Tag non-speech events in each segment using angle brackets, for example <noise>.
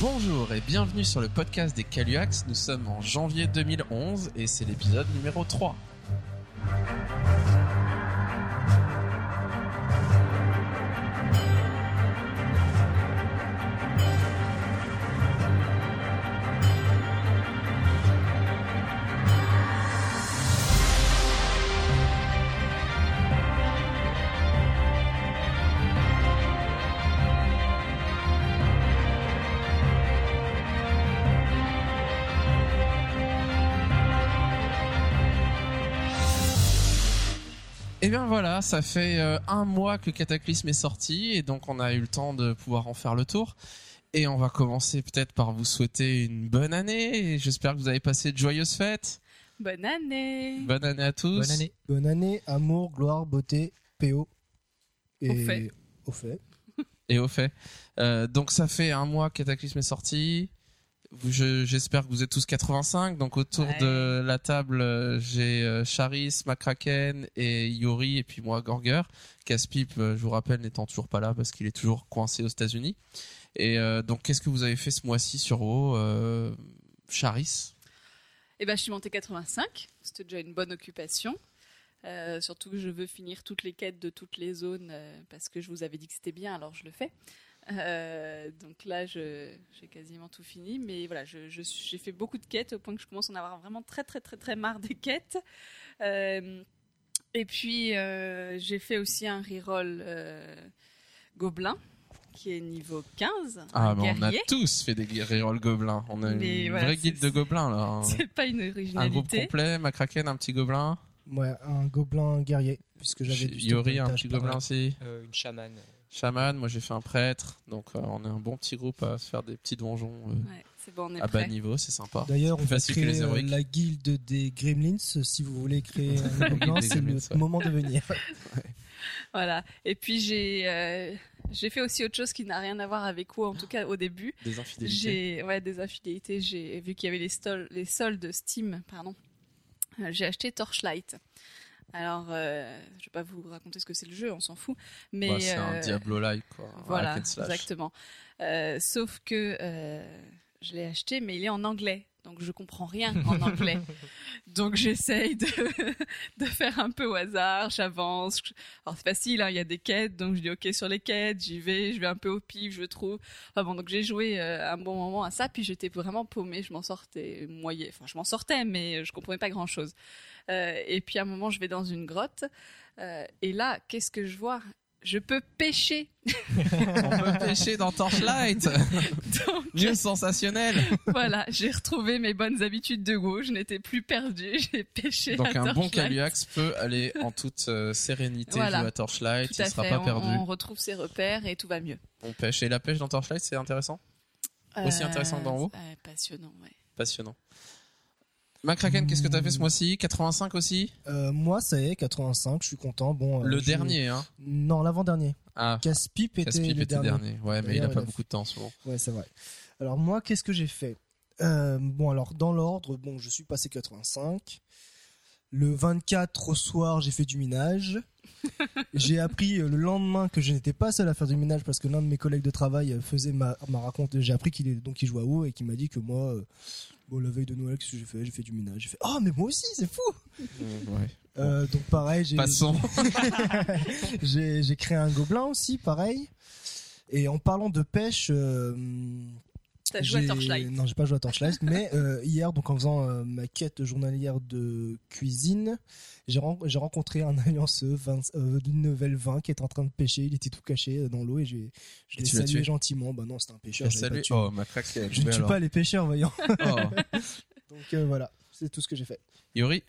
Bonjour et bienvenue sur le podcast des Caluax. Nous sommes en janvier 2011 et c'est l'épisode numéro 3. Voilà, ça fait euh, un mois que Cataclysme est sorti et donc on a eu le temps de pouvoir en faire le tour. Et on va commencer peut-être par vous souhaiter une bonne année. et J'espère que vous avez passé de joyeuses fêtes. Bonne année Bonne année à tous. Bonne année. Bonne année, amour, gloire, beauté, PO. Et Au fait. Au fait. Et au fait. Euh, donc ça fait un mois que Cataclysme est sorti. J'espère que vous êtes tous 85. Donc autour Ouais. de la table, euh, j'ai euh, Charis, McCracken et Yori et puis moi Gorger. Caspip, euh, je vous rappelle, n'étant toujours pas là parce qu'il est toujours coincé aux États-Unis. Et euh, donc qu'est-ce que vous avez fait ce mois-ci sur WoW euh, Charis? Eh ben, je suis montée 85. C'était déjà une bonne occupation. Euh, surtout que je veux finir toutes les quêtes de toutes les zones parce que je vous avais dit que c'était bien, alors je le fais. Euh, donc là, j'ai quasiment tout fini. Mais voilà, j'ai fait beaucoup de quêtes au point que je commence à en avoir vraiment très, très, très, très marre des quêtes. Euh, et puis, euh, j'ai fait aussi un reroll euh, gobelin qui est niveau 15. Ah, bah, on a tous fait des rerolls gobelins. On a Mais une voilà, vraie guide de gobelins là. <laughs> C'est pas une Un groupe originalité. complet, McCracken, un petit gobelin. Ouais, un gobelin guerrier, puisque j'avais du Yori, un petit gobelin aussi. Euh, une chamane. Chaman, moi j'ai fait un prêtre, donc euh, on est un bon petit groupe à se faire des petits donjons euh, Ouais, c'est bon, on est à bas prêt. niveau, c'est sympa. D'ailleurs, on va créer les euh, la guilde des Gremlins. Si vous voulez créer <laughs> un des c'est le ouais. moment de venir. <laughs> Voilà. Et puis j'ai euh, j'ai fait aussi autre chose qui n'a rien à voir avec WoW, en tout cas au début. Des infidélités. J'ai ouais des infidélités. J'ai vu qu'il y avait les, les soldes Steam, pardon. j'ai acheté Torchlight. Alors, euh, je vais pas vous raconter ce que c'est le jeu, on s'en fout. Mais Bah, c'est un euh, Diablo-like quoi. Voilà, exactement. Euh, sauf que euh, je l'ai acheté, mais il est en anglais. Donc je comprends rien en <laughs> anglais. donc j'essaye de, <laughs> de faire un peu au hasard, j'avance. Alors c'est facile, hein, il y a des quêtes, donc je dis ok sur les quêtes, j'y vais, je vais un peu au pif, je trouve. Enfin bon, donc j'ai joué euh, un bon moment à ça, puis j'étais vraiment paumée, je m'en sortais moyen. Enfin je m'en sortais, mais je comprenais pas grand chose. Et puis à un moment, je vais dans une grotte, euh, et là, qu'est-ce que je vois? Je peux pêcher. <laughs> On peut pêcher dans Torchlight. <laughs> Donc sensationnel. voilà, j'ai retrouvé mes bonnes habitudes de go, je n'étais plus perdue, <laughs> j'ai pêché Donc à un bon. Caluax peut aller en toute euh, sérénité Voilà. jouer à Torchlight, Tout il à sera fait, pas on, perdu. on retrouve ses repères et tout va mieux. On pêche et la pêche dans Torchlight, c'est intéressant, Aussi intéressant que dans WoW euh, Passionnant, ouais. passionnant. McCracken, qu'est-ce que t'as fait ce mois-ci? 85 aussi? Euh, moi, ça y est, 85, je suis content. Bon, euh, Le je- dernier, hein Non, l'avant-dernier. Ah, Casse-Pipe était Caspip le était dernier. dernier. Ouais, mais il a pas il a beaucoup de temps souvent. Ouais, c'est vrai. Alors moi, qu'est-ce que j'ai fait? Euh, Bon, alors dans l'ordre, bon, je suis passé 85. Le 24 au soir, j'ai fait du minage. <laughs> j'ai appris le lendemain que je n'étais pas seul à faire du minage parce que l'un de mes collègues de travail faisait ma, m'a raconté. J'ai appris qu'il est donc il joue à WoW et qu'il m'a dit que moi, euh, bon, la veille de Noël, qu'est-ce que j'ai fait? J'ai fait du minage. J'ai fait oh mais moi aussi, c'est fou. Ouais. Euh, donc pareil, j'ai Passons. <laughs> j'ai j'ai créé un gobelin aussi, pareil. Et en parlant de pêche, euh, T'as joué à j'ai- Torchlight. Non, j'ai pas joué à Torchlight, <laughs> mais euh, hier, donc en faisant euh, ma quête journalière de cuisine, j'ai ren- j'ai rencontré un alliance 20, euh, d'une nouvelle 20 qui est en train de pêcher. Il était tout caché euh, dans l'eau et j'ai je Et l'ai salué tué gentiment. Bah non, c'était un pêcheur. Et j'avais salut. pas tué. Oh, McCracken. je ne tue alors. pas les pêcheurs, voyons. Oh. <laughs> donc euh, voilà, c'est tout ce que j'ai fait. Yuri,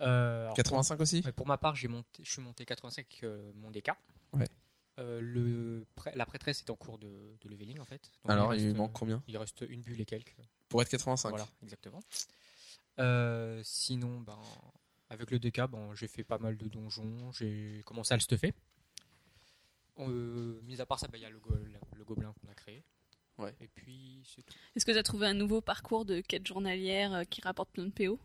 Euh, alors, 85 aussi pour, ouais, pour ma part, j'ai monté, je suis monté 85 avec euh, mon DK. Ouais. Euh, le, la prêtresse est en cours de, de leveling en fait. Donc, Alors, il reste, lui manque euh, combien Il reste une bulle et quelques. Pour être 85 Voilà, exactement. Euh, sinon, ben, avec le DK, bon, j'ai fait pas mal de donjons, j'ai commencé à le stuffer. Euh, mis à part ça, ben, il y a le, go- le gobelin qu'on a créé. Ouais. Et puis, c'est tout. Est-ce que tu as trouvé un nouveau parcours de quête journalière qui rapporte plein de PO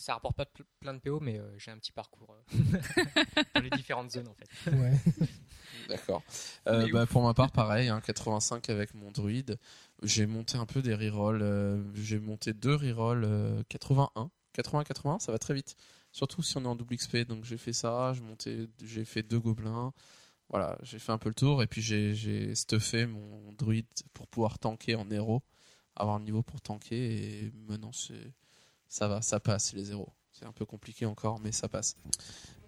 ça rapporte pas ple- plein de PO, mais euh, j'ai un petit parcours euh, <laughs> dans les différentes zones en fait. Ouais. <laughs> D'accord. Euh, bah, pour ma part, pareil, hein, 85 avec mon druide. J'ai monté un peu des rerolls. euh, j'ai monté deux rerolls euh, 81. 80-80, ça va très vite. Surtout si on est en double XP. Donc j'ai fait ça, j'ai monté, j'ai fait deux gobelins. Voilà, j'ai fait un peu le tour. Et puis j'ai, j'ai stuffé mon druide pour pouvoir tanker en héros. Avoir le niveau pour tanker. Et maintenant, c'est, ça va, ça passe les zéros. C'est un peu compliqué encore, mais ça passe.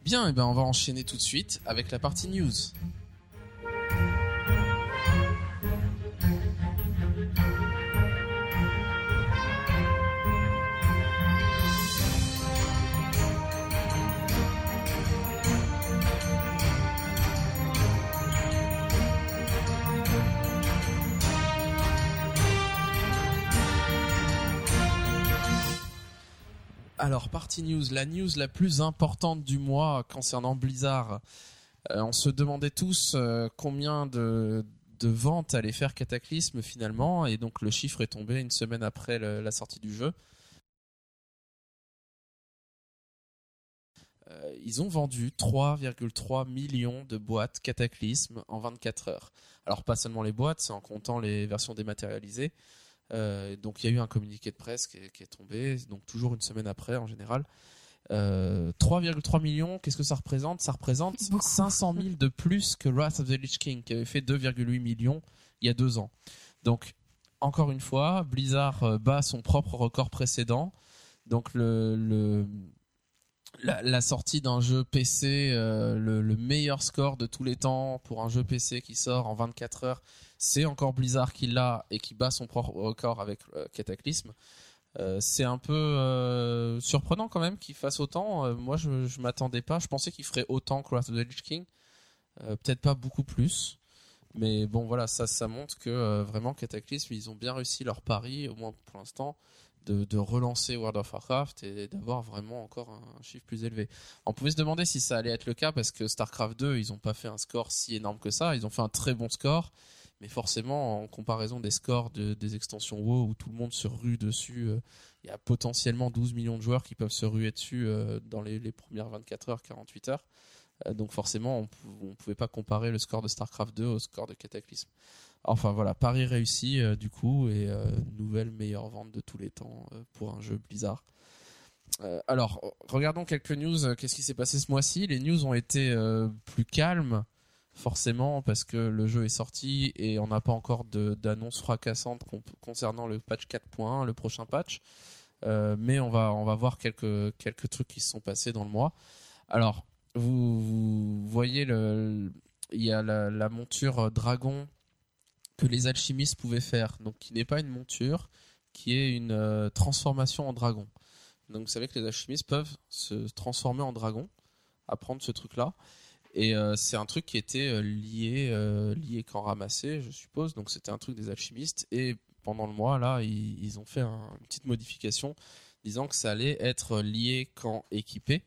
Bien, et ben on va enchaîner tout de suite avec la partie news. Alors, partie news, la news la plus importante du mois concernant Blizzard. Euh, on se demandait tous euh, combien de, ventes allait faire Cataclysme finalement, et donc le chiffre est tombé une semaine après la sortie du jeu. Euh, ils ont vendu 3,3 millions de boîtes Cataclysme en 24 heures. Alors pas seulement les boîtes, c'est en comptant les versions dématérialisées. Euh, donc il y a eu un communiqué de presse qui est, qui est tombé, donc toujours une semaine après en général. Euh, 3,3 millions, qu'est-ce que ça représente? Ça représente Beaucoup. 500 000 de plus que Wrath of the Lich King, qui avait fait 2,8 millions il y a deux ans. Donc, encore une fois, Blizzard euh, bat son propre record précédent. Donc, le, le- la, la sortie d'un jeu PC, euh, le, le meilleur score de tous les temps pour un jeu PC qui sort en 24 heures, c'est encore Blizzard qui l'a et qui bat son propre record avec euh, Cataclysme. Euh, c'est un peu euh, surprenant quand même qu'il fasse autant. Moi, je, je m'attendais pas. Je pensais qu'il ferait autant que Wrath of the Lich King. Peut-être pas beaucoup plus. Mais bon, voilà, ça, montre que vraiment Cataclysme, ils ont bien réussi leur pari, au moins pour l'instant, de, de relancer World of Warcraft et d'avoir vraiment encore un chiffre plus élevé. On pouvait se demander si ça allait être le cas parce que StarCraft 2, ils n'ont pas fait un score si énorme que ça. Ils ont fait un très bon score, mais forcément, en comparaison des scores de- des extensions WoW où tout le monde se rue dessus, euh, il y a potentiellement 12 millions de joueurs qui peuvent se ruer dessus euh, dans les, les premières 24 heures, 48 heures. Euh, donc forcément, on on pouvait pas comparer le score de StarCraft 2 au score de Cataclysme. Enfin voilà, Paris réussi du coup et nouvelle meilleure vente de tous les temps pour un jeu Blizzard. Alors, regardons quelques news. Qu'est-ce qui s'est passé ce mois-ci? Les news ont été plus calmes, forcément, parce que le jeu est sorti et on n'a pas encore d'annonce fracassante con- concernant le patch 4.1, le prochain patch. Euh, mais on va, on va voir quelques, quelques trucs qui se sont passés dans le mois. Alors, vous, voyez, il y a la, monture dragon que les alchimistes pouvaient faire. Donc, qui n'est pas une monture, qui est une euh, transformation en dragon. Donc, vous savez que les alchimistes peuvent se transformer en dragon, apprendre ce truc-là. Et euh, c'est un truc qui était euh, lié, euh, lié quand ramassé, je suppose. Donc, c'était un truc des alchimistes. Et pendant le mois, là, ils, ils ont fait un- une petite modification disant que ça allait être lié quand équipé.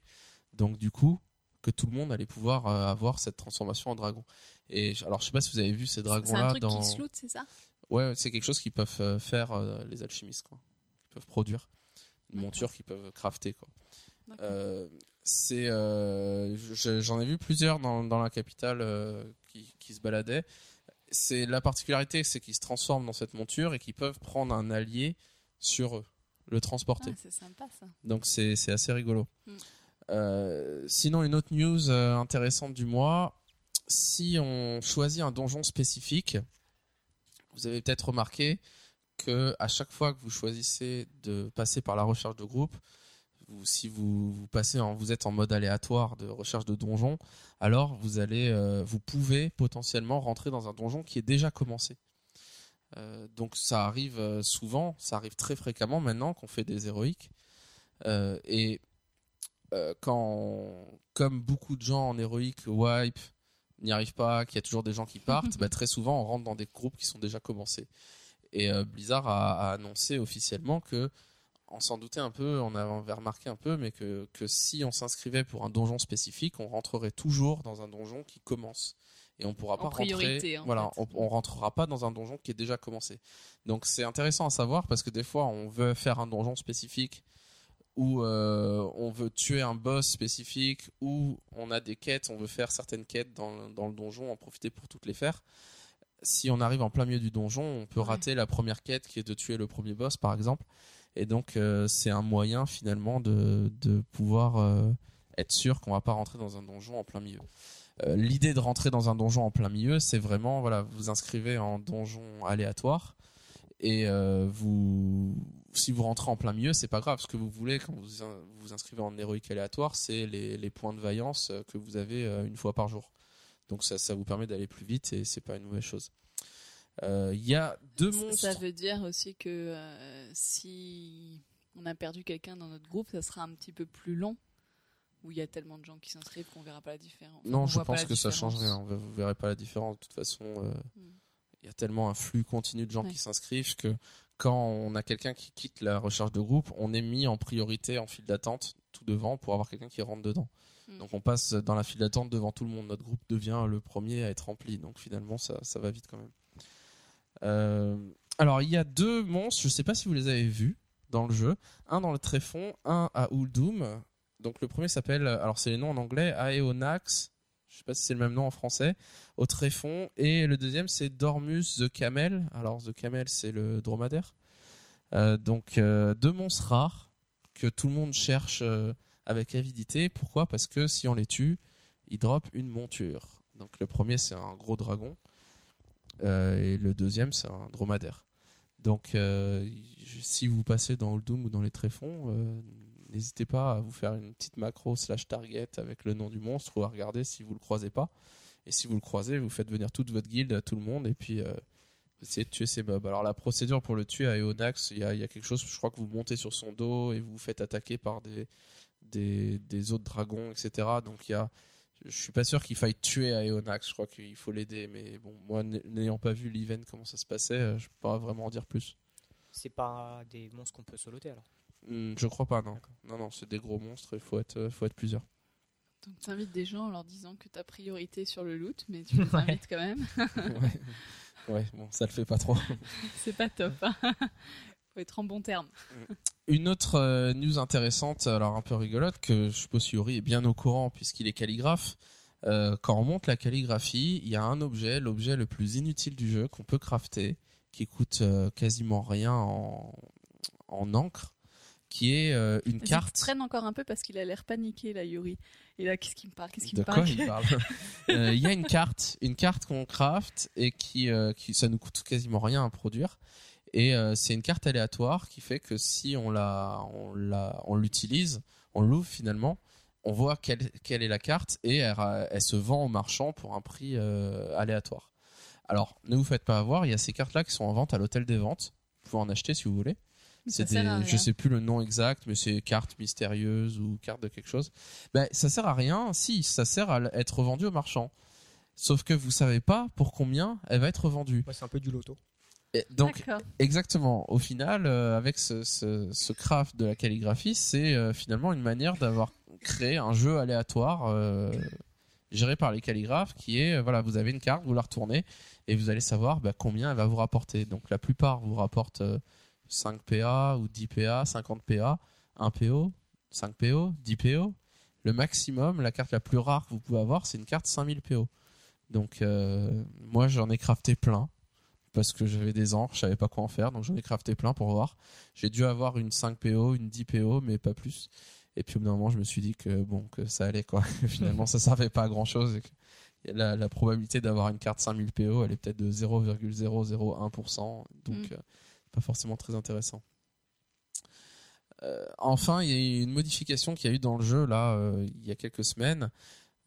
Donc, du coup, que tout le monde allait pouvoir euh, avoir cette transformation en dragon. Et alors, je sais pas si vous avez vu ces C'est un dragons-là truc dans. qui c'est ça? Ouais, c'est quelque chose qu'ils peuvent euh, faire euh, les alchimistes, quoi. Ils peuvent produire une monture qu'ils peuvent crafter, quoi. Euh, c'est, euh, je- j'en ai vu plusieurs dans, dans la capitale euh, qui, qui se baladaient. C'est la particularité, c'est qu'ils se transforment dans cette monture et qu'ils peuvent prendre un allié sur eux, le transporter. Ah, c'est sympa ça. Donc c'est assez rigolo. Mm. Euh, sinon, une autre news intéressante du mois, si on choisit un donjon spécifique, vous avez peut-être remarqué que à chaque fois que vous choisissez de passer par la recherche de groupe, vous- si vous, vous passez en, vous êtes en mode aléatoire de recherche de donjon, alors vous allez, euh, vous pouvez potentiellement rentrer dans un donjon qui est déjà commencé. Euh, donc ça arrive euh, souvent, ça arrive très fréquemment maintenant qu'on fait des héroïques. Euh, et quand, comme beaucoup de gens en héroïque wipe n'y arrivent pas, qu'il y a toujours des gens qui partent, <laughs> bah, très souvent on rentre dans des groupes qui sont déjà commencés. Et Blizzard a, a annoncé officiellement que, on s'en doutait un peu, on avait remarqué un peu, mais que, que si on s'inscrivait pour un donjon spécifique, on rentrerait toujours dans un donjon qui commence. Et on pourra En pas priorité, rentrer. en voilà, on, on rentrera pas dans un donjon qui est déjà commencé. Donc c'est intéressant à savoir parce que des fois on veut faire un donjon spécifique où euh, on veut tuer un boss spécifique, ou on a des quêtes, on veut faire certaines quêtes dans, dans le donjon, en profiter pour toutes les faire. Si on arrive en plein milieu du donjon, on peut Ouais. rater la première quête qui est de tuer le premier boss, par exemple. Et donc, euh, c'est un moyen finalement de, de pouvoir euh, être sûr qu'on va pas rentrer dans un donjon en plein milieu. Euh, L'idée de rentrer dans un donjon en plein milieu, c'est vraiment, voilà, vous inscrivez en donjon aléatoire et vous, si vous rentrez en plein milieu, c'est pas grave. Ce que vous voulez quand vous vous inscrivez en héroïque aléatoire, c'est les, les points de vaillance que vous avez une fois par jour. Donc ça, ça vous permet d'aller plus vite et c'est pas une mauvaise chose. Euh, Il y a deux monstres. Ça veut dire aussi que euh, si on a perdu quelqu'un dans notre groupe, ça sera un petit peu plus long. Où il y a tellement de gens qui s'inscrivent qu'on verra pas la différence. Enfin, Non, on je pense que ça change rien. Vous verrez pas la différence. De toute façon, euh, il Mm. y a tellement un flux continu de gens Ouais. qui s'inscrivent que quand on a quelqu'un qui quitte la recherche de groupe, on est mis en priorité en file d'attente tout devant pour avoir quelqu'un qui rentre dedans. Mm. Donc on passe dans la file d'attente devant tout le monde. Notre groupe devient le premier à être rempli. Donc finalement, ça, ça va vite quand même. Euh, alors il y a deux monstres. Je sais pas si vous les avez vus dans le jeu. Un dans le tréfonds, un à Uldum. Donc le premier s'appelle, alors c'est les noms en anglais, Aeonax. Je sais pas si c'est le même nom en français. Au tréfonds. Et le deuxième c'est Dormus the Camel. Alors the Camel c'est le dromadaire. Euh, donc euh, deux monstres rares que tout le monde cherche euh, avec avidité. Pourquoi? Parce que si on les tue, ils dropent une monture. Donc le premier c'est un gros dragon. Euh, et le deuxième c'est un dromadaire. Donc euh, si vous passez dans Uldum ou dans les tréfonds, euh, n'hésitez pas à vous faire une petite macro slash target avec le nom du monstre ou à regarder si vous le croisez pas. Et si vous le croisez, vous faites venir toute votre guilde, tout le monde, et puis essayez de tuer ces mobs. Alors la procédure pour le tuer à Eonax, il y a, il y a quelque chose, je crois que vous montez sur son dos et vous vous faites attaquer par des, des, des autres dragons, etc. Donc il y a, je suis pas sûr qu'il faille tuer à Eonax, je crois qu'il faut l'aider, mais bon, moi n'ayant pas vu l'event comment ça se passait, euh, je peux pas vraiment en dire plus. C'est pas des monstres qu'on peut soloter alors. Hmm, je crois pas, non. Non, non, c'est des gros monstres, il faut être, euh, faut être plusieurs. Donc tu invites des gens en leur disant que tu as priorité sur le loot, mais tu les <laughs> Ouais. invites quand même. ouais. ouais, bon, ça le fait pas trop. <laughs> C'est pas top. Hein. <laughs> Faut être en bon terme. Une autre euh, news intéressante, alors un peu rigolote, que je suppose Yuri est bien au courant puisqu'il est calligraphe. Euh, quand on monte la calligraphie, il y a un objet, l'objet le plus inutile du jeu qu'on peut crafter, qui coûte euh, quasiment rien en, en encre, qui est euh, une Vas-y, carte. Traîne encore un peu parce qu'il a l'air paniqué là, Yuri. Et là, qu'est-ce qu'il me parle? Qu'est-ce qu'il De me quoi parle? il parle? <laughs> Euh, Il y a une carte, une carte qu'on craft et qui, euh, qui ça nous coûte quasiment rien à produire. Et euh, c'est une carte aléatoire qui fait que si on la, on la, on l'utilise, on l'ouvre finalement, on voit quelle, quelle est la carte et elle, elle se vend au marchand pour un prix euh, aléatoire. Alors, ne vous faites pas avoir, il y a ces cartes-là qui sont en vente à l'hôtel des ventes. Vous pouvez en acheter si vous voulez. C'est ça sert à des, rien. je sais plus le nom exact, mais c'est cartes mystérieuses ou cartes de quelque chose. Ben, ça sert à rien. Si, ça sert à être vendu au marchand. Sauf que vous savez pas pour combien elle va être vendue. C'est un peu du loto. Et donc, exactement. Au final, euh, avec ce, ce, ce craft de la calligraphie, c'est euh, finalement une manière d'avoir créé un jeu aléatoire euh, géré par les calligraphes qui est, voilà, vous avez une carte, vous la retournez et vous allez savoir bah, combien elle va vous rapporter. Donc la plupart vous rapportent euh, 5 PA ou 10 PA, 50 PA, 1 PO, 5 PO, 10 PO. Le maximum, la carte la plus rare que vous pouvez avoir, c'est une carte 5000 PO. Donc moi j'en ai crafté plein parce que j'avais des encres, je savais pas quoi en faire, donc j'en ai crafté plein pour voir. J'ai dû avoir une 5 PO, une 10 PO, mais pas plus. Et puis au bout d'un moment, je me suis dit que bon, que ça allait quoi. <laughs> Finalement, ça servait pas à grand chose et que la, la probabilité d'avoir une carte 5000 PO, elle est peut-être de 0,001%, donc Mm. euh, pas forcément très intéressant. Euh, enfin, il y a eu une modification qu'il y a eu dans le jeu là, euh, il y a quelques semaines.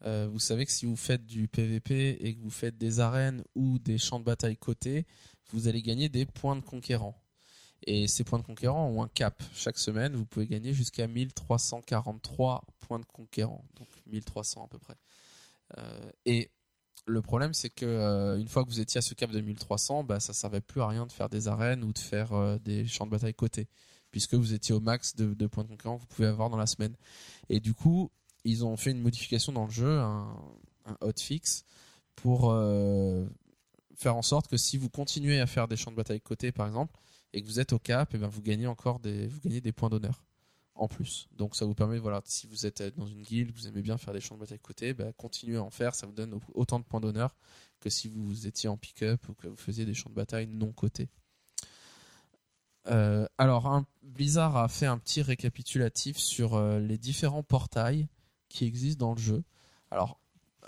Euh, vous savez que si vous faites du PVP et que vous faites des arènes ou des champs de bataille cotés, vous allez gagner des points de conquérant. Et ces points de conquérant ont un cap. Chaque semaine, vous pouvez gagner jusqu'à 1343 points de conquérant. Donc 1300 à peu près. Euh, et le problème, c'est que euh, une fois que vous étiez à ce cap de 1300, bah, ça servait plus à rien de faire des arènes ou de faire des champs de bataille cotés. Puisque vous étiez au max de, de points de conquérant que vous pouvez avoir dans la semaine. Et du coup, ils ont fait une modification dans le jeu, un, hotfix, pour euh, faire en sorte que si vous continuez à faire des champs de bataille cotés, par exemple, et que vous êtes au cap, et ben vous gagnez encore des, vous gagnez des points d'honneur en plus. Donc ça vous permet, voilà, si vous êtes dans une guilde, vous aimez bien faire des champs de bataille côté, bah, continuez à en faire, ça vous donne au- autant de points d'honneur que si vous étiez en pick-up ou que vous faisiez des champs de bataille non cotés. Euh, alors, Blizzard a fait un petit récapitulatif sur euh, les différents portails qui existent dans le jeu. Alors,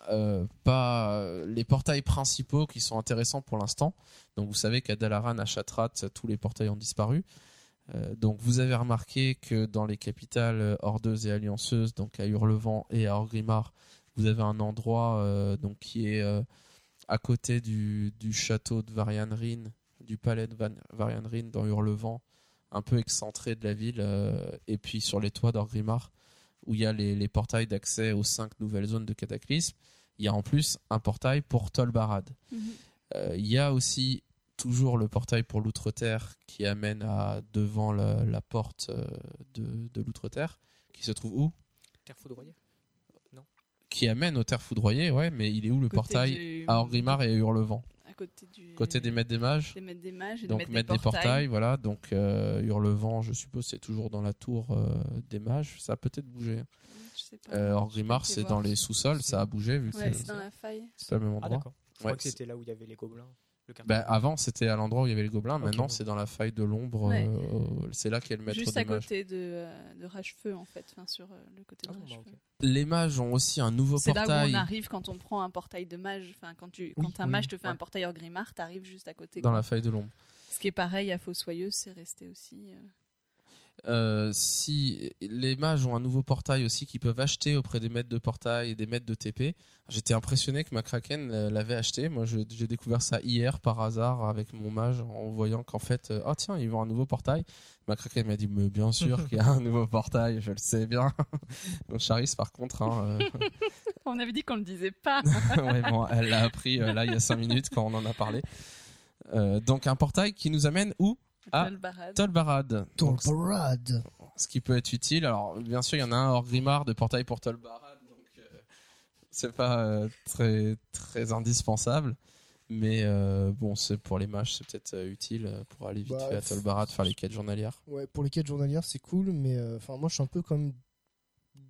euh, pas les portails principaux qui sont intéressants pour l'instant. Donc, vous savez qu'à Dalaran, à Chatrat, tous les portails ont disparu. Euh, donc, vous avez remarqué que dans les capitales euh, hordeuses et allianceuses, donc à Hurlevent et à Orgrimmar, vous avez un endroit donc qui est à côté du, château de Varianrin, du palais de Varianrin dans Hurlevent, un peu excentré de la ville, et puis sur les toits d'Orgrimmar, où il y a les, les portails d'accès aux cinq nouvelles zones de cataclysme. Il y a en plus un portail pour Tolbarad. Mhm. Euh, il y a aussi toujours le portail pour l'Outre-Terre qui amène à devant la, la porte euh, de, de l'Outre-Terre, qui se trouve où? Terre foudroyée. Qui amène aux Terres Foudroyées, ouais, mais il est où le Côté portail du- À Orgrimmar et à Hurlevent? À côté du. Côté des maîtres des mages. Des maîtres des mages et Donc des mettre des portails, voilà. Donc euh, Hurlevent, je suppose, c'est toujours dans la tour euh, des mages. Ça a peut-être bougé. Je sais pas. Euh, Orgrimmar, c'est dans les sous-sols, ça a bougé vu Ouais, c'est c'est dans la faille. c'est pas le même Ah endroit. Je Ouais, crois que c'était là où il y avait les gobelins. Le. Bah, avant, c'était à l'endroit où il y avait les gobelins. Ok, Maintenant, bon. c'est dans la faille de l'ombre. Ouais. euh, c'est là qu'est le maître Juste des à mages. côté de, euh, de Ragefeu, en fait. Enfin, sur euh, le côté de Ah bon, bah. Les mages ont aussi un nouveau C'est là où portail on arrive quand on prend un portail de mage. Enfin, quand, tu, Oui, quand un oui, mage te fait ouais. un portail Orgrimmar, t'arrives juste à côté. dans quoi. la faille de l'ombre. Ce qui est pareil à Fossoyeuse, c'est resté aussi. Euh, si les mages ont un nouveau portail aussi qu'ils peuvent acheter auprès des maîtres de portail et des maîtres de TP. J'étais impressionné que ma Kraken euh, l'avait acheté. Moi, j'ai découvert ça hier par hasard avec mon mage en voyant qu'en fait, euh, ah tiens, ils vendent un nouveau portail. Ma Kraken m'a dit, mais bien sûr <laughs> qu'il y a un nouveau portail, je le sais bien. <laughs> Donc Charis, par contre, hein, euh, <laughs> On avait dit qu'on le disait pas. ouais, bon, elle l'a appris là il y a 5 minutes quand on en a parlé. Euh, donc un portail qui nous amène où? Ah. Tolbarad. Tolbarad. Ce qui peut être utile. Alors, bien sûr, il y en a un hors Grimard de portail pour Tolbarad, donc euh, c'est pas euh, très très indispensable. Mais euh, bon, c'est pour les mages, c'est peut-être euh, utile pour aller vite Bah, fait à Tolbarad faire les quêtes journalières. Ouais, pour les quêtes journalières, c'est cool, mais euh, enfin moi je suis un peu comme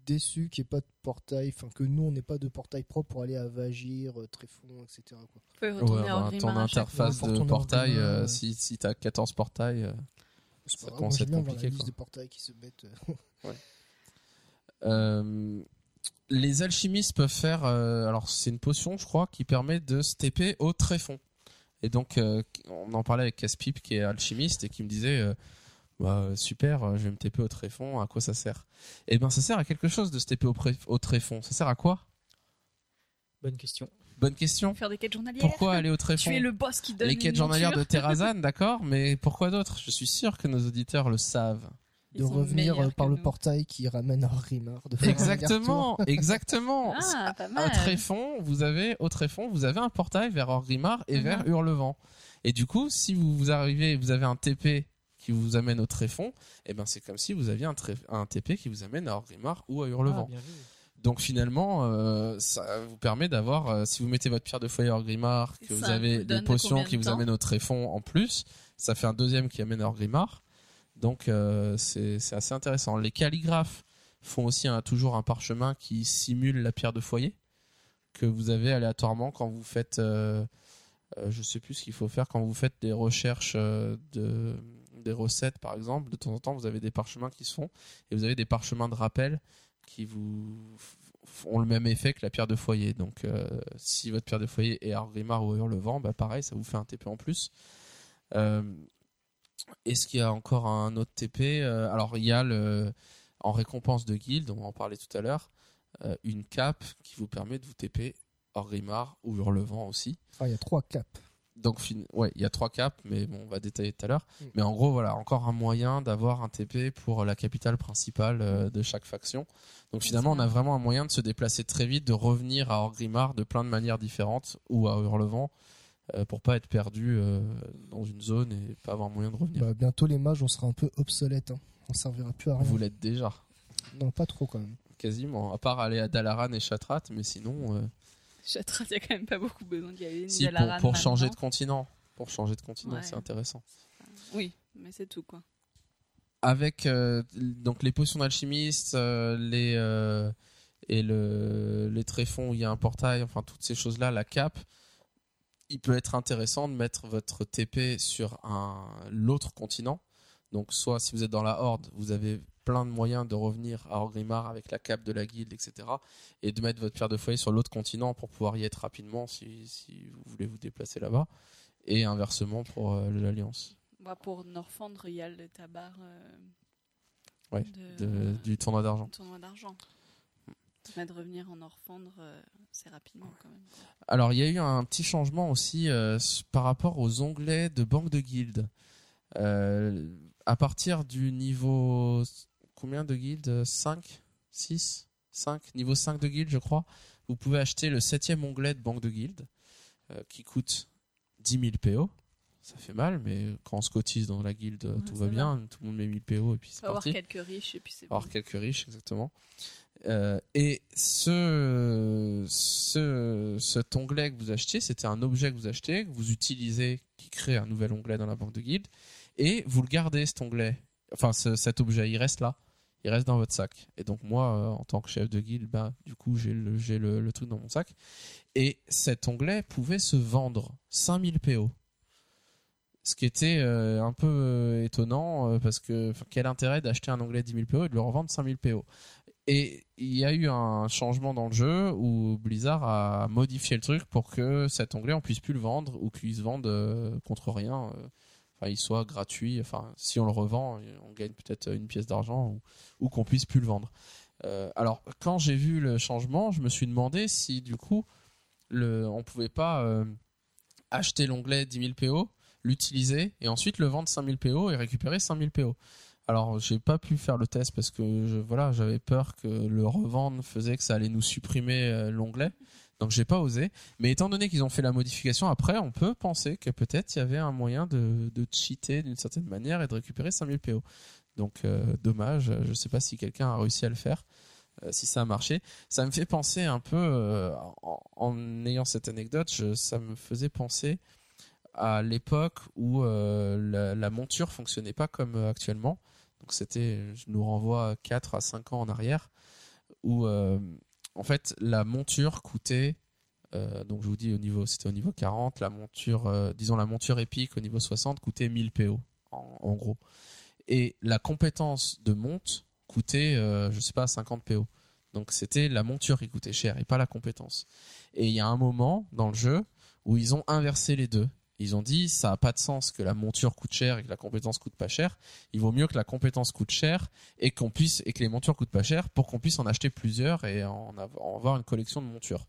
déçu qu'il n'y ait pas de portail, enfin que nous on n'ait pas de portail propre pour aller à Vagir, euh, Tréfond, etc. Quoi. Vous pouvez Ouais, retourner bah, ton interface fois. de portail, euh, si, si t'as 14 portails, euh, C'est Ça pas commence à être compliqué, la liste quoi. de portails qui se mettent. euh, Euh, les alchimistes peuvent faire, euh, alors c'est une potion, je crois, qui permet de se au tréfond. Et donc, euh, on en parlait avec Caspip, qui est alchimiste, et qui me disait, euh, Bah, super, euh, je vais me TP au tréfond, à quoi ça sert? Eh ben, ça sert à quelque chose de se TP au, au tréfond. Ça sert à quoi? Bonne question. Bonne question. Faire des quêtes journalières. Pourquoi aller au tréfond? Tu es le boss qui donne Les quêtes journalières de. Terrazan, <laughs> d'accord, mais pourquoi d'autres Je suis sûr que nos auditeurs le savent. Ils de revenir euh, par le nous. portail qui ramène à Rimar. De faire un aller-retour. Exactement, <laughs> exactement. Ah, pas à mal. Tréfond, vous avez au Tréfond, vous avez un portail vers Orgrimmar et Mhm. vers Hurlevent. Et du coup, si vous, vous arrivez, vous avez un TP qui vous amène au Tréfond, et ben c'est comme si vous aviez un, TP qui vous amène à Orgrimmar ou à Hurlevent. Ah. Donc finalement, euh, ça vous permet d'avoir, euh, si vous mettez votre pierre de foyer à Orgrimmar, que vous avez vous des potions qui de vous amènent au Tréfond en plus, ça fait un deuxième qui amène à Orgrimmar. Donc euh, c'est c'est assez intéressant. Les calligraphes font aussi un- toujours un parchemin qui simule la pierre de foyer que vous avez aléatoirement quand vous faites, euh, euh, je sais plus ce qu'il faut faire quand vous faites des recherches euh, de des recettes par exemple. De temps en temps, vous avez des parchemins qui se font et vous avez des parchemins de rappel qui vous ont le même effet que la pierre de foyer. Donc, euh, si votre pierre de foyer est à Orgrimmar ou Hurlevent, bah pareil, ça vous fait un TP en plus. Euh, Est-ce qu'il y a encore un autre TP Euh, Alors, il y a le, en récompense de guild, on en parlait tout à l'heure, euh, une cape qui vous permet de vous TP Orgrimmar ou Hurlevent aussi. Enfin, il y a trois caps. Donc, ouais, il y a trois caps, mais bon, on va détailler tout à l'heure. Mm. Mais en gros, voilà, encore un moyen d'avoir un TP pour la capitale principale euh, de chaque faction. Donc finalement, on a vraiment un moyen de se déplacer très vite, de revenir à Orgrimmar de plein de manières différentes ou à Hurlevent euh, pour pas être perdu euh, dans une zone et pas avoir moyen de revenir. Bah, bientôt les mages, on sera un peu obsolète. Hein. On servira plus à rien. Vous l'êtes déjà, Non, pas trop quand même. quasiment. À part aller à Dalaran et Chatrat, mais sinon, euh, Chatrat, il y a quand même pas beaucoup besoin d'y aller. si pour, pour changer de continent, pour changer de continent, Ouais. c'est intéressant. Oui, mais c'est tout quoi. avec euh, donc les potions d'alchimiste, euh, les euh, et le les tréfonds où il y a un portail, enfin toutes ces choses là, la cape, il peut être intéressant de mettre votre TP sur un l'autre continent. Donc soit si vous êtes dans la horde, vous avez plein de moyens de revenir à Orgrimmar avec la cape de la guilde, etc. Et de mettre votre pierre de foyer sur l'autre continent pour pouvoir y être rapidement si, si vous voulez vous déplacer là-bas. Et inversement pour euh, l'Alliance. Bah, pour Norfandre, il y a le tabac euh, Ouais, de- de- du tournoi d'argent. tournoi d'argent. Permet de revenir en Norfandre euh, assez rapidement quand même. Alors, il y a eu un petit changement aussi euh, par rapport aux onglets de banque de guildes. Euh, à partir du niveau. Combien de guildes 5 6 5 Niveau 5 de guildes, je crois. Vous pouvez acheter le septième onglet de banque de guildes euh, qui coûte 10 000 PO. Ça fait mal, mais quand on se cotise dans la guilde, Ouais, tout va va. bien. Tout le monde met 1000 PO et puis c'est Faut avoir parti. quelques riches et puis c'est bon. avoir quelques riches, exactement. Euh, et ce, ce, cet onglet que vous achetez, c'était un objet que vous achetez, que vous utilisez, qui crée un nouvel onglet dans la banque de guilde, et vous le gardez cet onglet, enfin ce- cet objet, il reste là, il reste dans votre sac. Et donc moi, euh, en tant que chef de guilde, bah, du coup j'ai le, truc dans mon sac. Et cet onglet pouvait se vendre 5000 PO. Ce qui était euh, un peu euh, étonnant parce que quel intérêt d'acheter un onglet 10 000 PO et de le revendre 5000 PO. Et il y a eu un changement dans le jeu où Blizzard a modifié le truc pour que cet onglet on puisse plus le vendre ou qu'il se vende contre rien. Il soit gratuit. Enfin, si on le revend, on gagne peut-être une pièce d'argent ou, qu'on puisse plus le vendre. Euh, alors, quand j'ai vu le changement, je me suis demandé si du coup, le, on pouvait pas euh, acheter l'onglet 10 000 PO, l'utiliser et ensuite le vendre 5000 PO et récupérer 5000 PO. Alors, j'ai pas pu faire le test parce que voilà, j'avais peur que le revendre faisait que ça allait nous supprimer euh, l'onglet. Donc, j'ai pas osé. Mais étant donné qu'ils ont fait la modification après, on peut penser que peut-être il y avait un moyen de, de cheater d'une certaine manière et de récupérer 5000 PO. Donc, euh, dommage. Je sais pas si quelqu'un a réussi à le faire, euh, si ça a marché. Ça me fait penser un peu, euh, en, ayant cette anecdote, ça me faisait penser à l'époque où la, la monture fonctionnait pas comme actuellement. Donc c'était, je nous renvoie 4 à 5 ans en arrière, où en fait la monture coûtait, euh, donc je vous dis au niveau, c'était au niveau 40, la monture, euh, disons la monture épique au niveau 60 coûtait 1000 PO en, gros. Et la compétence de monte coûtait, euh, je sais pas, 50 PO. Donc c'était la monture qui coûtait cher et pas la compétence. Et il y a un moment dans le jeu où ils ont inversé les deux. Ils ont dit ça a pas de sens que la monture coûte cher et que la compétence coûte pas cher. Il vaut mieux que la compétence coûte cher et qu'on puisse et que les montures coûtent pas cher pour qu'on puisse en acheter plusieurs et en av- en avoir une collection de montures.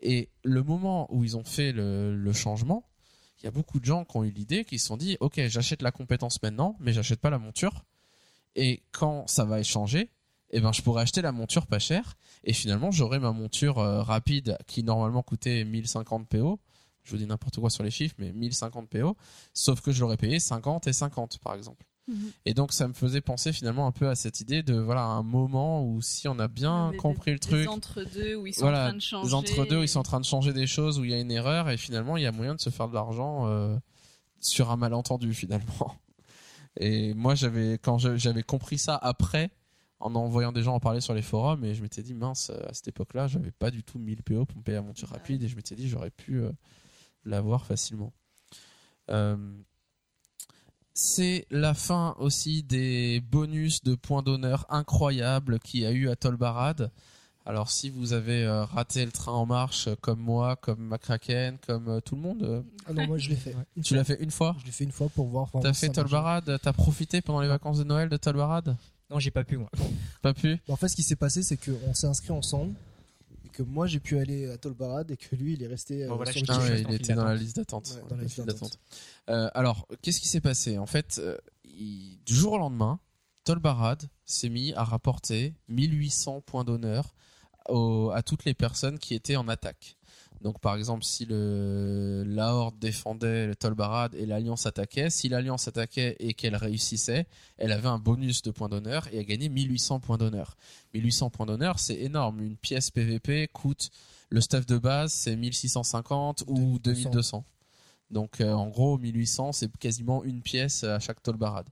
Et le moment où ils ont fait le, le changement, il y a beaucoup de gens qui ont eu l'idée, qui se sont dit ok j'achète la compétence maintenant, mais j'achète pas la monture. Et quand ça va échanger, eh ben je pourrais acheter la monture pas chère et finalement j'aurai ma monture euh, rapide qui normalement coûtait 1050 PO. Je vous dis n'importe quoi sur les chiffres, mais 1050 PO, sauf que je l'aurais payé 50 et 50 par exemple. Mhm. Et donc ça me faisait penser finalement un peu à cette idée de voilà un moment où si on a bien Des- compris le truc, Des entre-deux où ils sont Voilà, en train de changer. les entre-deux, ils sont en train de changer des choses où il y a une erreur et finalement il y a moyen de se faire de l'argent euh, sur un malentendu finalement. <laughs> Et moi j'avais quand j'avais compris ça après en envoyant des gens en parler sur les forums et je m'étais dit mince à cette époque-là j'avais pas du tout 1000 PO pour me payer la monture rapide et je m'étais dit j'aurais pu euh, l'avoir facilement. Euh, c'est la fin aussi des bonus de points d'honneur incroyables qu'il y a eu à Tolbarad. Alors si vous avez euh, raté le train en marche euh, comme moi, comme McCracken, comme euh, tout le monde, euh, Ah non, moi je l'ai fait. Ouais. Tu fois. l'as fait une fois? Je l'ai fait une fois pour voir. T'as fait. Tolbarad? T'as profité pendant les vacances de Noël de Tolbarad? Non, j'ai pas pu moi. Pas pu? En fait, ce qui s'est passé, c'est qu'on s'est inscrit ensemble que moi j'ai pu aller à Tolbarad et que lui il est resté euh, Bon, voilà, sur Ah ouais, il était dans la liste d'attente. Ouais, dans la La liste file d'attente. d'attente. Euh, alors, qu'est-ce qui s'est passé? En fait, euh, il- du jour au lendemain, Tolbarad s'est mis à rapporter 1800 points d'honneur à toutes les personnes qui étaient en attaque. Donc, par exemple, si la Horde défendait le Tolbarad et l'Alliance attaquait, si l'Alliance attaquait et qu'elle réussissait, elle avait un bonus de points d'honneur et a gagné 1800 points d'honneur. 1800 points d'honneur, c'est énorme. Une pièce PVP coûte, le staff de base, c'est 1650 ou 2200. 2200. Donc euh, en gros 1800 c'est quasiment une pièce à chaque Tolbarad.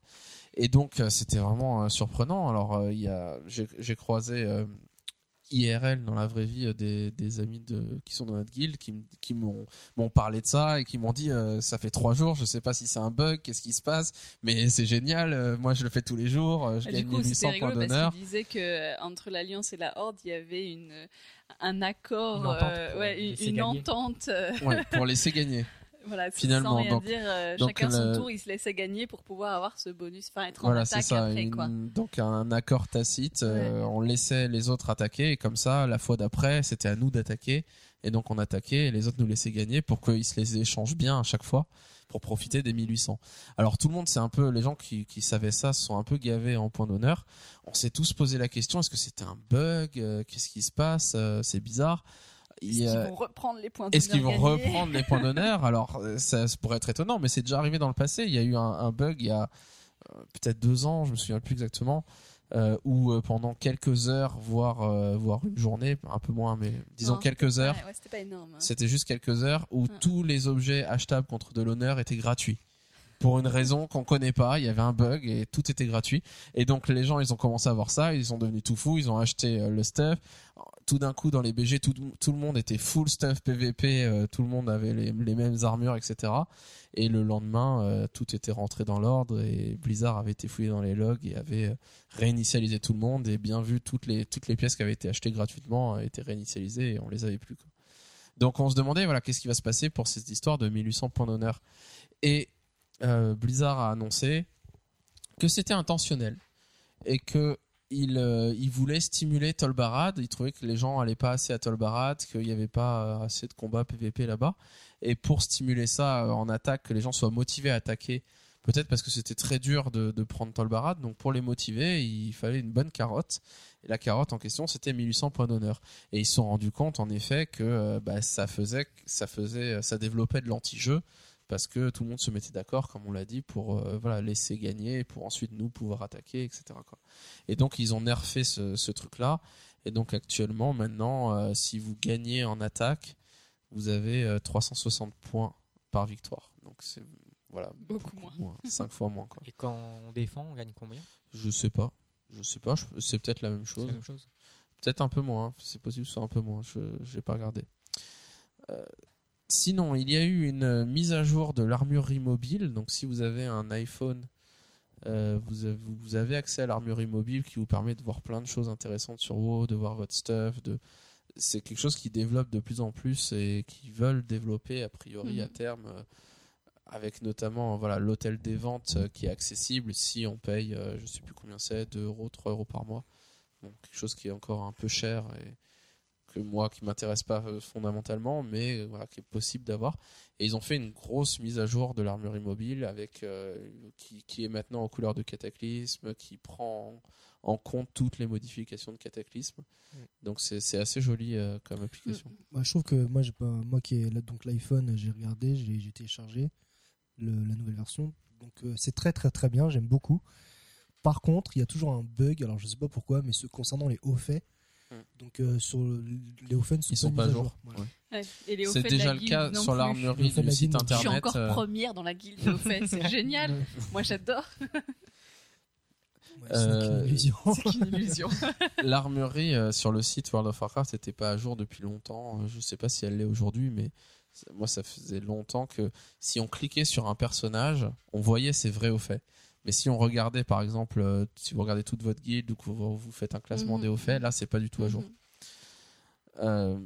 Et donc euh, c'était vraiment euh, surprenant. Alors j'ai croisé IRL dans la vraie vie euh, des, des amis de qui sont dans notre guilde qui, qui m'ont m'ont parlé de ça et qui m'ont dit euh, ça fait trois jours je sais pas si c'est un bug qu'est-ce qui se passe mais c'est génial euh, moi je le fais tous les jours je Ah, gagne du coup, 1800 c'était points rigolo d'honneur parce qu'il disait que entre l'Alliance et la Horde, il y avait une, un accord, Une entente pour ouais, une, laisser une gagner. entente. ouais, pour <laughs> laisser gagner voilà, Finalement, sans rien donc- dire, euh, donc chacun son le- tour, il se laissait gagner pour pouvoir avoir ce bonus, enfin être en Voilà, attaque ça. après, une- quoi. Donc un accord tacite, euh, on laissait les autres attaquer et comme ça, la fois d'après, c'était à nous d'attaquer et donc on attaquait et les autres nous laissaient gagner pour qu'ils se les échangent bien à chaque fois pour profiter des 1800. Alors tout le monde, c'est un peu les gens qui, qui savaient ça, se sont un peu gavés en point d'honneur. On s'est tous posé la question est-ce que c'était un bug Euh, Qu'est-ce qui se passe C'est bizarre. Est-ce qu'ils a- vont reprendre les points est-ce qu'ils vont d'honneur gagnés reprendre les points d'honneur? Alors, euh, ça, ça pourrait être étonnant, mais c'est déjà arrivé dans le passé. Il y a eu un, un bug il y a euh, peut-être deux ans, je me souviens plus exactement, euh, où euh, pendant quelques heures, voire euh, voire une journée, un peu moins, mais disons Non, quelques heures, Ouais, ouais, c'était pas énorme. hein. c'était juste quelques heures où Ah. tous les objets achetables contre de l'honneur étaient gratuits. Pour une raison qu'on connaît pas, il y avait un bug et tout était gratuit. Et donc les gens, ils ont commencé à voir ça, ils sont devenus tout fous, ils ont acheté euh, le stuff. Tout d'un coup, dans les BG, tout, le monde était full stuff PVP, euh, tout le monde avait les, mêmes armures, etc. Et le lendemain, euh, tout était rentré dans l'ordre et Blizzard avait été fouillé dans les logs et avait euh, réinitialisé tout le monde et bien vu toutes les pièces qui avaient été achetées gratuitement étaient réinitialisées et on les avait plus. Donc on se demandait voilà qu'est-ce qui va se passer pour cette histoire de 1800 points d'honneur. Et Blizzard a annoncé que c'était intentionnel et que il, euh, il voulait stimuler Tolbarad. Il trouvait que les gens allaient pas assez à Tolbarad, qu'il n'y avait pas euh, assez de combats PVP là-bas. Et pour stimuler ça euh, en attaque, que les gens soient motivés à attaquer, peut-être parce que c'était très dur de, prendre Tolbarad. Donc pour les motiver, il fallait une bonne carotte. Et la carotte en question, c'était 1800 points d'honneur. Et ils se sont rendus compte en effet que bah, ça faisait, ça faisait, ça développait de l'anti-jeu parce que tout le monde se mettait d'accord, comme on l'a dit, pour euh, voilà laisser gagner, pour ensuite nous pouvoir attaquer, etc. Quoi. Et donc ils ont nerfé ce, ce truc-là. Et donc actuellement, maintenant, euh, si vous gagnez en attaque, vous avez euh, 360 points par victoire. Donc c'est voilà Beaucoup moins. 5 fois moins. Quoi. Et quand on défend, on gagne combien? Je sais pas. Je sais pas. je- C'est peut-être la même chose. la même chose. Peut-être un peu moins. C'est possible que ce soit un peu moins. Je n'ai pas regardé. Sinon, il y a eu une euh, mise à jour de l'armurerie mobile. Donc, si vous avez un iPhone, euh, vous, avez, vous avez accès à l'armurerie mobile qui vous permet de voir plein de choses intéressantes sur WoW, de voir votre stuff. De... C'est quelque chose qui développe de plus en plus et qui veulent développer a priori Mhm. à terme. euh, avec notamment voilà l'hôtel des ventes qui est accessible si on paye je sais plus combien c'est 2 euros 3 euros par mois Bon, quelque chose qui est encore un peu cher et que moi qui m'intéresse pas euh, fondamentalement mais euh, voilà qui est possible d'avoir et ils ont fait une grosse mise à jour de l'armurerie mobile avec euh, qui, qui est maintenant en couleur de cataclysme qui prend en, compte toutes les modifications de cataclysme donc c'est assez joli euh, comme application Bah, je trouve que moi, j'ai pas, moi qui ai donc l'iPhone, j'ai regardé, j'ai j'ai téléchargé le- la nouvelle version. Donc euh, c'est très très très bien, j'aime beaucoup. Par contre, il y a toujours un bug, alors je sais pas pourquoi, mais ce concernant les hauts faits. Hmm. Donc euh, sur le- les ne sont ils sont pas à jour Voilà. Ouais. Ouais. C'est déjà le cas non sur l'armurerie du la site guilde, je Je suis internet encore euh, première dans la guilde des faits, c'est <laughs> génial. Moi j'adore. Ouais, c'est Euh, une illusion. C'est une illusion. <laughs> <laughs> L'armurerie euh, sur le site World of Warcraft n'était pas à jour depuis longtemps. Euh, Je sais pas si elle l'est aujourd'hui, mais ça- moi ça faisait longtemps que si on cliquait sur un personnage, on voyait ses vrais faits. Mais si on regardait par exemple, euh, si vous regardez toute votre guilde ou que vous, vous faites un classement Mhm. des hauts faits, là c'est pas du tout à jour. Mhm. Euh,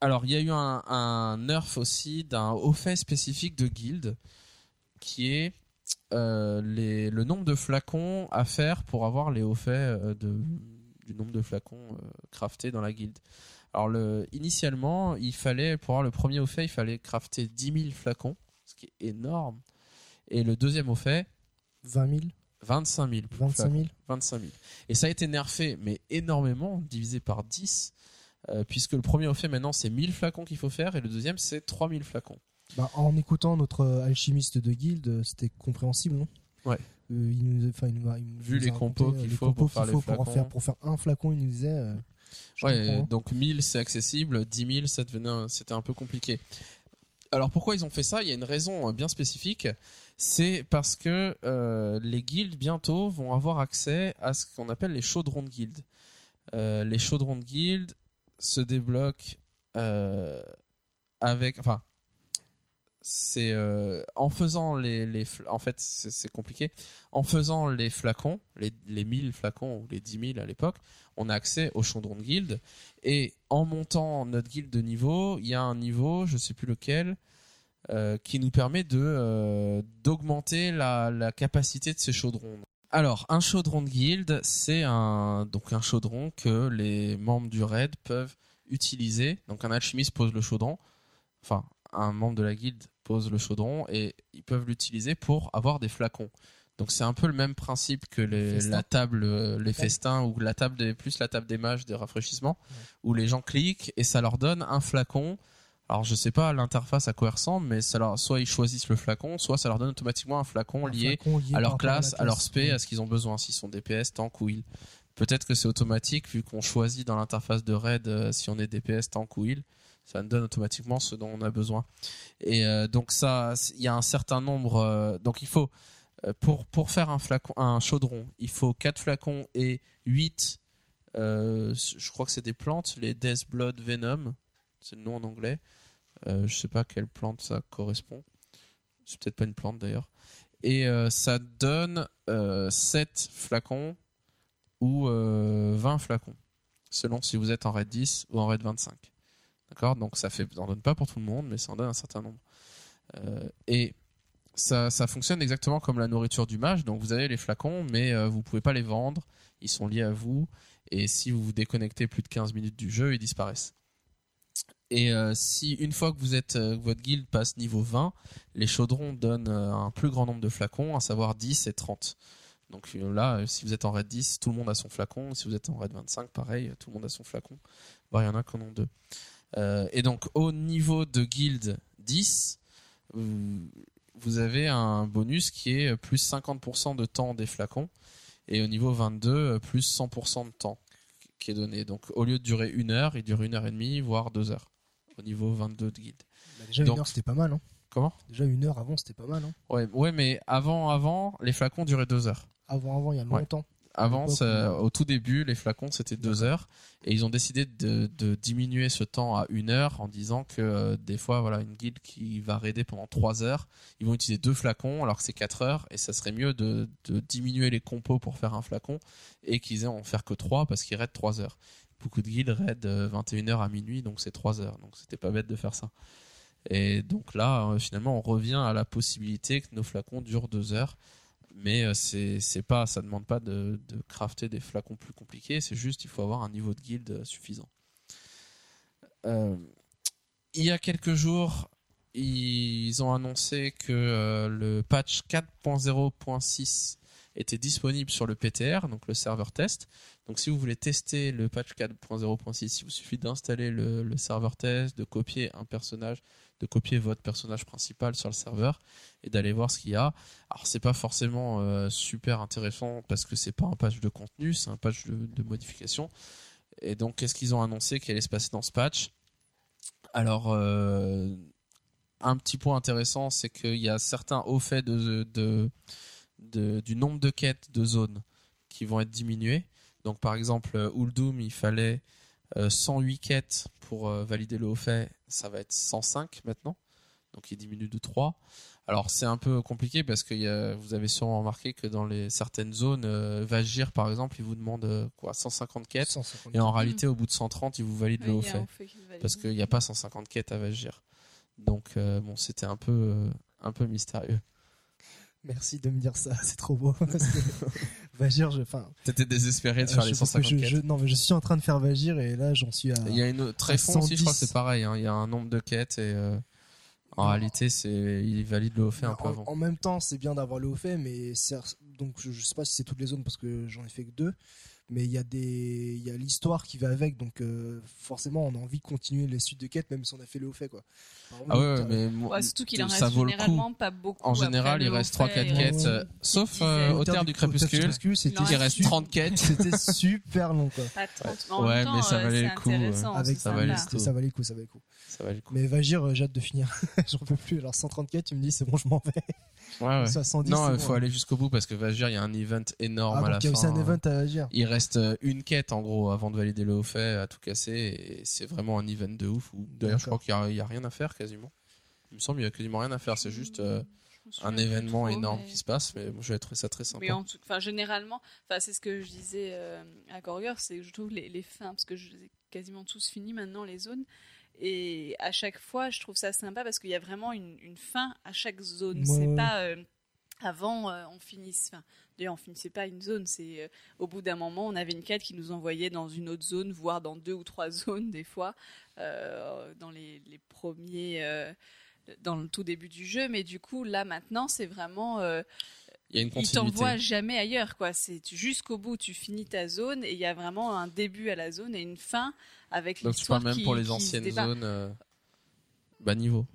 alors, il y a eu un, un nerf aussi d'un haut fait spécifique de guild qui est euh, les, le nombre de flacons à faire pour avoir les hauts faits de, du nombre de flacons craftés dans la guilde. Alors, le, initialement, il fallait, pour avoir le premier haut fait, il fallait crafter 10 000 flacons, ce qui est énorme. Et le deuxième haut fait, 20 000, 25 000. 25 flacons. 000. 25 000. Et ça a été nerfé, mais énormément, divisé par 10, euh, puisque le premier fait maintenant c'est 1000 flacons qu'il faut faire, et le deuxième c'est 3000 flacons. Bah, en écoutant notre euh, alchimiste de guilde, c'était compréhensible, non? Ouais. Euh, il nous, il nous a- il nous Vu les compos qu'il faut compos pour faire faut pour, en faire, pour faire un flacon, il nous disait. euh, Ouais, donc 1000 c'est accessible, 10 000 ça devenait, un- c'était un peu compliqué. Alors pourquoi ils ont fait ça? Il y a une raison euh, bien spécifique. C'est parce que euh, les guildes bientôt vont avoir accès à ce qu'on appelle les chaudrons de guildes. Euh, les chaudrons de guildes se débloquent euh, avec, enfin, c'est euh, en faisant les, les en fait c'est compliqué. En faisant les flacons les, les 1000 flacons ou les 10 000 à l'époque on a accès aux chaudrons de guilde. Et en montant notre guilde de niveau il y a un niveau je sais plus lequel euh, qui nous permet de euh, d'augmenter la, la capacité de ces chaudrons. Alors un chaudron de guilde c'est un donc un chaudron que les membres du raid peuvent utiliser. Donc un alchimiste pose le chaudron. Enfin un membre de la guilde pose le chaudron et ils peuvent l'utiliser pour avoir des flacons. Donc c'est un peu le même principe que les, la table, euh, les festins ou la table des plus la table des mages des rafraîchissements où les gens cliquent et ça leur donne un flacon. Alors je sais pas l'interface à quoi elle ressemble, mais ça leur, soit ils choisissent le flacon, soit ça leur donne automatiquement un flacon Un lié flacon lié à leur classe, la à leur spé, Ouais. à ce qu'ils ont besoin, s'ils sont DPS, tank ou heal. Peut-être que c'est automatique vu qu'on choisit dans l'interface de raid euh, si on est DPS, tank ou heal, ça nous donne automatiquement ce dont on a besoin. Et euh, donc ça, il y a un certain nombre. euh, donc il faut euh, pour pour faire un flacon, un chaudron, il faut 4 flacons et 8 euh, je crois que c'est des plantes, les Death Blood Venom, c'est le nom en anglais. Je sais pas quelle plante ça correspond. C'est peut-être pas une plante d'ailleurs. Et ça donne euh, 7 flacons ou euh, 20 flacons, selon si vous êtes en raid 10 ou en raid 25. Donc ça fait, ça en donne pas pour tout le monde, mais ça en donne un certain nombre. Euh, et ça, fonctionne exactement comme la nourriture du mage. Donc vous avez les flacons, mais euh, vous pouvez pas les vendre. Ils sont liés à vous. Et si vous vous déconnectez plus de 15 minutes du jeu, ils disparaissent. Et euh, si une fois que votre guilde passe niveau 20, les chaudrons donnent un plus grand nombre de flacons, à savoir 10 et 30. Donc là, si vous êtes en raid 10, tout le monde a son flacon. Si vous êtes en raid 25, pareil, tout le monde a son flacon. Bon, il y en a qui en ont deux. Euh, et donc au niveau de guilde 10, vous, avez un bonus qui est plus 50% de temps des flacons. Et au niveau 22, euh, plus 100% de temps qui est donné. Donc au lieu de durer une heure, il dure une heure et demie, voire deux heures. Au niveau 22 de guilde. Bah, déjà Donc- une heure c'était pas mal. Hein. Comment? Déjà une heure avant c'était pas mal. Hein. ouais, ouais, mais avant, avant, les flacons duraient deux heures. Avant avant il y a Ouais. Avant, oui. au tout début, les flacons c'était deux heures et ils ont décidé de, de diminuer ce temps à une heure en disant que euh, des fois, voilà, une guilde qui va raider pendant trois heures, ils vont utiliser deux flacons alors que c'est quatre heures et ça serait mieux de, de diminuer les compos pour faire un flacon et qu'ils aient en faire que trois parce qu'ils raident trois heures. Beaucoup de guildes raident 21h à minuit donc c'est trois heures donc c'était pas bête de faire ça. Et donc là, euh, finalement, on revient à la possibilité que nos flacons durent deux heures mais euh, c'est c'est pas ça demande pas de, crafter des flacons plus compliqués. C'est juste il faut avoir un niveau de guilde euh, suffisant. Euh, il y a quelques jours ils ont annoncé que le patch 4.0.6 était disponible sur le PTR donc le serveur test. Donc si vous voulez tester le patch 4.0.6 il vous suffit d'installer le, le serveur test de copier un personnage de copier votre personnage principal sur le serveur et d'aller voir ce qu'il y a alors c'est pas forcément euh, super intéressant parce que c'est pas un patch de contenu, c'est un patch de, modification. Et donc qu'est-ce qu'ils ont annoncé qui allait se passer dans ce patch? Alors euh, un petit point intéressant, c'est qu'il y a certains hauts faits du nombre de quêtes de zones qui vont être diminués. Donc par exemple Uldum, il fallait 108 quêtes pour euh, valider le haut fait, ça va être 105 maintenant. Donc il diminue de 3. Alors c'est un peu compliqué parce que il y a- vous avez sûrement remarqué que dans les certaines zones, euh, Vagir par exemple, il vous demande euh, quoi 150 quêtes 150. et en réalité au bout de 130, il vous valide le haut fait parce qu'il n'y a pas 150 quêtes à Vagir. Donc euh, bon, c'était un peu euh, un peu mystérieux. Merci de me dire ça, <laughs> c'est trop beau. <laughs> Vagir, <laughs> je, enfin, T'étais désespéré de euh, faire je- les parce que 150 je, quêtes. je- non mais je suis en train de faire Vagir et là j'en suis à. Il y a une tréfond aussi, je crois que 110. c'est pareil. hein. Il y a un nombre de quêtes et euh, en Non. réalité, c'est il valide le haut fait un peu en, avant. en même temps, c'est bien d'avoir le haut fait, mais donc je, je sais pas si c'est toutes les zones parce que j'en ai fait que deux, mais il y a des, il y a l'histoire qui va avec, donc euh, forcément on a envie de continuer les suites de quêtes même si on a fait le haut fait quoi. Exemple, Ah ouais, mais moi, Ouais, surtout qu'il en ça reste vaut le coup. généralement pas beaucoup. En général, il reste haut 3-4 fait, quêtes, euh, sauf euh, au terre du crépuscule. c'était Il reste super- 30 quêtes. <laughs> C'était super long quoi. Pas 30. En Ouais, temps, mais ça euh, valait le coup, euh, Avec ça valait le coup. Ça valait le coup, ça valait le coup. Mais Vagir, euh, j'ai hâte de finir. <laughs> J'en peux plus. Alors 134, tu me dis c'est bon, je m'en vais. Ouais, ouais. 70, Non, il faut hein. aller jusqu'au bout parce que Vagir, il y a un event énorme Ah, à la donc il y a aussi fin. un event à Vagir. Il reste euh, une quête en gros avant de valider le haut fait à tout casser et c'est vraiment un event de ouf. D'ailleurs, je crois qu'il y y a, rien à faire quasiment. Il me semble qu'il y a quasiment rien à faire. C'est juste euh, un événement trop, énorme mais- qui se passe. Mais je vais trouver ça très sympa. Mais en tout, enfin, généralement, enfin, c'est ce que je disais euh, à Gorger, c'est que je trouve les, les fins, parce que je les ai quasiment tous finis maintenant, les zones. Et à chaque fois, je trouve ça sympa parce qu'il y a vraiment une, une fin à chaque zone. Ouais, c'est pas euh, avant, euh, on finisse. Enfin, d'ailleurs, on finissait pas une zone. C'est euh, au bout d'un moment, on avait une quête qui nous envoyait dans une autre zone, voire dans deux ou trois <laughs> zones des fois, euh, dans les, les premiers. euh, dans le tout début du jeu, mais du coup là maintenant c'est vraiment euh, Il y a une t'envoie jamais ailleurs quoi c'est jusqu'au bout tu finis ta zone et il y a vraiment un début à la zone et une fin avec Donc tu parles même qui- pour les anciennes zones euh, bas niveau.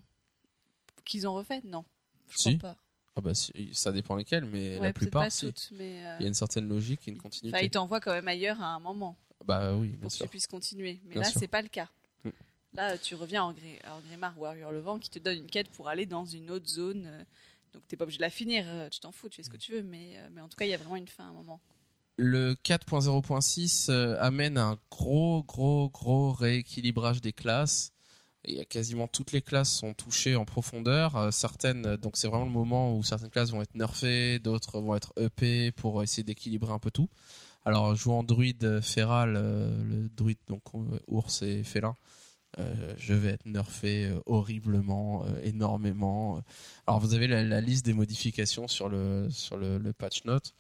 qu'ils ont refait non je Si. crois pas Ah bah si, ça dépend lesquelles, mais ouais, la plupart pas si. toutes mais euh, Il y a une certaine logique et une enfin, continuité. il t'envoie quand même ailleurs à un moment Bah oui, bien pour que tu puisses continuer mais Bien là c'est pas le cas Mm. là tu reviens en, Gré- en Grimard ou Warrior le vent qui te donne une quête pour aller dans une autre zone euh, donc t'es pas obligé de la finir tu t'en fous tu fais ce que tu veux mais, mais en tout cas il y a vraiment une fin à un moment Le 4.0.6 euh, amène un gros, gros, gros rééquilibrage des classes. Quasiment toutes les classes sont touchées en profondeur. Euh, certaines, euh, donc c'est vraiment le moment où certaines classes vont être nerfées, d'autres vont être EP pour essayer d'équilibrer un peu tout. Alors, jouant druide féral, euh, le druide donc euh, ours et félin, je vais être nerfé horriblement, énormément. Alors, vous avez la, liste des modifications sur le sur le patch note.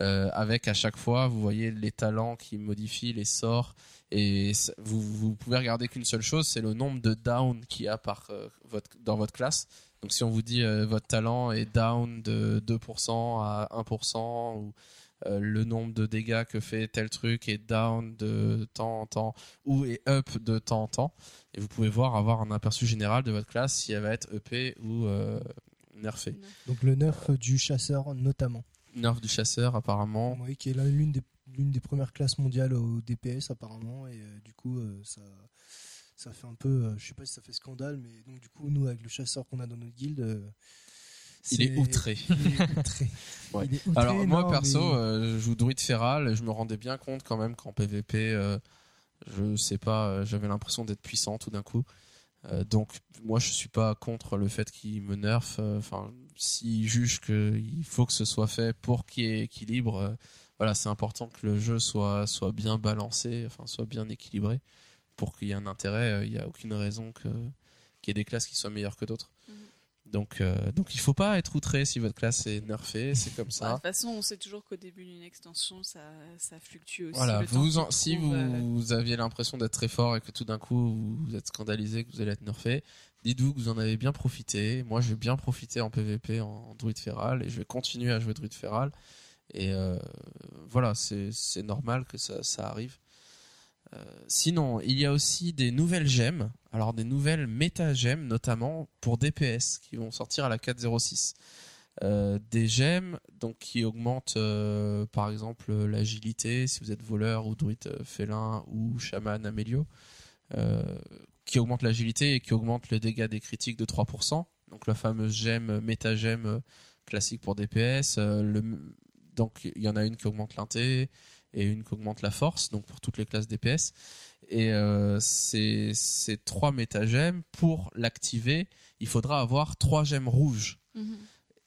Euh, avec à chaque fois, vous voyez les talents qui modifient les sorts et vous, vous pouvez regarder qu'une seule chose, c'est le nombre de down qu'il y a par euh, votre, dans votre classe. Donc si on vous dit euh, votre talent est down de 2% à 1% ou euh, le nombre de dégâts que fait tel truc est down de temps en temps ou est up de temps en temps et vous pouvez voir avoir un aperçu général de votre classe si elle va être EP ou euh, nerfée. Donc le nerf du chasseur notamment. Nerf du chasseur apparemment. Oui, qui est là l'une des l'une des premières classes mondiales au DPS apparemment et euh, du coup euh, ça ça fait un peu euh, je sais pas si ça fait scandale mais donc du coup nous avec le chasseur qu'on a dans notre guilde euh, Il est c'est- outré. <laughs> il est outré. <laughs> Ouais. Il est outré, Alors moi non, perso, mais- euh, je joue druide féral et je me rendais bien compte quand même qu'en PVP, euh, je sais pas, euh, j'avais l'impression d'être puissant tout d'un coup. Euh, donc moi je suis pas contre le fait qu'il me nerf. euh, Enfin, s'il juge qu'il faut que ce soit fait pour qu'il y ait équilibre, euh, voilà, c'est important que le jeu soit soit bien balancé, enfin soit bien équilibré pour qu'il y ait un intérêt. Il n'y a aucune raison que qu'il y ait des classes qui soient meilleures que d'autres. Donc, euh, donc il faut pas être outré si votre classe est nerfée, c'est comme Bah, de ça. toute façon, on sait toujours qu'au début d'une extension, ça, ça fluctue aussi. Voilà, vous en- si vous, euh, vous aviez l'impression d'être très fort et que tout d'un coup vous êtes scandalisé, que vous allez être nerfé, dites-vous que vous en avez bien profité. Moi, j'ai bien profité en PVP en druide féral et je vais continuer à jouer druide féral. Et euh, voilà, c'est c'est normal que ça, ça arrive. Euh, sinon, il y a aussi des nouvelles gemmes, alors des nouvelles méta-gemmes, notamment pour DPS, qui vont sortir à la 4.06. Euh, des gemmes donc qui augmentent euh, par exemple l'agilité si vous êtes voleur ou druide félin ou chaman amélio qui augmente l'agilité et qui augmente le dégât des critiques de 3% donc la fameuse gemme méta gemme classique pour DPS donc il y en a une qui augmente l'inté et une qui augmente la force donc pour toutes les classes DPS et euh, ces, ces trois méta-gemmes pour l'activer il faudra avoir trois gemmes rouges mhm.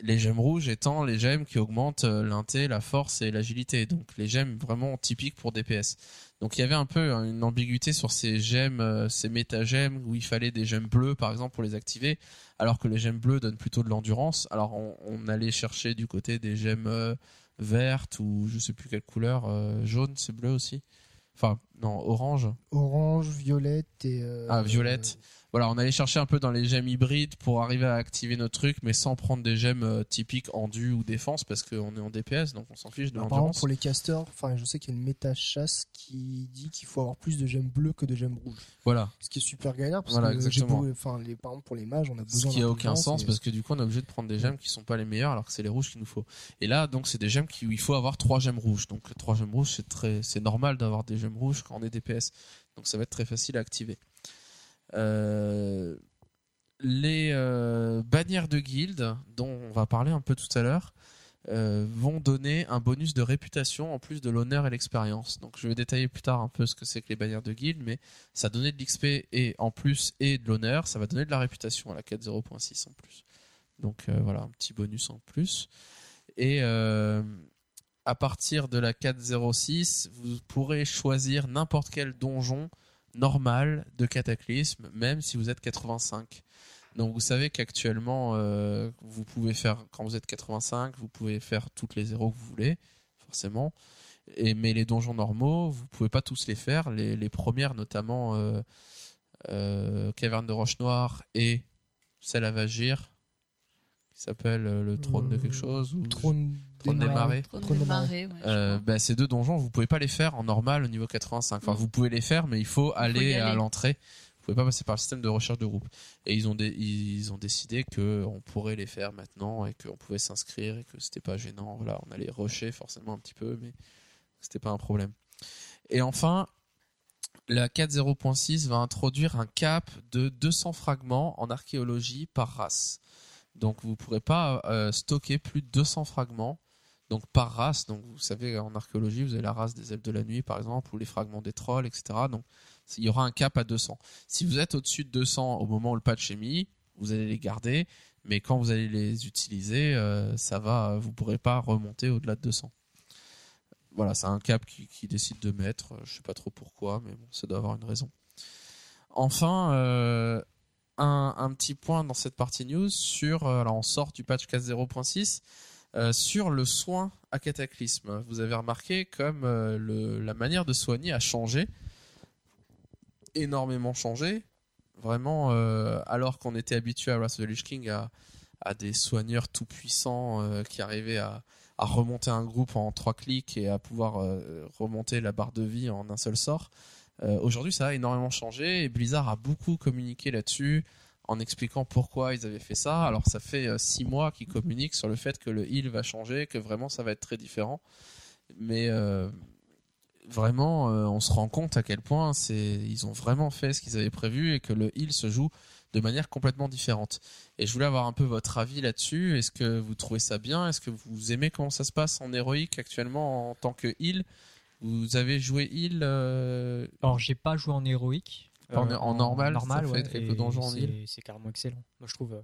les gemmes rouges étant les gemmes qui augmentent euh, l'inté, la force et l'agilité. Donc les gemmes vraiment typiques pour DPS. Donc il y avait un peu hein, une ambiguïté sur ces gemmes, euh, ces méta-gemmes où il fallait des gemmes bleues par exemple pour les activer, alors que les gemmes bleues donnent plutôt de l'endurance. Alors on, on allait chercher du côté des gemmes vertes ou je sais plus quelle couleur, euh, jaune c'est bleu aussi. Enfin non orange. orange, violette et euh, Ah, violette. Voilà, on allait chercher un peu dans les gemmes hybrides pour arriver à activer nos trucs, mais sans prendre des gemmes euh, typiques endu ou défense parce qu'on est en DPS, donc on s'en fiche de exemple, l'endurance. pour les casters, enfin, je sais qu'il y a une méta chasse qui dit qu'il faut avoir plus de gemmes bleues que de gemmes rouges. Voilà, Ce qui est super galère parce Voilà, que beau- enfin, les, par exemple, pour les mages, on a ce besoin qui a aucun sens et- parce que du coup on est obligé de prendre des gemmes qui sont pas les meilleures alors que c'est les rouges qu'il nous faut. Et là donc c'est des gemmes qui, où il faut avoir trois gemmes rouges. Donc trois gemmes rouges c'est très c'est normal d'avoir des gemmes rouges quand on est DPS. Donc ça va être très facile à activer. Euh, les euh, bannières de guilde dont on va parler un peu tout à l'heure euh, vont donner un bonus de réputation en plus de l'honneur et l'expérience. Donc je vais détailler plus tard un peu ce que c'est que les bannières de guilde, mais ça donnait de l'XP et en plus et de l'honneur, ça va donner de la réputation à la 4.0.6 en plus. Donc voilà, un petit bonus en plus. Et à partir de la 4.06, vous pourrez choisir n'importe quel donjon normal de cataclysme, même si vous êtes 85. Donc vous savez qu'actuellement, euh, vous pouvez faire, quand vous êtes 85, vous pouvez faire toutes les zéros que vous voulez, forcément. Et, mais les donjons normaux, vous pouvez pas tous les faire. Les, les premières, notamment euh, euh, Caverne de Roche Noire et celle à Vagir, qui s'appelle le trône de quelque chose. Ou... Trône, Trône des bah, ces deux donjons, vous pouvez pas les faire en normal au niveau 85. Enfin, Mm. vous pouvez les faire, mais il faut aller, à l'entrée. Vous pouvez pas passer par le système de recherche de groupe. Et ils ont, dé- ils ont décidé que on pourrait les faire maintenant et qu'on pouvait s'inscrire et que c'était pas gênant. Voilà, on allait rusher forcément un petit peu, mais c'était pas un problème. Et enfin, la 4.0.6 va introduire un cap de 200 fragments en archéologie par race. Donc vous pourrez pas euh, stocker plus de 200 fragments donc par race. Donc vous savez en archéologie vous avez la race des elfes de la nuit par exemple ou les fragments des trolls etc. Donc il y aura un cap à 200. Si vous êtes au-dessus de 200 au moment où le patch est mis, vous allez les garder, mais quand vous allez les utiliser, euh, ça va, vous pourrez pas remonter au-delà de 200. Voilà, c'est un cap qui, décide de mettre. Je sais pas trop pourquoi, mais bon, ça doit avoir une raison. Enfin, euh, un, un petit point dans cette partie news sur, euh, alors on sort du patch 4.0.6, euh, sur le soin à cataclysme. Vous avez remarqué comme euh, la manière de soigner a changé, énormément changé. Vraiment, euh, alors qu'on était habitué à Wrath of the Lich King à, des soigneurs tout puissants qui arrivaient à, à remonter un groupe en trois clics et à pouvoir remonter la barre de vie en un seul sort. Aujourd'hui, ça a énormément changé et Blizzard a beaucoup communiqué là-dessus en expliquant pourquoi ils avaient fait ça. Alors, ça fait euh, six mois qu'ils communiquent sur le fait que le heal va changer, que vraiment ça va être très différent. Mais euh, vraiment, euh, on se rend compte à quel point c'est ils ont vraiment fait ce qu'ils avaient prévu et que le heal se joue de manière complètement différente. Et je voulais avoir un peu votre avis là-dessus. Est-ce que vous trouvez ça bien? Est-ce que vous aimez comment ça se passe en héroïque actuellement en tant que heal? Vous avez joué heal euh, Alors, j'ai pas joué en héroïque. Euh, En- en normal, normal, ça fait ouais, quelques donjons en c'est- île. C'est carrément excellent. Moi, je trouve euh,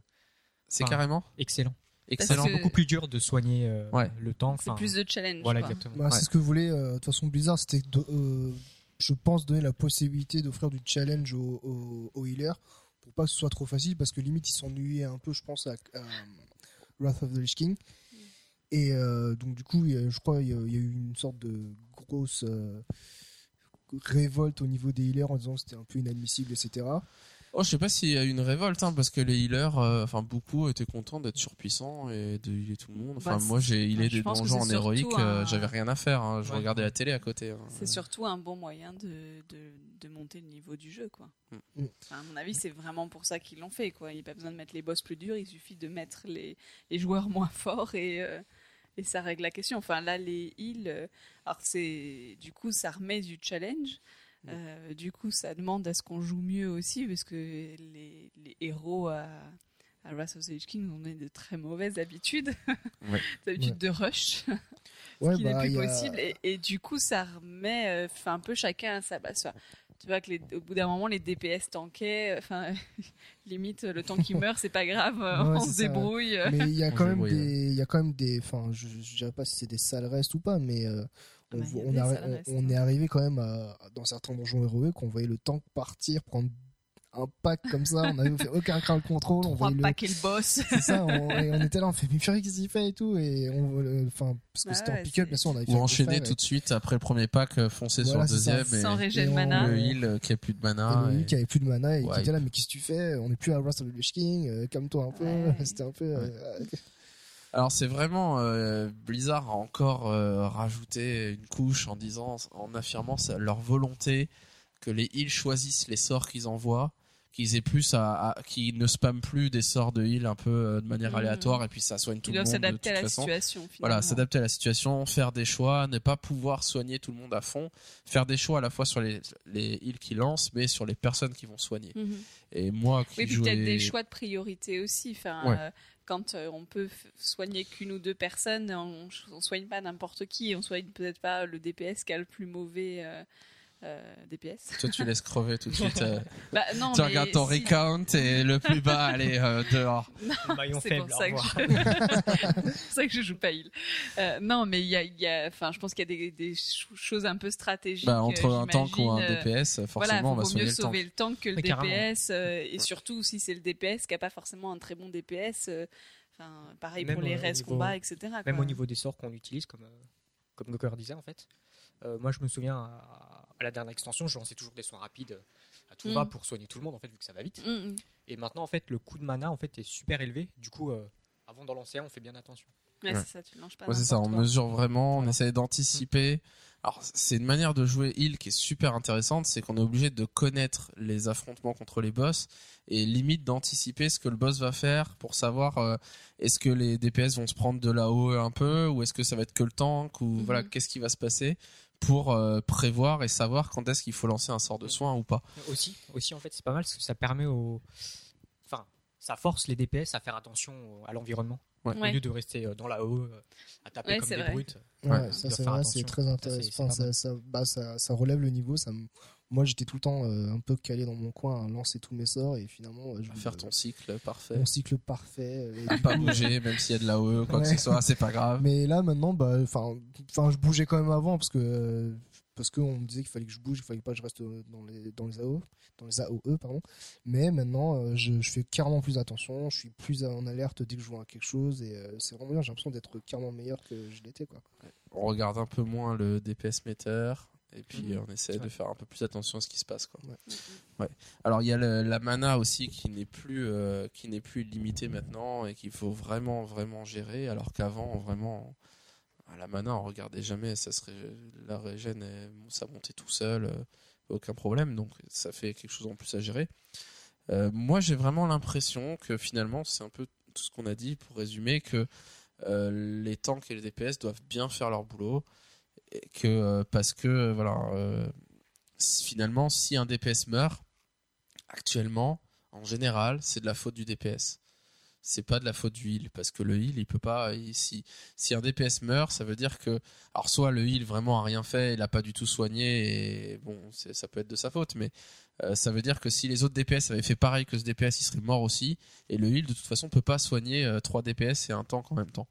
C'est carrément excellent. excellent. que- Beaucoup plus dur de soigner euh, Ouais. le temps. C'est plus de challenge. Voilà, quoi. exactement. Bah, Ouais. C'est ce que voulait, euh, de toute façon, Blizzard, c'était, de- euh, je pense, donner la possibilité d'offrir du challenge aux, healers pour pas que ce soit trop facile parce que limite ils s'ennuyaient un peu, je pense, à, à Wrath of the Lich King. Et euh, donc, du coup, je crois qu'il y, a il y a eu une sorte de grosse euh, révolte au niveau des healers en disant que c'était un peu inadmissible, etc. Oh, je sais pas s'il y a eu une révolte, hein, parce que les healers, euh, enfin beaucoup étaient contents d'être surpuissants et de healer tout le monde. Enfin, Bah, moi j'ai healé je des donjons en héroïque, euh, un- j'avais rien à faire. hein, je Ouais. regardais la télé à côté. hein. C'est surtout un bon moyen de, de, de monter le niveau du jeu, quoi. Mm. Mm. Enfin, à mon avis, c'est vraiment pour ça qu'ils l'ont fait, quoi. Il n'y a pas besoin de mettre les boss plus durs, il suffit de mettre les, les joueurs moins forts et, euh, et ça règle la question. Enfin, là, les heals, euh, alors c'est, du coup, ça remet du challenge. Euh, du coup, ça demande à ce qu'on joue mieux aussi, parce que les, les héros à, à Wrath of the Lich King ont de très mauvaises habitudes, <laughs> Ouais. des habitudes Ouais. de rush <laughs> Ouais, qui n'est bah, plus a- possible. Et, et du coup, ça remet euh, enfin, un peu chacun à sa base. Tu vois que les, au bout d'un moment, les DPS tankaient. euh, Enfin, <laughs> limite, le temps qui meurt, c'est pas grave, euh, Ouais, on se ça. débrouille. Mais il y a quand même des, il y a quand même des, enfin, je, je dirais pas si c'est des sales restes ou pas, mais euh, Ah on, bah, a on hein. est arrivé quand même à, dans certains donjons héroïques, on voyait le tank partir, prendre un pack comme ça, on avait fait aucun crowd control, on voyait le, packs et le boss. <laughs> c'est ça, on, et on était là, on fait, mais qu'est-ce qu'il fait et tout, et on, euh, enfin, parce que Ouais, c'était en ouais, pick-up, c'est- bien sûr, on avait fait Ou le enchaîner tout de suite après le premier pack, euh, foncer Voilà, sur le ça. deuxième Sans et on- mana. le heal euh, qui a plus de mana. Et et- qui avait plus de mana et qui Ouais. était là, mais qu'est-ce que tu fais On n'est plus à Wrath of the Lich King, euh, calme-toi un peu. Ouais. <laughs> C'était un peu. euh, Alors c'est vraiment euh, Blizzard a encore euh, rajouté une couche en disant, en affirmant leur volonté que les heals choisissent les sorts qu'ils envoient, qu'ils aient plus à, à- qu'ils ne spamment plus des sorts de heal un peu euh, de manière Mhm. aléatoire et puis ça soigne tout Ils le doivent monde de toute s'adapter à la façon. situation. Voilà, s'adapter à la situation, faire des choix, ne pas pouvoir soigner tout le monde à fond, faire des choix à la fois sur les, les heals qu'ils lancent, mais sur les personnes qui vont soigner. Mhm. Et moi qui Oui, puis jouais... peut-être des choix de priorité aussi. Enfin, Ouais. euh, quand euh, on peut soigner qu'une ou deux personnes, on, on soigne pas n'importe qui. On soigne peut-être pas le DPS qui a le plus mauvais euh, euh, DPS. Toi tu laisses crever tout de <laughs> suite. euh, Bah, non, tu mais regardes ton si- recount et le plus bas, <laughs> allez, euh, dehors. <laughs> C'est pour, ça que je... ça que je joue pas heal. Euh, non, mais il y a, il y a, enfin, je pense qu'il y a des, des ch- choses un peu stratégiques. Bah, entre euh, un tank ou un DPS, Voilà, forcément, on va soigner mieux le tank. sauver le tank que le Mais. DPS, euh, et surtout si c'est le DPS qui a pas forcément un très bon DPS. euh, Enfin, pareil Même pour les au res niveau- combats, etc. Même quoi. au niveau des sorts qu'on utilise, comme, euh, comme Goker disait en fait. Euh, moi je me souviens à, à la dernière extension, je lançais toujours des soins rapides euh, à tout Mm. va pour soigner tout le monde en fait, vu que ça va vite. Mm, mm. Et maintenant en fait, le coût de mana en fait est super élevé. Du coup, euh, avant d'en lancer un, on fait bien attention. Ouais, Ouais. c'est ça, tu lances pas. Ouais, c'est ça, on quoi. mesure vraiment, on essaie d'anticiper. Alors, c'est une manière de jouer heal qui est super intéressante, c'est qu'on est obligé de connaître les affrontements contre les boss et limite d'anticiper ce que le boss va faire pour savoir euh, est-ce que les DPS vont se prendre de la haut un peu ou est-ce que ça va être que le tank ou Mhm. voilà, qu'est-ce qui va se passer pour euh, prévoir et savoir quand est-ce qu'il faut lancer un sort de soin ou pas. Aussi, aussi en fait, c'est pas mal parce que ça permet au. Enfin, ça force les DPS à faire attention à l'environnement. Ouais. Au lieu de rester euh, dans la haut, euh, à taper Ouais, comme des vrai. brutes. Ouais, Ouais. ça c'est vrai, c'est très Ça, intéressant. ça, bah, ça, ça relève le niveau. Ça me- Moi j'étais tout le temps euh, un peu calé dans mon coin à lancer tous mes sorts et finalement euh, je faire ton cycle parfait. mon cycle parfait. euh, et À du pas bouger, même s'il y a de la haut, quoi que ce soit, c'est pas grave. Mais là maintenant, bah, enfin, enfin, je bougeais quand même avant parce que euh, parce que on me disait qu'il fallait que je bouge, il fallait pas que je reste euh, dans les dans les AO, dans les AOE pardon. Mais maintenant, euh, je, je fais carrément plus attention, je suis plus en alerte dès que je vois quelque chose et euh, c'est vraiment bien. J'ai l'impression d'être carrément meilleur que je l'étais quoi. on regarde un peu moins le DPS meter et puis Mhm. on essaie de faire un peu plus attention à ce qui se passe quoi. Alors il y a le- la mana aussi qui n'est plus euh, qui n'est plus limitée maintenant et qu'il faut vraiment vraiment gérer alors qu'avant vraiment à la mana on regardait jamais ça serait la régène ça montait tout seul euh, aucun problème donc ça fait quelque chose en plus à gérer. Euh, moi j'ai vraiment l'impression que finalement c'est un peu tout ce qu'on a dit pour résumer que euh, les tanks et les DPS doivent bien faire leur boulot que euh, parce que euh, voilà euh, finalement si un DPS meurt actuellement en général c'est de la faute du DPS c'est pas de la faute du heal parce que le heal il peut pas il- si si un DPS meurt ça veut dire que alors soit le heal vraiment a rien fait il a pas du tout soigné et bon ça peut être de sa faute mais ça veut dire que si les autres DPS avaient fait pareil que ce DPS il serait mort aussi et le heal de toute façon peut pas soigner euh, 3 DPS et un tank en même temps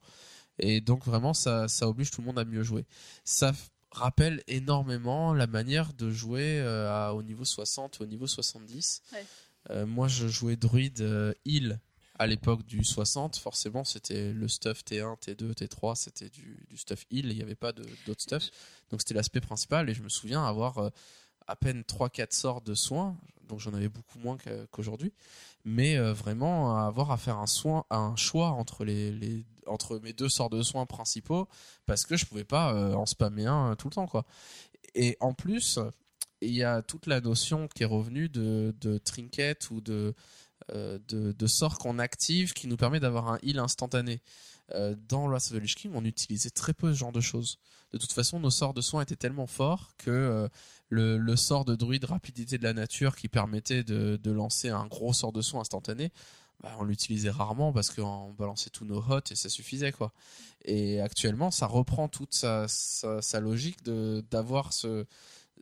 et donc vraiment ça ça oblige tout le monde à mieux jouer. Ça rappelle énormément la manière de jouer euh, à- au niveau 60 et au niveau 70 Ouais. Euh, moi je jouais druide euh, heal à l'époque du 60 forcément c'était le stuff T1 T2 T3 c'était du, du stuff heal. Il n'y avait pas d'autres stuff. Donc c'était l'aspect principal. Et je me souviens avoir euh, à peine 3-4 sorts de soins. Donc j'en avais beaucoup moins qu'a- qu'aujourd'hui mais euh, vraiment avoir à faire un soin un choix entre les, entre mes deux sorts de soins principaux parce que je pouvais pas euh, en spammer un euh, tout le temps quoi et en plus il y a toute la notion qui est revenue de, de trinket ou de, euh, de, de sort qu'on active qui nous permet d'avoir un heal instantané. Euh, dans Wrath of the Lich King, on utilisait très peu ce genre de choses. De toute façon, nos sorts de soins étaient tellement forts que euh, le, sort de druide rapidité de la nature qui permettait de, lancer un gros sort de soin instantané, bah, on l'utilisait rarement parce qu'on balançait tous nos hots et ça suffisait quoi. Et actuellement, ça reprend toute sa, sa, logique d'avoir ce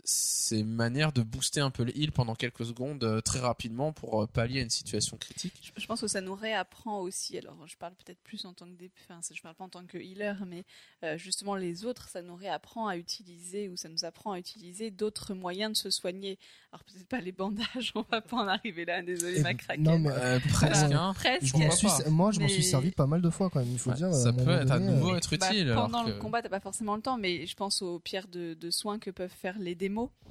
c'est une manière de booster un peu le heal pendant quelques secondes euh, très rapidement pour euh, pallier à une situation critique. Je, je pense que ça nous réapprend aussi. Alors, je parle peut-être plus en tant que dé- enfin, je parle pas en tant que healer, mais euh, justement les autres, ça nous réapprend à utiliser ou ça nous apprend à utiliser d'autres moyens de se soigner. Alors peut-être pas les bandages, <laughs> on va pas en arriver là. Désolé, Et- ma craquette. non, mais Euh, presque, Ouais. hein. Presque. Je m'en Pourquoi suis- pas moi, je m'en Mais- suis servi pas mal de fois quand même. Il faut Ouais, dire. ça peut être à nouveau euh, être Bah, utile. pendant le combat, t'as pas forcément le temps, mais je pense aux pierres de, de soins que peuvent faire les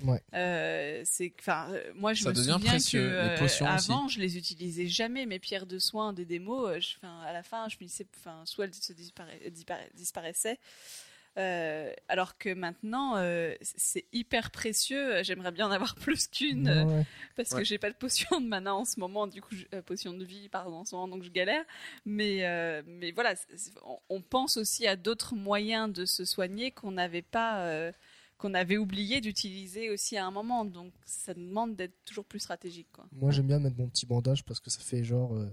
Ouais. Euh, c'est, enfin, euh, moi je Ça me devient souviens précieux, que les euh, potions aussi. avant, je les utilisais jamais mes pierres de soins des démos. je- Enfin, à la fin, je finissais, enfin, soit elles se dispara- dispara- disparaissaient. euh, alors que maintenant, euh, c'est hyper précieux. J'aimerais bien en avoir plus qu'une. euh, ouais, parce Ouais. que j'ai pas de potion de mana en ce moment, du coup, je- euh, potion de vie, pardon, en ce moment, donc je galère. Mais, euh, mais voilà, c'est- c'est- on, on pense aussi à d'autres moyens de se soigner qu'on n'avait pas, euh, qu'on avait oublié d'utiliser aussi à un moment. Donc ça demande d'être toujours plus stratégique, quoi. Moi, j'aime bien mettre mon petit bandage parce que ça fait genre euh,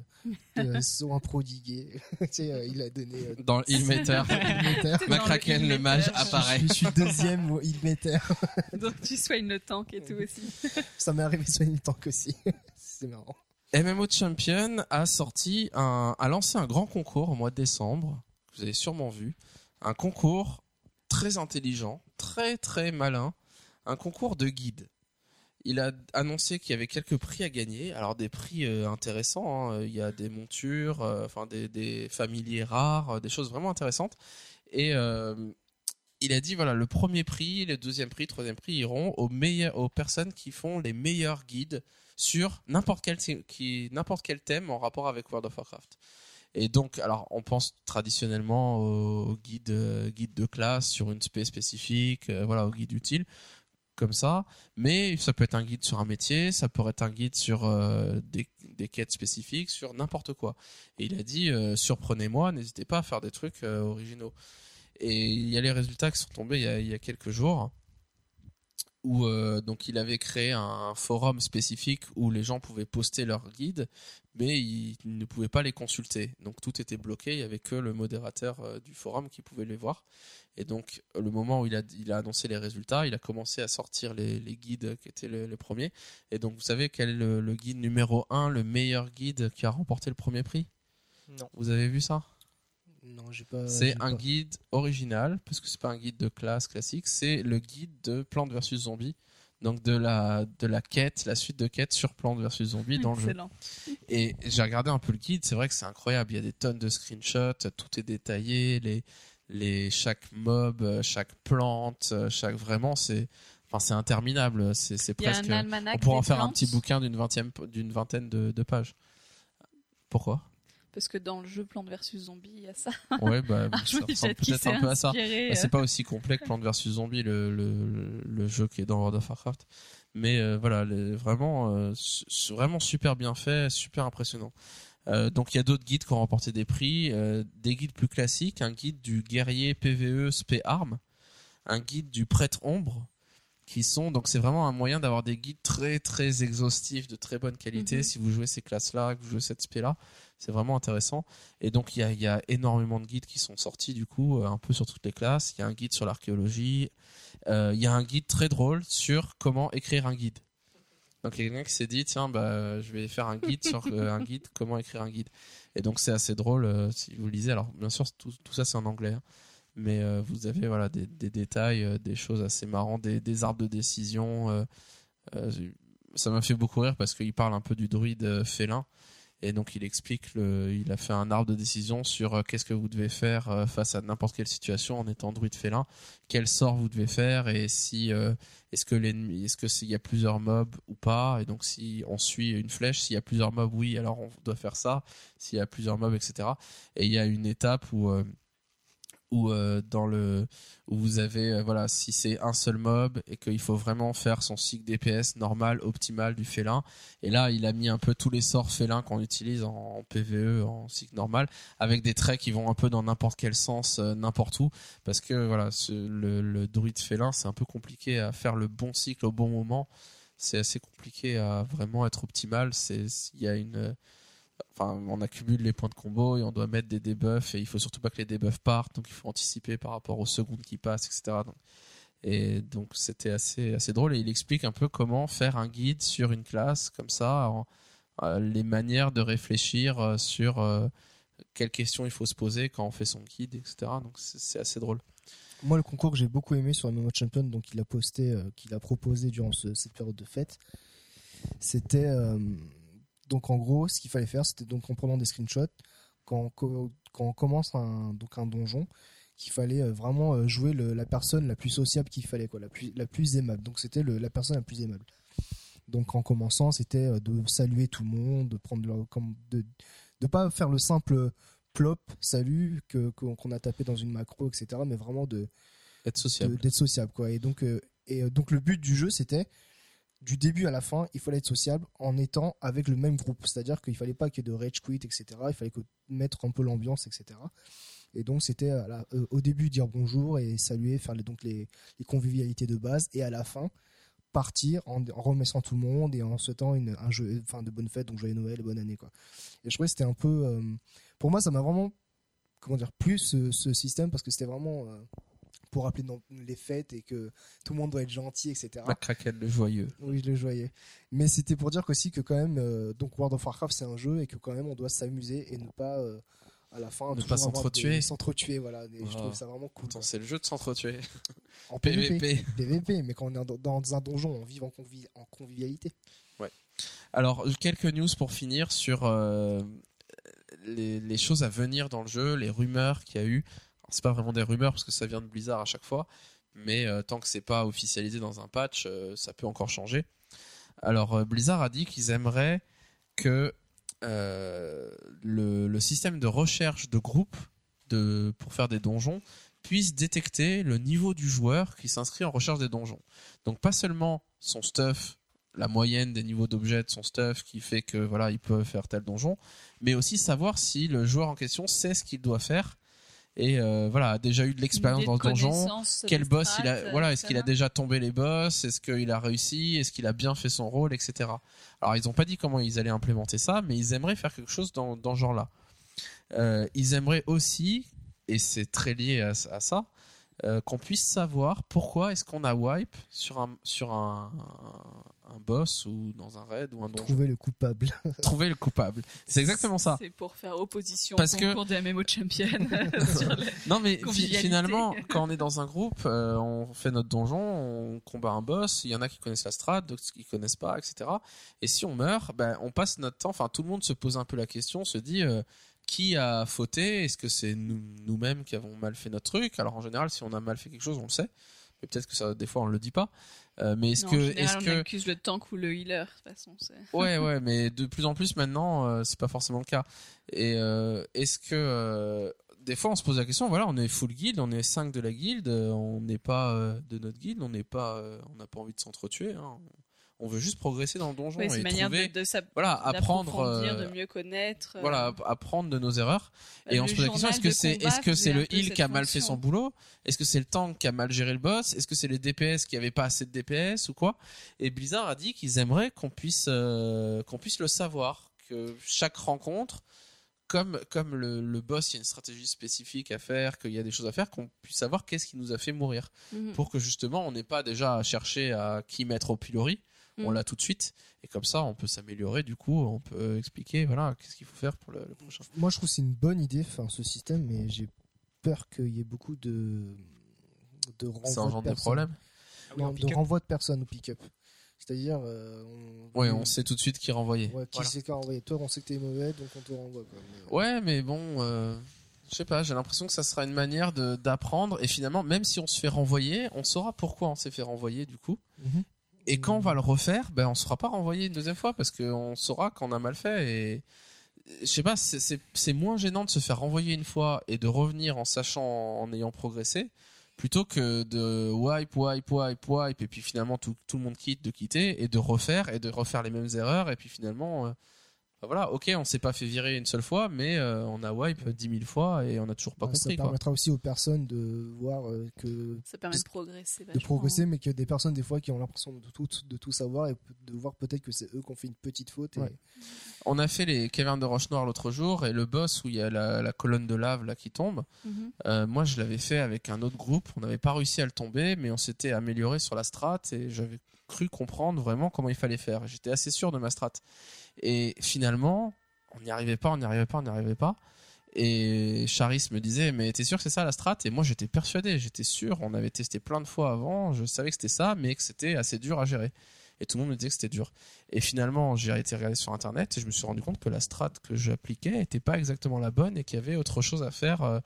euh, soin prodigué. <laughs> tu sais, euh, il a donné. Euh, Dans le heal meter, <laughs> Ilmeter. Dans Macraken, le le mage, apparaît. Je suis deuxième au Ilmeter. <laughs> Donc tu soignes le tank et tout aussi. Ça m'est arrivé de soigner le tank aussi. C'est marrant. MMO Champion a sorti un, a lancé un grand concours au mois de décembre. que Vous avez sûrement vu. Un concours très intelligent, très très malin. Un concours de guides. Il a annoncé qu'il y avait quelques prix à gagner. Alors des prix euh, intéressants. hein. Il y a des montures, euh, enfin des, familiers rares, des choses vraiment intéressantes. Et euh, il a dit voilà le premier prix, le deuxième prix, le troisième prix iront aux aux personnes qui font les meilleurs guides sur n'importe quel n'importe quel thème en rapport avec World of Warcraft. Et donc, alors, on pense traditionnellement au, guide, euh, guide de classe sur une spé spécifique, euh, voilà, au guide utile, comme ça. Mais ça peut être un guide sur un métier, ça peut être un guide sur euh, des, quêtes spécifiques, sur n'importe quoi. Et il a dit, euh, surprenez-moi, n'hésitez pas à faire des trucs originaux. Et il y a les résultats qui sont tombés il y a, quelques jours où donc il avait créé un forum spécifique où les gens pouvaient poster leurs guides, mais ils ne pouvaient pas les consulter. Donc tout était bloqué, il y avait que le modérateur euh, du forum qui pouvait les voir. Et donc le moment où il a, il a annoncé les résultats, il a commencé à sortir les, les guides qui étaient les, les premiers. Et donc vous savez quel est le, le guide numéro 1, le meilleur guide qui a remporté le premier prix? Non. Vous avez vu ça? Non, j'ai pas. c'est un pas. guide original, parce que c'est pas un guide de classe classique, c'est le guide de Plante vs Zombie. Donc de la, de la quête, la suite de quêtes sur Plante vs Zombie dans le jeu. Et j'ai regardé un peu le guide, c'est vrai que c'est incroyable. Il y a des tonnes de screenshots, tout est détaillé, les, les, chaque mob, euh, chaque plante, euh, chaque vraiment, c'est, enfin, c'est interminable. C'est, c'est Il y a presque. un almanach On pourrait en faire un petit bouquin d'une vingtième, d'une vingtaine de, de pages. Pourquoi? Parce que dans le jeu Plante versus Zombie, il y a ça. Ouais, bah, Je <laughs> ça ressemble peut-être un peu à ça. Bah, euh, c'est pas aussi complet que Plants vs Zombie, le, le, le jeu qui est dans World of Warcraft. Mais euh, voilà, les- vraiment, euh, vraiment super bien fait, super impressionnant. Euh, donc il y a d'autres guides qui ont remporté des prix, euh, des guides plus classiques, un guide du guerrier PVE spé arme, un guide du prêtre ombre, qui sont donc c'est vraiment un moyen d'avoir des guides très très exhaustifs de très bonne qualité Mhm. si vous jouez ces classes là, que vous jouez cette spé là, c'est vraiment intéressant. Et donc il y a, il y a énormément de guides qui sont sortis du coup, euh, un peu sur toutes les classes. Il y a un guide sur l'archéologie. Euh, il y a un guide très drôle sur comment écrire un guide. Donc il y a quelqu'un qui s'est dit tiens bah je vais faire un guide sur <laughs> euh, un guide comment écrire un guide. Et donc c'est assez drôle euh, si vous lisez. Alors bien sûr tout, tout ça c'est en anglais, hein. mais vous avez voilà des, des détails, des choses assez marrantes, des, des arbres de décision. ça m'a fait beaucoup rire parce qu'il parle un peu du druide félin. Et donc il explique, le, il a fait un arbre de décision sur euh, qu'est-ce que vous devez faire euh, face à n'importe quelle situation en étant druide félin, quel sort vous devez faire et si euh, est-ce que l'ennemi, est-ce que s'il y a plusieurs mobs ou pas? Et donc si on suit une flèche, s'il y a plusieurs mobs, oui, alors on doit faire ça. S'il y a plusieurs mobs, etc. Et il y a une étape où où euh, dans le où vous avez euh, voilà si c'est un seul mob et qu'il faut vraiment faire son cycle DPS normal optimal du félin. Et là il a mis un peu tous les sorts félins qu'on utilise en, PVE en cycle normal avec des traits qui vont un peu dans n'importe quel sens euh, n'importe où. Parce que voilà le, le druide félin c'est un peu compliqué à faire le bon cycle au bon moment. C'est assez compliqué à vraiment être optimal. C'est il y a une enfin, on accumule les points de combo et on doit mettre des debuffs et il faut surtout pas que les debuffs partent, donc il faut anticiper par rapport aux secondes qui passent, etc. Et donc c'était assez assez drôle et il explique un peu comment faire un guide sur une classe comme ça, euh, les manières de réfléchir euh, sur euh, quelles questions il faut se poser quand on fait son guide, etc. Donc c'est assez drôle. Moi, le concours que j'ai beaucoup aimé sur MMO Champion, donc il a posté, qu'il a proposé durant ce- cette période de fête, c'était donc en gros, ce qu'il fallait faire, c'était donc en prenant des screenshots, quand on, co- quand on commence un, donc un donjon, qu'il fallait euh, vraiment euh, jouer le- la personne la plus sociable qu'il fallait, quoi, la plus, la plus aimable. Donc c'était la personne la plus aimable. Donc en commençant, c'était euh, de saluer tout le monde, de prendre leur, comme de de pas faire le simple plop salut que qu'on a tapé dans une macro, etc. Mais vraiment de Être sociable. d'être sociable quoi et donc euh, et donc le but du jeu c'était du début à la fin il fallait être sociable en étant avec le même groupe. C'est à dire qu'il fallait pas qu'il y ait de rage quit etc il fallait mettre un peu l'ambiance etc et donc c'était euh, au début dire bonjour et saluer faire les, donc les, convivialités de base et à la fin partir en, en remerciant tout le monde et en souhaitant une, un jeu de bonnes fêtes donc joyeux Noël et bonne année quoi. Et je trouvais que c'était un peu euh, pour moi ça m'a vraiment comment dire plus ce, ce système parce que c'était vraiment euh, pour rappeler dans les fêtes et que tout le monde doit être gentil, etc. McCracken le joyeux. Oui, je le voyais. Mais c'était pour dire aussi que quand même, euh, donc World of Warcraft c'est un jeu et que quand même on doit s'amuser et ne pas euh, à la fin Ne pas s'entretuer. S'entretuer, voilà. Et je Ah. trouve ça vraiment cool. C'est le jeu de s'entretuer. En PVP. PVP. PVP, mais quand on est dans, un donjon, on vit en, convi- en convivialité. Alors, quelques news pour finir sur euh, les, les choses à venir dans le jeu, les rumeurs qu'il y a eu. C'est pas vraiment des rumeurs parce que ça vient de Blizzard à chaque fois, mais euh, tant que c'est pas officialisé dans un patch, euh, ça peut encore changer. Alors, euh, Blizzard a dit qu'ils aimeraient que le, le système de recherche de groupe de, pour faire des donjons puisse détecter le niveau du joueur qui s'inscrit en recherche des donjons. Donc pas seulement son stuff, la moyenne des niveaux d'objets de son stuff qui fait que voilà il peut faire tel donjon, mais aussi savoir si le joueur en question sait ce qu'il doit faire et euh, voilà a déjà eu de l'expérience dans le donjon. Quel boss il a voilà est-ce qu'il a déjà tombé les boss? Est-ce qu'il a réussi? Est-ce qu'il a bien fait son rôle etc alors ils ont pas dit comment ils allaient implémenter ça mais ils aimeraient faire quelque chose dans, dans ce genre là Euh, ils aimeraient aussi et c'est très lié à, à ça euh, qu'on puisse savoir pourquoi est-ce qu'on a wipe sur un sur un, un, un boss ou dans un raid ou un donjon Trouver le coupable. <laughs> trouver le coupable c'est exactement ça C'est pour faire opposition Parce au que- concours des MMO Champion. <laughs> <laughs> Non mais finalement, quand on est dans un groupe, euh, on fait notre donjon, on combat un boss, il y en a qui connaissent la strat, d'autres qui connaissent pas, etc. Et si on meurt, ben, on passe notre temps, enfin tout le monde se pose un peu la question, se dit euh, qui a fauté, est-ce que c'est nous- nous-mêmes qui avons mal fait notre truc? Alors en général, si on a mal fait quelque chose, on le sait. Mais peut-être que ça, des fois, on le dit pas. Euh, mais est-ce que, est-ce on que, accuse le tank ou le healer, de toute façon. <laughs> Ouais, ouais, mais de plus en plus maintenant, euh, c'est pas forcément le cas. Et euh, est-ce que euh, des fois on se pose la question, voilà, on est full guild, on est 5 de la guilde, euh, on n'est pas de notre guilde, on n'est pas, on n'a pas envie de s'entretuer. Hein. On veut juste progresser dans le donjon Ouais, et trouver, de, de s'app- voilà, apprendre, euh, de mieux connaître. euh, voilà, app- apprendre de nos erreurs. bah, Et on se pose la question, est-ce que de c'est, est-ce que le heal qui a mal fait son boulot? Est-ce que c'est le tank qui a mal géré le boss? Est-ce que c'est les DPS qui avaient pas assez de DPS ou quoi? Et Blizzard a dit qu'ils aimeraient qu'on puisse, euh, qu'on puisse le savoir, que chaque rencontre, comme, comme le, le boss, il y a une stratégie spécifique à faire, qu'il y a des choses à faire, qu'on puisse savoir qu'est-ce qui nous a fait mourir. Mhm. Pour que justement, on n'ait pas déjà à chercher à qui mettre au pilori. On Mhm. l'a tout de suite. Et comme ça, on peut s'améliorer. Du coup, on peut expliquer, voilà, qu'est-ce qu'il faut faire pour le, le prochain. Moi, je trouve que c'est une bonne idée, enfin, ce système, mais j'ai peur qu'il y ait beaucoup de de renvoi Ça de engendre des personnes. problèmes. Ah oui, Non, de renvoi de personnes au pick-up. C'est-à-dire, euh, on, Ouais, on sait tout de suite qui renvoyer. Ouais, qui Voilà. c'est qui a envoyé Toi, on sait que t'es mauvais, donc on te renvoie. Quoi. Mais, euh, Ouais, mais bon, euh, je sais pas, j'ai l'impression que ça sera une manière de d'apprendre et finalement, même si on se fait renvoyer, on saura pourquoi on s'est fait renvoyer du coup. Mhm. Et quand on va le refaire, ben on sera pas renvoyé une deuxième fois parce qu'on saura qu'on a mal fait et je sais pas, c'est- moins gênant de se faire renvoyer une fois et de revenir en sachant, en ayant progressé, plutôt que de wipe, wipe, wipe, wipe et puis finalement tout, tout le monde quitte, de quitter et de refaire et de refaire les mêmes erreurs et puis finalement euh, voilà, ok, on s'est pas fait virer une seule fois, mais euh, on a wipe dix mille fois et on a toujours pas Ouais, ça compris quoi. permettra aussi aux personnes de voir euh, que Ça permet de progresser. de progresser, mais que des personnes des fois qui ont l'impression de tout de tout savoir et de voir peut-être que c'est eux qui ont fait une petite faute. Et... Ouais. On a fait les cavernes de roche noire l'autre jour et le boss où il y a la, la colonne de lave là qui tombe. Mhm. euh, moi, je l'avais fait avec un autre groupe. On n'avait pas réussi à le tomber, mais on s'était amélioré sur la strat et j'avais cru comprendre vraiment comment il fallait faire. J'étais assez sûr de ma strat. Et finalement, on n'y arrivait pas, on n'y arrivait pas, on n'y arrivait pas. Et Charis me disait, mais t'es sûr que c'est ça la strat? Et moi, j'étais persuadé, j'étais sûr. On avait testé plein de fois avant. Je savais que c'était ça, mais que c'était assez dur à gérer. Et tout le monde me disait que c'était dur. Et finalement, j'ai été regardé sur internet et je me suis rendu compte que la strat que j'appliquais n'était pas exactement la bonne et qu'il y avait autre chose à faire euh,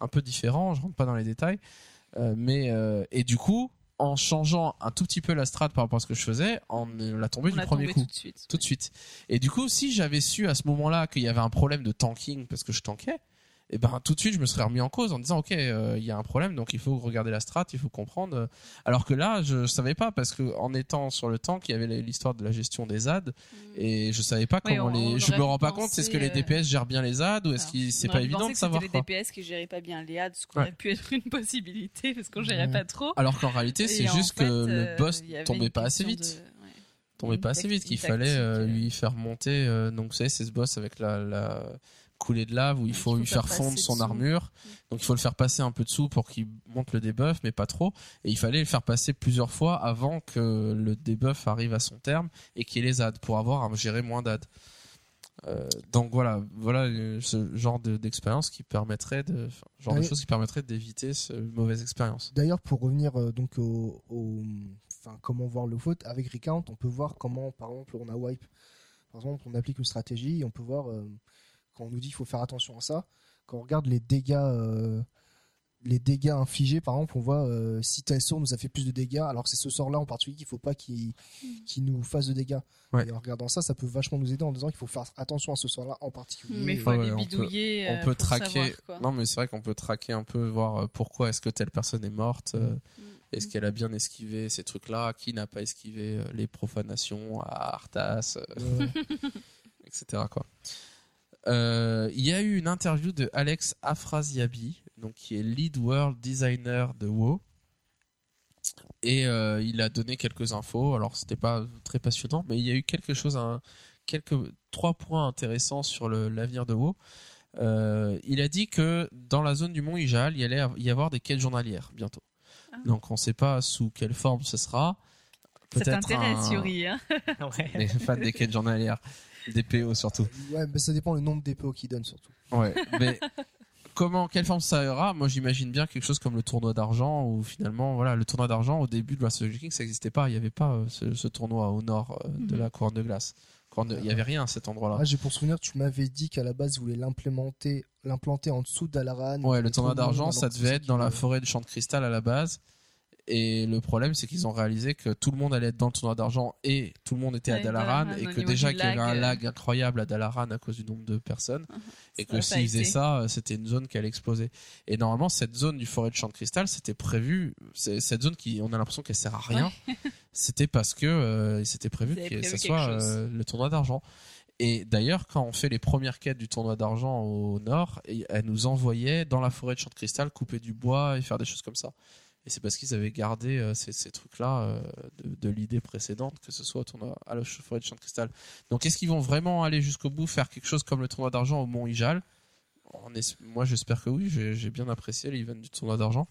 un peu différent. Je rentre pas dans les détails. Euh, mais, euh, et du coup, en changeant un tout petit peu la strat par rapport à ce que je faisais, on l'a tombé On du premier tombé coup tout de suite. tout de suite. Et du coup, si j'avais su à ce moment-là qu'il y avait un problème de tanking parce que je tankais, et ben tout de suite je me serais remis en cause en disant ok euh, il y a un problème donc il faut regarder la strat, il faut comprendre. Alors que là je savais pas parce que en étant sur le tank il y avait l'histoire de la gestion des ZAD et je savais pas comment on- les. on Je me rends pas compte est-ce que les euh, DPS gèrent bien les ZAD ou est-ce que c'est pas évident de savoir les DPS qui géraient pas bien les ads, ce qui Ouais. aurait pu être une <laughs> possibilité parce qu'on gérait Ouais. pas trop. Alors qu'en réalité c'est juste fait, que euh, le boss y avait tombait pas assez vite. de- tombait pas assez vite qu'il fallait euh, euh. lui faire monter euh, donc vous savez c'est ce boss avec la, la coulée de lave où il faut lui faire faire fondre son dessous. armure. Donc il faut le faire passer un peu dessous pour qu'il monte le debuff mais pas trop. Et il fallait le faire passer plusieurs fois avant que le debuff arrive à son terme et qu'il ait les ads pour avoir à gérer moins d'ads. Euh, donc voilà. Voilà euh, ce genre de- d'expérience qui permettrait de genre de choses qui permettrait d'éviter ce mauvaise expérience. D'ailleurs, pour revenir euh, donc au, au- enfin, comment voir le faute avec Recount, on peut voir comment, par exemple, on a wipe. Par exemple, on applique une stratégie, et on peut voir euh, quand on nous dit qu'il faut faire attention à ça. Quand on regarde les dégâts, euh, les dégâts infligés, par exemple, on voit euh, si tel sort nous a fait plus de dégâts, alors que c'est ce sort-là en particulier qu'il faut pas qu'il nous fasse de dégâts. Ouais. Et en regardant ça, ça peut vachement nous aider en disant qu'il faut faire attention à ce sort-là en particulier. Mais il faut Ouais, on peut- bidouiller. on euh, peut pour traquer savoir, non mais c'est vrai qu'on peut traquer un peu voir pourquoi est-ce que telle personne est morte euh, Mm. est-ce qu'elle a bien esquivé ces trucs là qui n'a pas esquivé les profanations à Arthas <laughs> etc quoi Euh, il y a eu une interview de Alex Afrasiabi donc qui est lead world designer de WoW et euh, il a donné quelques infos alors c'était pas très passionnant mais il y a eu quelque chose quelques trois points intéressants sur l'avenir de WoW euh, il a dit que dans la zone du Mont Ijal, il y allait y avoir des quêtes journalières bientôt. Ah. Donc on ne sait pas sous quelle forme ce sera. Ça t'intéresse, un... Yuri. Hein <laughs> Ouais. Les fans des quêtes journalières, des PO surtout. ouais, mais ça dépend le nombre d'épées qu'ils donnent surtout. Ouais, <laughs> mais comment, quelle forme ça aura? Moi, j'imagine bien quelque chose comme le tournoi d'argent, où finalement, voilà, le tournoi d'argent au début de the King, ça n'existait pas. Il n'y avait pas euh, ce, ce tournoi au nord euh, de Mhm. la couronne de glace. Couronne de- Il n'y avait rien à cet endroit-là. Ah, j'ai pour souvenir, tu m'avais dit qu'à la base, ils voulaient l'implémenter, l'implanter en dessous d'Alaran. Ouais, le Et tournoi d'argent, ça devait être dans la forêt de champ de cristal à la base. Et le problème, c'est qu'ils ont réalisé que tout le monde allait être dans le tournoi d'argent et tout le monde était à Ouais, Dalaran. Dalaran, Et que déjà qu'il y avait un lag, euh. lag incroyable à Dalaran à cause du nombre de personnes. Et Ça que s'ils faisaient ça, euh, c'était une zone qui allait exploser. Et normalement, cette zone du forêt de champ de cristal, c'était prévu. Cette zone qui, on a l'impression qu'elle sert à rien. <laughs> C'était parce que euh, c'était prévu que quelque soit euh, le tournoi d'argent. Et d'ailleurs, quand on fait les premières quêtes du tournoi d'argent au nord, et- elle nous envoyait dans la forêt de champ de cristal couper du bois et faire des choses comme ça. Et c'est parce qu'ils avaient gardé euh, ces, ces trucs-là euh, de, de l'idée précédente, que ce soit au tournoi à la forêt de champ de cristal. Donc, est-ce qu'ils vont vraiment aller jusqu'au bout, faire quelque chose comme le tournoi d'argent au Mont Ijal Moi, j'espère que oui. J'ai bien apprécié l'event du tournoi d'argent.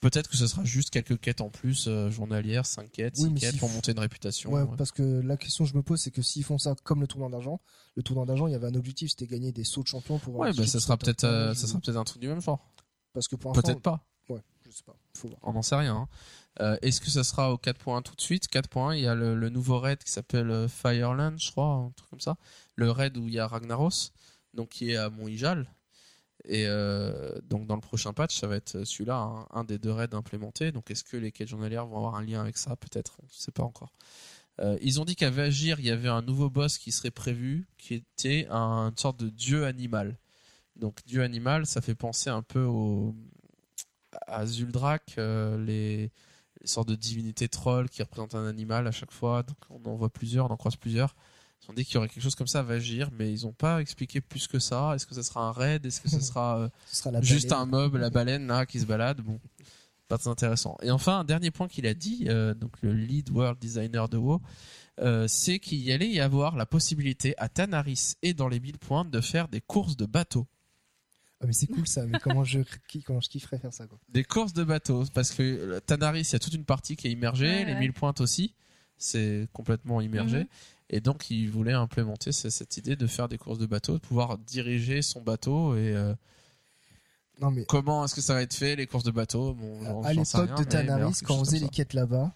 Peut-être que ce sera juste quelques quêtes en plus, euh, journalières, 5 quêtes, Oui, 6 mais quêtes pour monter une réputation. Ouais, ouais. parce que la question que je me pose, c'est que s'ils font ça comme le tournoi d'argent, le tournoi d'argent, il y avait un objectif, c'était gagner des sauts de champion pour Ouais, bah, ça sera peut-être, euh, ça sera peut-être un truc du même genre. Parce que pour Peut-être pas. Je sais. On n'en sait rien. hein. Euh, Est-ce que ça sera au 4.1 tout de suite? 4.1, il y a le, nouveau raid qui s'appelle euh, Fireland, je crois, un truc comme ça. Le raid où il y a Ragnaros, donc qui est à Mont Ijal. Et euh, donc dans le prochain patch, ça va être celui-là, un, un des deux raids implémentés. Donc est-ce que les quêtes journalières vont avoir un lien avec ça? Peut-être, on ne sait pas encore. Ils ont dit qu'à Vagir, il y avait un nouveau boss qui serait prévu, qui était un- une sorte de dieu animal. Donc dieu animal, ça fait penser un peu au, à Zuldrak, euh, les, les sortes de divinités trolls qui représentent un animal à chaque fois. Donc on en voit plusieurs, on en croise plusieurs. Ils ont dit qu'il y aurait quelque chose comme ça à Vagir, mais ils n'ont pas expliqué plus que ça. Est-ce que ce sera un raid? Est-ce que <laughs> ce sera euh, Ce sera juste un mob, la baleine là qui se balade? Bon, pas très intéressant. Et enfin, un dernier point qu'il a dit, euh, donc le lead world designer de WoW, euh, c'est qu'il y allait y avoir la possibilité à Tanaris et dans les mille pointes de faire des courses de bateaux. Ah, mais c'est cool ça, mais comment je, <laughs> comment je kifferais faire ça quoi. Des courses de bateaux, parce que euh, Tanaris, il y a toute une partie qui est immergée, Ouais, les ouais. mille pointes aussi, c'est complètement immergé. Mhm. Et donc, il voulait implémenter ce- cette idée de faire des courses de bateaux, de pouvoir diriger son bateau. Et euh, Non mais comment est-ce que ça va être fait, les courses de bateaux? Bon, à l'époque rien, de Tanaris, quand on faisait les quêtes là-bas,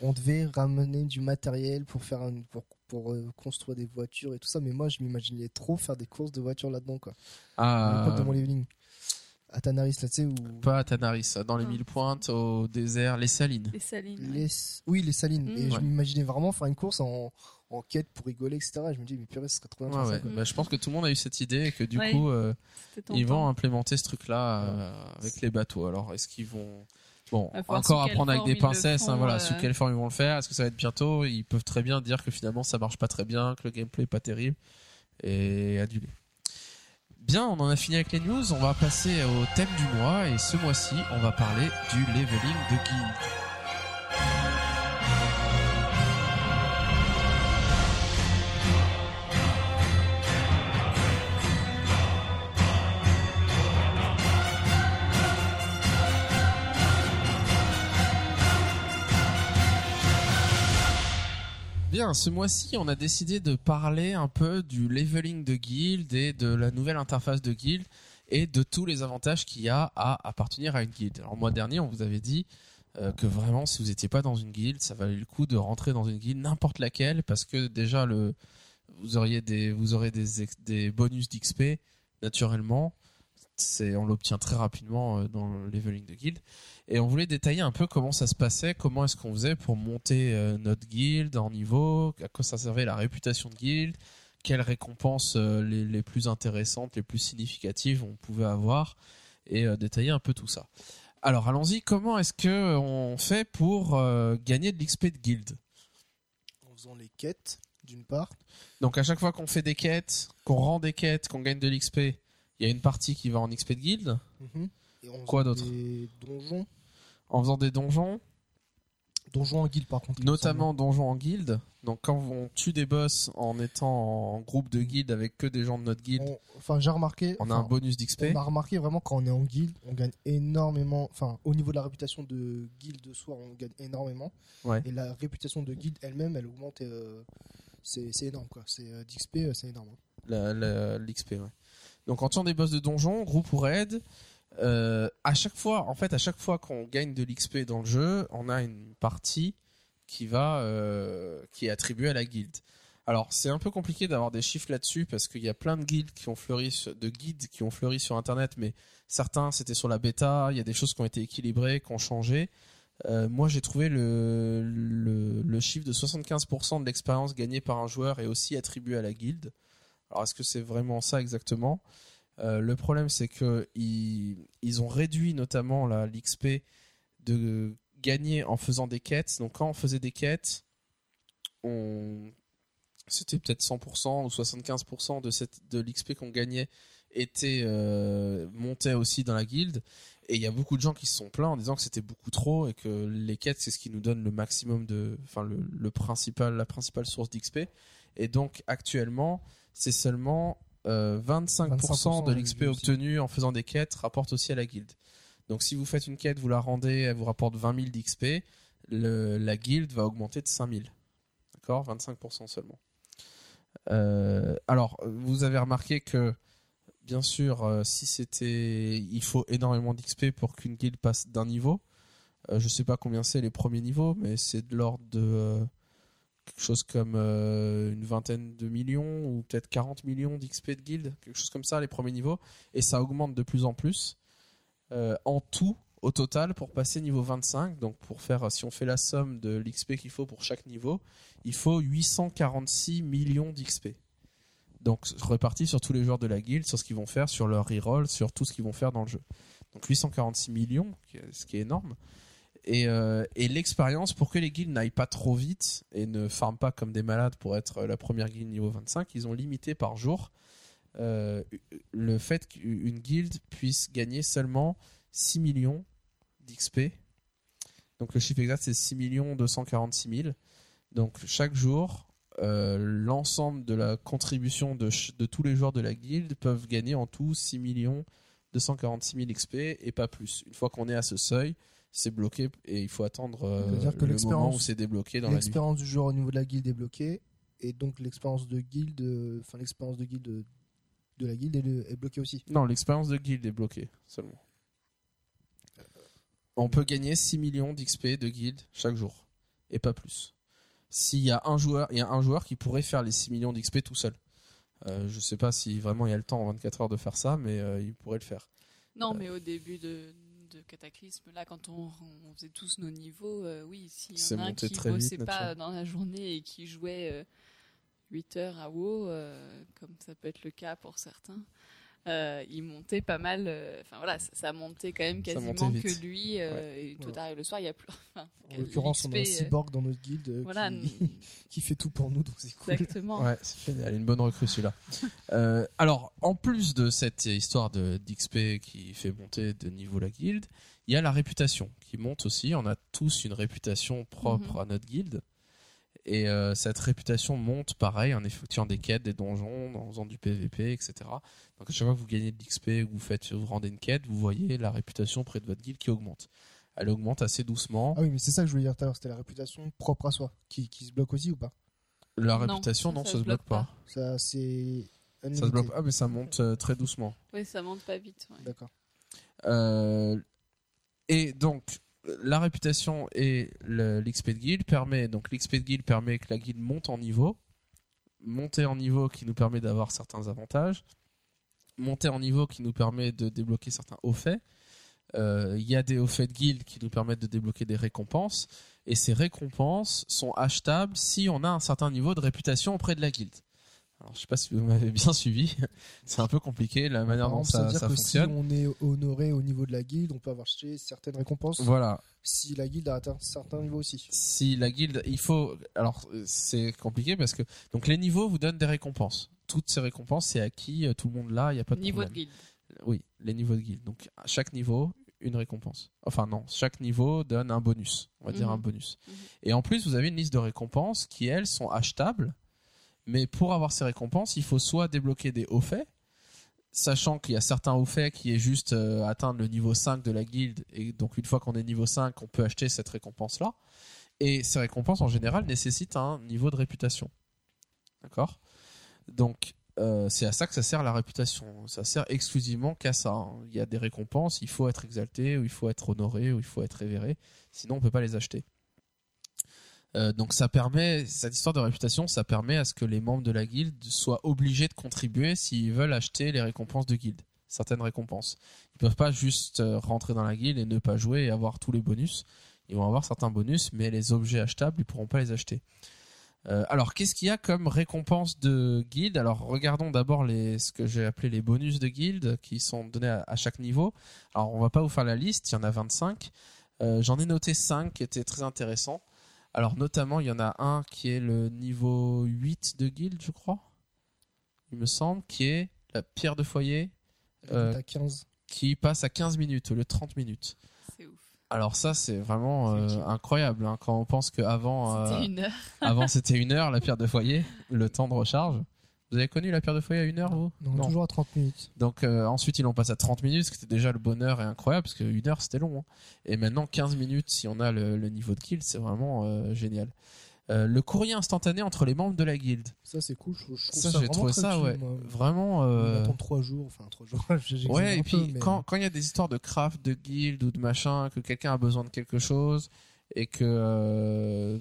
on devait ramener du matériel pour faire un, pour, pour euh, construire des voitures et tout ça. Mais moi, je m'imaginais trop faire des courses de voitures là-dedans quoi. À Ah, l'époque de mon leveling. À Tanaris là, tu sais où pas à Tanaris, dans les Non. mille pointes, au désert, les salines. Les salines. ouais. les, oui les salines. Mm. Et je m'imaginais vraiment faire une course en, en quête pour rigoler, etc. Et je me dis mais purée, ce serait trop bien de Ouais, ouais. Bah, je pense que tout le monde a eu cette idée et que du Ouais. coup, euh, ils vont implémenter ce truc-là euh, avec les bateaux. Alors, est-ce qu'ils vont Bon, encore à prendre avec des pincesses, hein, voilà, euh. sous quelle forme ils vont le faire, est-ce que ça va être bientôt Ils peuvent très bien dire que finalement ça marche pas très bien, que le gameplay est pas terrible et adulé. Bien, on en a fini avec les news, on va passer au thème du mois et ce mois-ci, on va parler du leveling de guild. Bien, ce mois-ci, on a décidé de parler un peu du leveling de guild et de la nouvelle interface de guild et de tous les avantages qu'il y a à appartenir à une guild. Alors, le mois dernier, on vous avait dit euh, que vraiment, si vous n'étiez pas dans une guild, ça valait le coup de rentrer dans une guild, n'importe laquelle, parce que déjà, le, vous auriez des, vous aurez des, des bonus d'XP naturellement. C'est, on l'obtient très rapidement euh, dans le leveling de guild. Et on voulait détailler un peu comment ça se passait, comment est-ce qu'on faisait pour monter euh, notre guild en niveau, à quoi ça servait la réputation de guild, quelles récompenses euh, les, les plus intéressantes, les plus significatives on pouvait avoir, et détailler un peu tout ça. Alors allons-y, comment est-ce que on fait pour gagner de l'XP de guild? En faisant les quêtes, d'une part. Donc à chaque fois qu'on fait des quêtes, qu'on rend des quêtes, qu'on gagne de l'XP, il y a une partie qui va en XP de guild, Mhm. Et en Quoi d'autre Des donjons. en faisant des donjons, Donjons en guild par contre. notamment donjons en guild. Donc quand on tue des boss en étant en groupe de guild avec que des gens de notre guild. On- Enfin, j'ai remarqué. on a un bonus d'XP. On a remarqué vraiment quand on est en guild, on gagne énormément. Enfin, au niveau de la réputation de guild de soi, on gagne énormément. Ouais. Et la réputation de guild elle-même, elle augmente. euh, c'est c'est énorme quoi. C'est euh, d'XP, euh, c'est énorme. l'XP. ouais. Donc en tuant des boss de donjon, groupe ou raid, euh, à chaque fois, en fait, à chaque fois qu'on gagne de l'XP dans le jeu, on a une partie qui va, euh, qui est attribuée à la guilde. Alors c'est un peu compliqué d'avoir des chiffres là-dessus parce qu'il y a plein de guildes qui ont de guides qui ont fleuri sur Internet, mais certains c'était sur la bêta. Il y a des choses qui ont été équilibrées, qui ont changé. Euh, moi, j'ai trouvé le, le, le chiffre de 75% de l'expérience gagnée par un joueur est aussi attribué à la guilde. Alors, est-ce que c'est vraiment ça exactement? Euh, Le problème, c'est que ils, ils ont réduit notamment la l'XP de gagner en faisant des quêtes. Donc, quand on faisait des quêtes, on c'était peut-être 100% ou 75% de cette de l'XP qu'on gagnait était euh, montait aussi dans la guilde. Et il y a beaucoup de gens qui se sont plaints en disant que c'était beaucoup trop et que les quêtes c'est ce qui nous donne le maximum de enfin le, le principal la principale source d'XP et donc actuellement c'est seulement euh, 25%, 25% de l'XP obtenu en faisant des quêtes rapporte aussi à la guilde. Donc si vous faites une quête vous la rendez elle vous rapporte 20 000 d'XP la guilde va augmenter de 5 000 d'accord? 25% seulement. Euh, alors, vous avez remarqué que, bien sûr, euh, si c'était, il faut énormément d'XP pour qu'une guilde passe d'un niveau. Euh, je sais pas combien c'est les premiers niveaux, mais c'est de l'ordre de euh, quelque chose comme euh, une vingtaine de millions ou peut-être 40 millions d'XP de guilde, quelque chose comme ça les premiers niveaux, et ça augmente de plus en plus. Euh, en tout, au total, pour passer niveau 25, donc pour faire, si on fait la somme de l'XP qu'il faut pour chaque niveau, il faut 846 millions d'XP. Donc répartis sur tous les joueurs de la guilde, sur ce qu'ils vont faire, sur leur reroll, sur tout ce qu'ils vont faire dans le jeu. Donc 846 millions, ce qui est énorme. Et, euh, et l'expérience, pour que les guildes n'aillent pas trop vite et ne farment pas comme des malades pour être la première guilde niveau 25, ils ont limité par jour euh, le fait qu'une guilde puisse gagner seulement 6 millions d'XP. Donc le chiffre exact c'est 6 246 000. Donc chaque jour, euh, l'ensemble de la contribution de tous les joueurs de la guilde peuvent gagner en tout 6 246 000 XP et pas plus. Une fois qu'on est à ce seuil, c'est bloqué et il faut attendre euh, que le l'expérience- moment où c'est débloqué dans. L'expérience du joueur au niveau de la guilde est bloquée et donc l'expérience de guilde, euh, enfin l'expérience de guilde de, de la guilde est, le- est bloquée aussi. Non, l'expérience de guild est bloquée seulement. On peut gagner 6 millions d'XP de guild chaque jour et pas plus. S'il y a un joueur, il y a un joueur qui pourrait faire les 6 millions d'XP tout seul. Euh, je sais pas si vraiment il y a le temps en 24 heures de faire ça, mais euh, il pourrait le faire. Non, mais au début de, de Cataclysme, là, quand on, on faisait tous nos niveaux, euh, oui, s'il y en a un qui vite, bossait pas dans la journée et qui jouait euh, 8 heures à WoW, euh, comme ça peut être le cas pour certains, euh, il montait pas mal. euh, Enfin voilà, ça, ça montait quand même quasiment que lui. euh, Et tout Voilà. arrive le soir, il y a plus. En l'occurrence, on a un euh, cyborg dans notre guilde euh, Voilà, qui, <laughs> qui fait tout pour nous, donc c'est cool. exactement. Ouais, c'est génial, une bonne recrue celui-là. <laughs> Euh, alors, en plus de cette histoire de d'XP qui fait monter de niveau la guilde, il y a la réputation qui monte aussi. On a tous une réputation propre Mhm. à notre guilde. Et euh, cette réputation monte pareil en effectuant des quêtes, des donjons, en faisant du PVP, etc. Donc à chaque fois que vous gagnez de l'XP, que vous faites, vous rendez une quête, vous voyez la réputation près de votre guilde qui augmente. Elle augmente assez doucement. Ah oui, mais c'est ça que je voulais dire tout à l'heure, c'était la réputation propre à soi, qui, qui se bloque aussi ou pas? La Non, réputation, ça, non, ça ça, se bloque pas. Ça, c'est. Ça se bloque pas, mais ça monte euh, très doucement. Oui, ça monte pas vite. ouais. D'accord. Euh, et donc la réputation et l'XP de guild permet donc l'XP de guild permet que la guilde monte en niveau, monter en niveau qui nous permet d'avoir certains avantages, monter en niveau qui nous permet de débloquer certains hauts faits. Euh, Il y a hauts faits de guild qui nous permettent de débloquer des récompenses et ces récompenses sont achetables si on a un certain niveau de réputation auprès de la guilde. Alors, je sais pas si vous m'avez bien suivi, <laughs> c'est un peu compliqué la manière dont ça ça, fonctionne. si on est honoré au niveau de la guilde, on peut avoir acheté certaines récompenses. Voilà, Si la guilde a atteint un certain niveau aussi. si la guilde, il faut. Alors, c'est compliqué parce que donc les niveaux vous donnent des récompenses. Toutes ces récompenses, c'est acquis, euh, tout le monde là, il y a pas de Niveau de problème. guilde. Oui, les niveaux de guilde. Donc à chaque niveau, une récompense. Enfin non, chaque niveau donne un bonus. On va dire Mhm. un bonus. Mhm. Et en plus, vous avez une liste de récompenses qui elles sont achetables. Mais pour avoir ces récompenses, il faut soit débloquer des hauts faits, sachant qu'il y a certains hauts faits qui est juste euh, atteindre le niveau 5 de la guilde. Et donc une fois qu'on est niveau 5, on peut acheter cette récompense-là. Et ces récompenses, en général, nécessitent un niveau de réputation. D'accord? Donc, euh, c'est à ça que ça sert la réputation. Ça sert exclusivement qu'à ça. hein. Il y a des récompenses, il faut être exalté, ou il faut être honoré, ou il faut être révéré. Sinon, on peut pas les acheter. Euh, donc ça permet, cette histoire de réputation, ça permet à ce que les membres de la guilde soient obligés de contribuer s'ils veulent acheter les récompenses de guilde, certaines récompenses. Ils peuvent pas juste euh, rentrer dans la guilde et ne pas jouer et avoir tous les bonus. Ils vont avoir certains bonus, mais les objets achetables, ils pourront pas les acheter. Euh, alors, qu'est-ce qu'il y a comme récompense de guilde? Alors, regardons d'abord ce que j'ai appelé les bonus de guilde qui sont donnés à, à chaque niveau. Alors, on va pas vous faire la liste, il y en a 25. Euh, J'en ai noté 5 qui étaient très intéressants. Alors, notamment, il y en a un qui est le niveau 8 de guilde, je crois. Il me semble, qui est la pierre de foyer Euh, T'as 15. qui passe à 15 minutes au lieu de 30 minutes. C'est ouf. Alors ça, c'est vraiment euh, incroyable hein, quand on pense qu'avant, C'était euh, une heure. avant <laughs> c'était une heure la pierre de foyer, le temps de recharge. Vous avez connu la pierre de foyer à une heure, vous? Non, Non. toujours à 30 minutes. Donc euh, ensuite ils l'ont passé à 30 minutes, ce qui était déjà le bonheur et incroyable parce qu'une heure c'était long. hein. Et maintenant 15 minutes si on a le, le niveau de guild, c'est vraiment euh, génial. Euh, le courrier instantané entre les membres de la guilde. Ça, c'est cool. Je, trouve Ça, ça, j'ai trouvé ça ouais, moi. vraiment. On euh, attend 3 jours, enfin 3 jours. <laughs> Ouais, et peu, puis mais- quand quand il y a des histoires de craft, de guild ou de machin, que quelqu'un a besoin de quelque chose et que euh,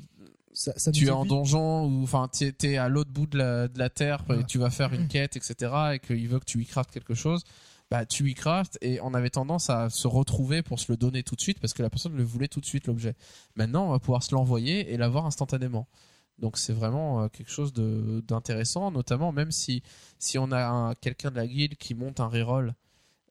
ça, ça tu es en donjon ou enfin t'es es à l'autre bout de la, de la terre et tu vas faire une quête etc et qu'il veut que tu y craftes quelque chose bah tu y craftes et on avait tendance à se retrouver pour se le donner tout de suite parce que la personne le voulait tout de suite l'objet. Maintenant on va pouvoir se l'envoyer et l'avoir instantanément. Donc c'est vraiment euh, quelque chose de- d'intéressant notamment même si si on a un- quelqu'un de la guilde qui monte un reroll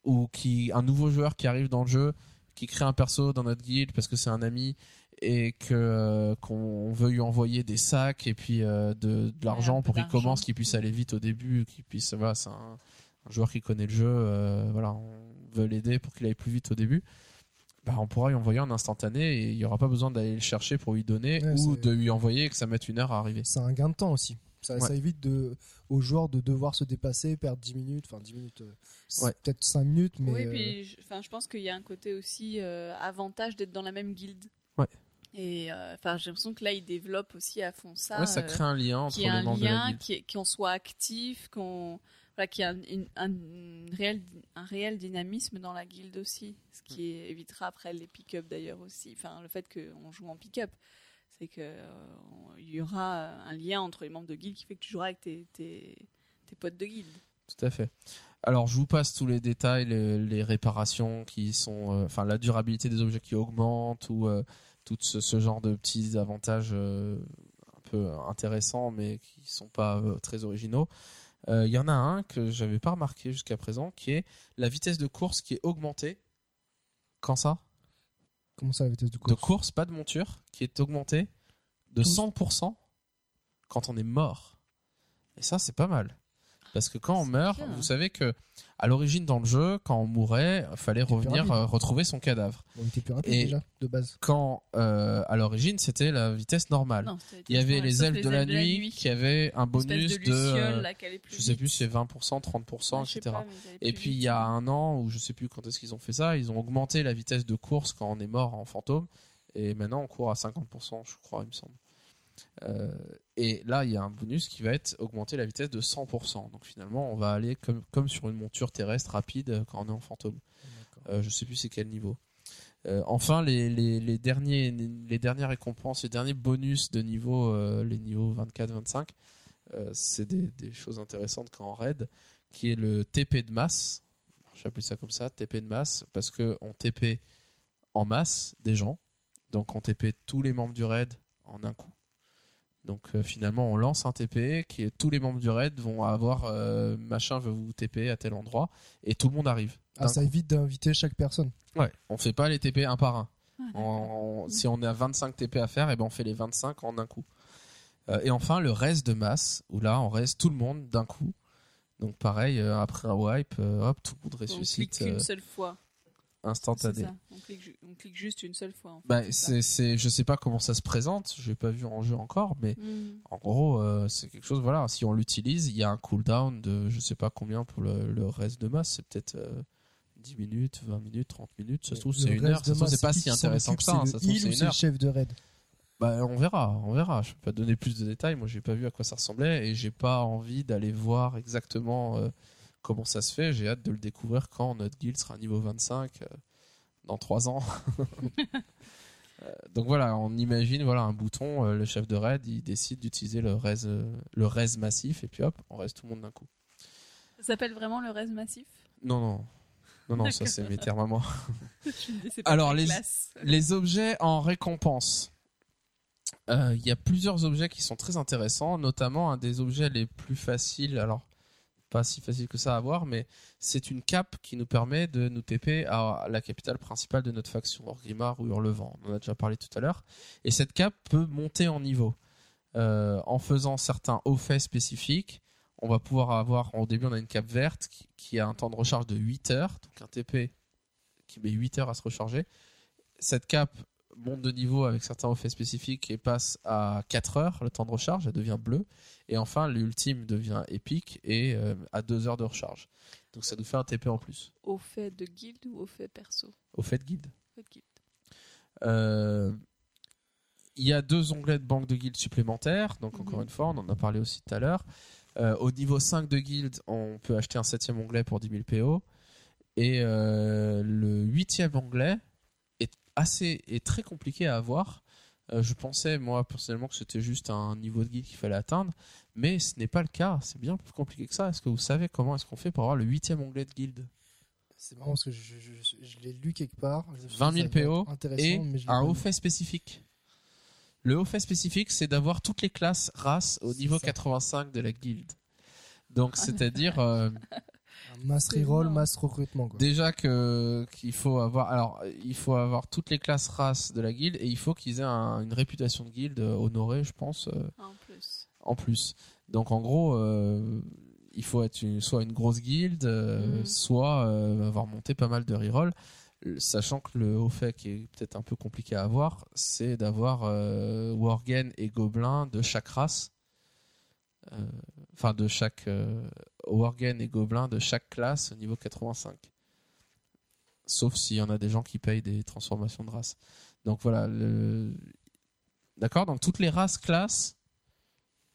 ou qui un nouveau joueur qui arrive dans le jeu qui crée un perso dans notre guilde parce que c'est un ami et que euh, qu'on veut lui envoyer des sacs et puis euh, de, de l'argent pour qu'il commence, qu'il puisse aller vite au début, qu'il puisse voilà, c'est un, un joueur qui connaît le jeu, euh, voilà, on veut l'aider pour qu'il aille plus vite au début. Bah, on pourra lui envoyer en instantané et il n'y aura pas besoin d'aller le chercher pour lui donner Ouais, ou de lui envoyer et que ça mette une heure à arriver. C'est un gain de temps aussi. Ça, Ouais. ça évite de, aux joueurs de devoir se déplacer, perdre 10 minutes, enfin 10 minutes, c'est Ouais. peut-être 5 minutes, mais oui, euh, puis je, enfin, je pense qu'il y a un côté aussi euh, avantage d'être dans la même guilde. Et euh, enfin, j'ai l'impression que là, ils développent aussi à fond ça. ouais, ça euh, crée un lien entre qu'il les membres de la lien, guilde. qu'on soit actif, qu'on voilà, qu'il y ait un, une- un, réel, un réel dynamisme dans la guilde aussi, ce qui Mm. évitera après les pick-up d'ailleurs aussi. Enfin, le fait qu'on joue en pick-up, c'est que euh, y aura un lien entre les membres de guilde qui fait que tu joueras avec tes, tes, tes potes de guilde. Tout à fait. Alors, je vous passe tous les détails, les, les réparations qui sont, euh, enfin, la durabilité des objets qui augmente ou euh, tout ce, ce genre de petits avantages euh, un peu intéressants, mais qui sont pas euh, très originaux. Euh, Il y en a un que j'avais pas remarqué jusqu'à présent, qui est la vitesse de course qui est augmentée. Quand ça? Comment ça la vitesse de De course? course, pas de monture, qui est augmentée de Tous. 100% quand on est mort. Et ça, c'est pas mal. Parce que quand on meurt, bien, hein. vous savez que à l'origine dans le jeu, quand on mourait, il fallait revenir euh, retrouver son cadavre. Il était plus rapide Et- déjà, de base. Quand euh, à l'origine, c'était la vitesse normale. Non, Il y avait les elfes de la nuit qui avaient un bonus de de, luciole, euh, là, je sais plus, c'est 20%, 30%, Ouais, je sais etc. pas, Et puis il y a un an, ou je sais plus quand est-ce qu'ils ont fait ça, ils ont augmenté la vitesse de course quand on est mort en fantôme. Et maintenant on court à 50%, je crois, il me semble. Euh, et là, il y a un bonus qui va être augmenter la vitesse de 100%. Donc finalement, on va aller comme, comme sur une monture terrestre rapide euh, quand on est en fantôme. Euh, je sais plus c'est quel niveau. Euh, enfin, les, les, les, derniers, les dernières récompenses, les derniers bonus de niveau, euh, les niveaux 24-25, euh, c'est des, des choses intéressantes quand on raid, qui est le TP de masse. J'appelle ça comme ça, TP de masse, parce que on TP en masse des gens. Donc on TP tous les membres du raid en un coup. Donc euh, finalement, on lance un TP qui est tous les membres du raid vont avoir euh, machin veut vous TP à tel endroit et tout le monde arrive. Ah, ça évite d'inviter chaque personne. Ouais, on fait pas les TP un par un. Ah, d'accord. En- si on a 25 TP à faire, et ben on fait les 25 en un coup. Euh, et enfin, le reste de masse, où là, on reste tout le monde d'un coup. Donc pareil, euh, après un wipe, euh, hop, tout le monde On clique ressuscite qu'une euh, seule fois. Instantané. ça. On clique, ju- on clique juste une seule fois. en fait, Bah, c'est c'est, je sais pas comment ça se présente, je l'ai pas vu en jeu encore, mais Mm. en gros, euh, c'est quelque chose, voilà, si on l'utilise, il y a un cooldown de je sais pas combien pour le, le reste de masse, c'est peut-être euh, 10 minutes, 20 minutes, 30 minutes, ça se trouve c'est une heure, ça se trouve c'est pas si intéressant que ça, c'est ça se trouve c'est une heure. chef de raid? Bah, on verra, on verra. Je peux pas donner plus de détails. Moi, j'ai pas vu à quoi ça ressemblait et j'ai pas envie d'aller voir exactement euh, comment ça se fait. J'ai hâte de le découvrir quand notre guild sera niveau 25 euh, dans 3 ans. <laughs> Euh, donc voilà, on imagine voilà un bouton, euh, le chef de raid, il décide d'utiliser le res, le res massif et puis hop, on reste tout le monde d'un coup. Ça s'appelle vraiment le reste massif? Non non. Non, non, ça c'est mes termes à moi. <laughs> Alors, les- classe. Les objets en récompense. Euh, Il y a plusieurs objets qui sont très intéressants, notamment un des objets les plus faciles, alors pas si facile que ça à avoir, mais c'est une cape qui nous permet de nous TP à la capitale principale de notre faction, Orgrimmar ou Hurlevent. On en a déjà parlé tout à l'heure. Et cette cape peut monter en niveau. Euh, en faisant certains hauts faits spécifiques, on va pouvoir avoir, au début on a une cape verte qui, qui a un temps de recharge de 8 heures, donc un TP qui met 8 heures à se recharger. Cette cape monte de niveau avec certains effets spécifiques et passe à 4 heures le temps de recharge, elle devient bleue. Et enfin, l'ultime devient épique et euh, à 2 heures de recharge. Donc ça nous fait un TP en plus. Au fait de guild ou au fait perso? Au fait guide. Au fait de guild. Euh, il y a deux onglets de banque de guildes supplémentaires. Donc, encore Mhm. une fois, on en a parlé aussi tout à l'heure. Euh, au niveau 5 de guild, on peut acheter un septième onglet pour 10 000 PO. Et le huitième onglet assez est très compliqué à avoir. Euh, je pensais, moi, personnellement, que c'était juste un niveau de guild qu'il fallait atteindre. Mais ce n'est pas le cas. C'est bien plus compliqué que ça. Est-ce que vous savez comment est-ce qu'on fait pour avoir le huitième onglet de guild C'est marrant parce que je, je- je- je l'ai lu quelque part. Je me suis dit, 20 000 ça va être PO et mais je l'ai un haut fait spécifique. Le haut fait spécifique, c'est d'avoir toutes les classes races au niveau ça. 85 de la guilde. Donc, <laughs> c'est-à-dire, euh, mass reroll, mass recrutement. Quoi. Déjà que qu'il faut avoir alors il faut avoir toutes les classes races de la guilde et il faut qu'ils aient un- une réputation de guilde honorée, je pense euh, En plus. en plus. Donc en gros euh, il faut être une- soit une grosse guilde, euh, Mhm. soit euh, avoir monté pas mal de reroll. Sachant que le haut fait qui est peut-être un peu compliqué à avoir, c'est d'avoir euh, Worgen et Gobelin de chaque race. Euh, Enfin, de chaque euh, Worgen et Gobelin de chaque classe au niveau 85. Sauf s'il y en a des gens qui payent des transformations de race. Donc voilà. Le... D'accord? Donc toutes les races classes.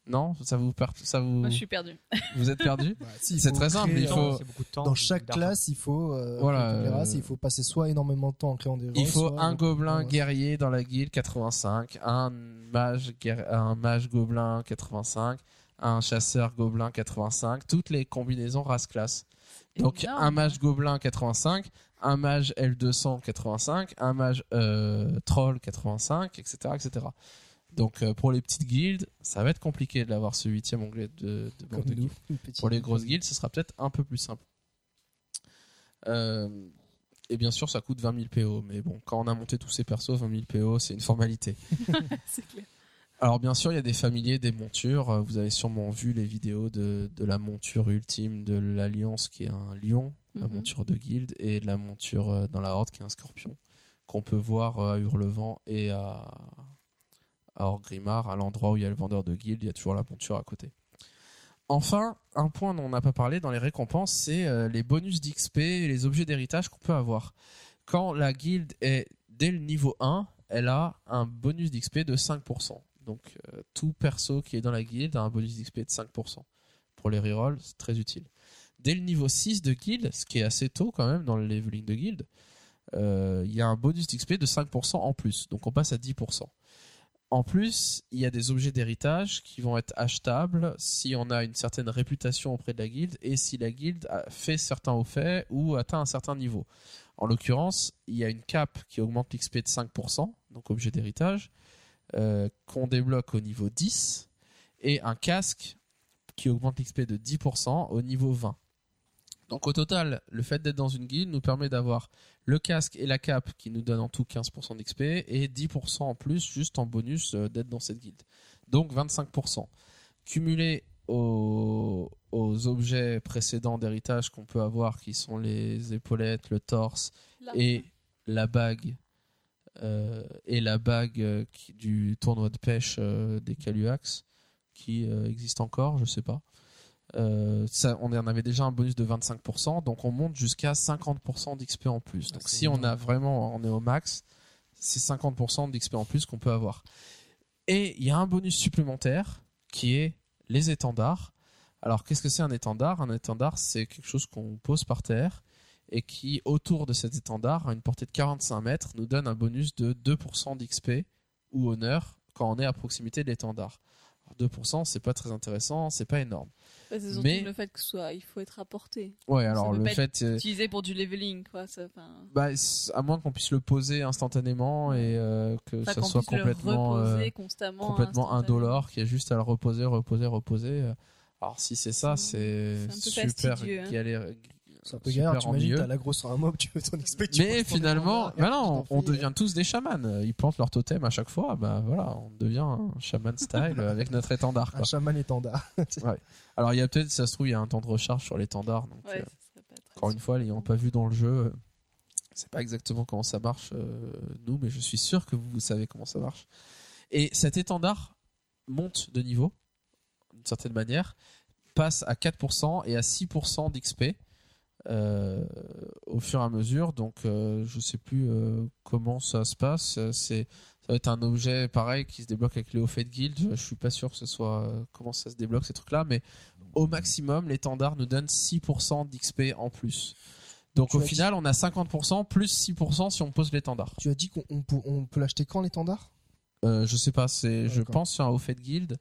Non? Ça vous, per- ça vous... Moi, je suis perdue. <laughs> Vous êtes perdu? Bah, si, C'est très simple, il faut- C'est beaucoup de temps. Dans chaque classe, il faut euh, Voilà, les races, euh, il faut passer soit énormément de temps en créant des Il faut soit un gobelin guerrier dans la guilde 85, un mage, guer- un mage gobelin 85, un chasseur gobelin 85, toutes les combinaisons race classe. Donc Énorme. un mage gobelin 85, un mage L200 85, un mage euh, troll 85, etc., etc. Donc euh, pour les petites guildes, ça va être compliqué de l'avoir ce huitième onglet de, de comme de nous, Pour les grosses guildes, ce sera peut-être un peu plus simple. Euh, et bien sûr, ça coûte 20 000 PO. Mais bon, quand on a monté tous ces persos, 20 000 PO, c'est une formalité. <laughs> C'est clair. Alors bien sûr, il y a des familiers des montures. Euh, Vous avez sûrement vu les vidéos de, de la monture ultime de l'Alliance qui est un lion, la Mhm. monture de guilde, et de la monture euh, dans la Horde qui est un scorpion, qu'on peut voir euh, à Hurlevent et à, à Orgrimmar, à l'endroit où il y a le vendeur de guilde, il y a toujours la monture à côté. Enfin, un point dont on n'a pas parlé dans les récompenses, c'est les bonus d'XP et les objets d'héritage qu'on peut avoir. Quand la guilde est dès le niveau 1, elle a un bonus d'XP de 5%. Donc euh, tout perso qui est dans la guilde a un bonus d'XP de 5%. Pour les rerolls, c'est très utile. Dès le niveau 6 de guilde, ce qui est assez tôt quand même dans le leveling de guilde, euh, il y a un bonus d'XP de 5% en plus. Donc on passe à 10%. En plus, il y a des objets d'héritage qui vont être achetables si on a une certaine réputation auprès de la guilde et si la guilde fait certains hauts ou atteint un certain niveau. En l'occurrence, il y a une cape qui augmente l'XP de 5%, donc objet d'héritage, euh, qu'on débloque au niveau 10, et un casque qui augmente l'XP de 10% au niveau 20. Donc au total, le fait d'être dans une guilde nous permet d'avoir le casque et la cape qui nous donnent en tout 15% d'XP et 10% en plus juste en bonus euh, d'être dans cette guilde. Donc 25%. Cumulé aux, aux objets précédents d'héritage qu'on peut avoir qui sont les épaulettes, le torse Là. et la bague euh, et la bague euh, qui- du tournoi de pêche euh, des Caluax qui existe encore, je sais pas. Ça, on en avait déjà un bonus de 25%, donc on monte jusqu'à 50% d'XP en plus. Ah, Donc si on a vraiment, on est au max, c'est 50% d'XP en plus qu'on peut avoir. Et il y a un bonus supplémentaire qui est les étendards. Alors qu'est-ce que c'est un étendard? Un étendard, c'est quelque chose qu'on pose par terre et qui, autour de cet étendard, à une portée de 45 mètres, nous donne un bonus de 2% d'XP ou honneur quand on est à proximité de l'étendard. Alors, 2%, c'est pas très intéressant, c'est pas énorme. Ouais, c'est surtout Mais- le fait que ce soit, il faut être apporté. Ouais, alors peut le pas fait, euh, Utilisé pour du leveling, quoi. Ça, bah, à moins qu'on puisse le poser instantanément et euh, que ça soit complètement, euh, constamment. complètement indolore, qui est juste à le reposer, reposer, reposer. Alors si c'est ça, c'est super hein. galère. C'est un peu galère, tu imagines, t'as un mob, tu veux ton <laughs> XP, tu Mais finalement, bah non, on devient tous des chamans. Ils plantent leur totem à chaque fois. Bah voilà, on devient un chaman style avec notre <laughs> étendard. quoi. Un chaman étendard. <laughs> Alors il y a peut-être, ça se trouve, il y a un temps de recharge sur l'étendard. Donc Ouais, euh, pas encore une fois, l'ayant pas vu dans le jeu, euh, c'est pas exactement comment ça marche euh, nous, mais je suis sûr que vous, vous savez comment ça marche. Et cet étendard monte de niveau d'une certaine manière, passe à 4% et à 6% d'XP euh, au fur et à mesure. Donc euh, je sais plus euh, comment ça se passe. Euh, C'est ça va être un objet pareil qui se débloque avec faits de guild. Je, suis pas sûr que ce soit comment ça se débloque ces trucs-là, mais au maximum, l'étendard nous donne 6% d'XP en plus. Donc Tu au dit- final, on a 50% plus 6% si on pose l'étendard. Tu as dit qu'on on peut, on peut l'acheter quand l'étendard? Euh, je sais pas, c'est, je pense sur un de guild.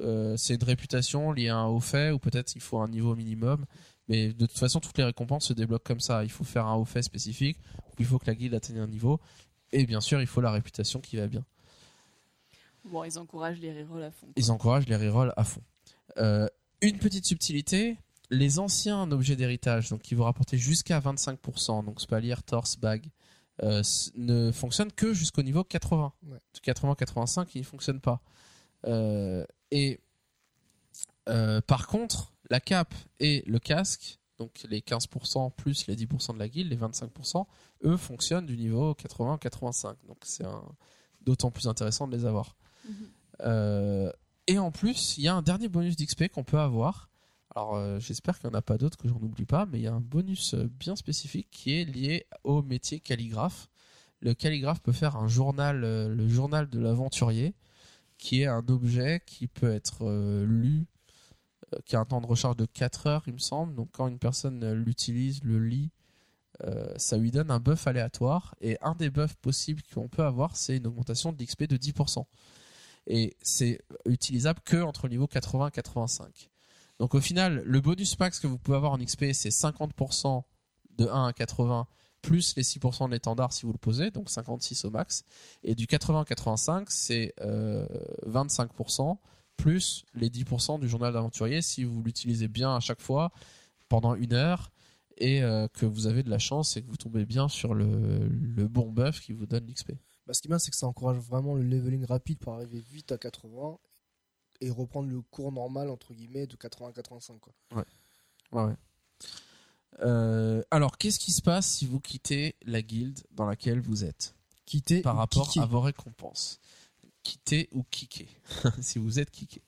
Euh, c'est une réputation liée à un haut fait ou peut-être il faut un niveau minimum. Mais de toute façon, toutes les récompenses se débloquent comme ça. Il faut faire un haut fait spécifique, il faut que la guilde atteigne un niveau. Et bien sûr, il faut la réputation qui va bien. Bon, ils encouragent les rerolls à fond. Ils encouragent les rerolls à fond. Euh, une petite subtilité, les anciens objets d'héritage, donc qui vous rapportaient jusqu'à 25%, donc spalier, torse, bague, euh, ne fonctionnent que jusqu'au niveau 80. Ouais. 80-85, ils ne fonctionnent pas. Euh, et euh, par contre, la cape et le casque, donc les 15% plus les 10% de la guilde, les 25%, eux fonctionnent du niveau 80-85. Donc c'est d'autant plus intéressant de les avoir. Mhm. Euh, et en plus, il y a un dernier bonus d'XP qu'on peut avoir. Alors euh, j'espère qu'il n'y en a pas d'autres, que j'en oublie pas, mais il y a un bonus euh, bien spécifique qui est lié au métier calligraphe. Le calligraphe peut faire un journal, le journal de l'aventurier, qui est un objet qui peut être euh, lu, qui a un temps de recharge de 4 heures, il me semble. Donc quand une personne euh, l'utilise, le lit, euh, ça lui donne un buff aléatoire. Et un des buffs possibles qu'on peut avoir, c'est une augmentation de l'XP de 10%. Et c'est utilisable que entre le niveau 80 et 85. Donc au final, le bonus max que vous pouvez avoir en XP, c'est 50% de 1 à 80 plus les 6% de l'étendard si vous le posez, donc 56 au max. Et du 80 à 85, c'est euh, 25% plus les 10% du journal d'aventurier si vous l'utilisez bien à chaque fois pendant une heure et euh, que vous avez de la chance et que vous tombez bien sur le, le bon buff qui vous donne l'XP. Bah, ce qui est bien, c'est que ça encourage vraiment le leveling rapide pour arriver vite à 80 et reprendre le cours normal, entre guillemets, de 80 à 85. Quoi. Ouais, ouais. Euh, alors, qu'est-ce qui se passe si vous quittez la guilde dans laquelle vous êtes? Quitter par rapport à vos récompenses Quitter ou kicker <laughs> Si vous êtes kické.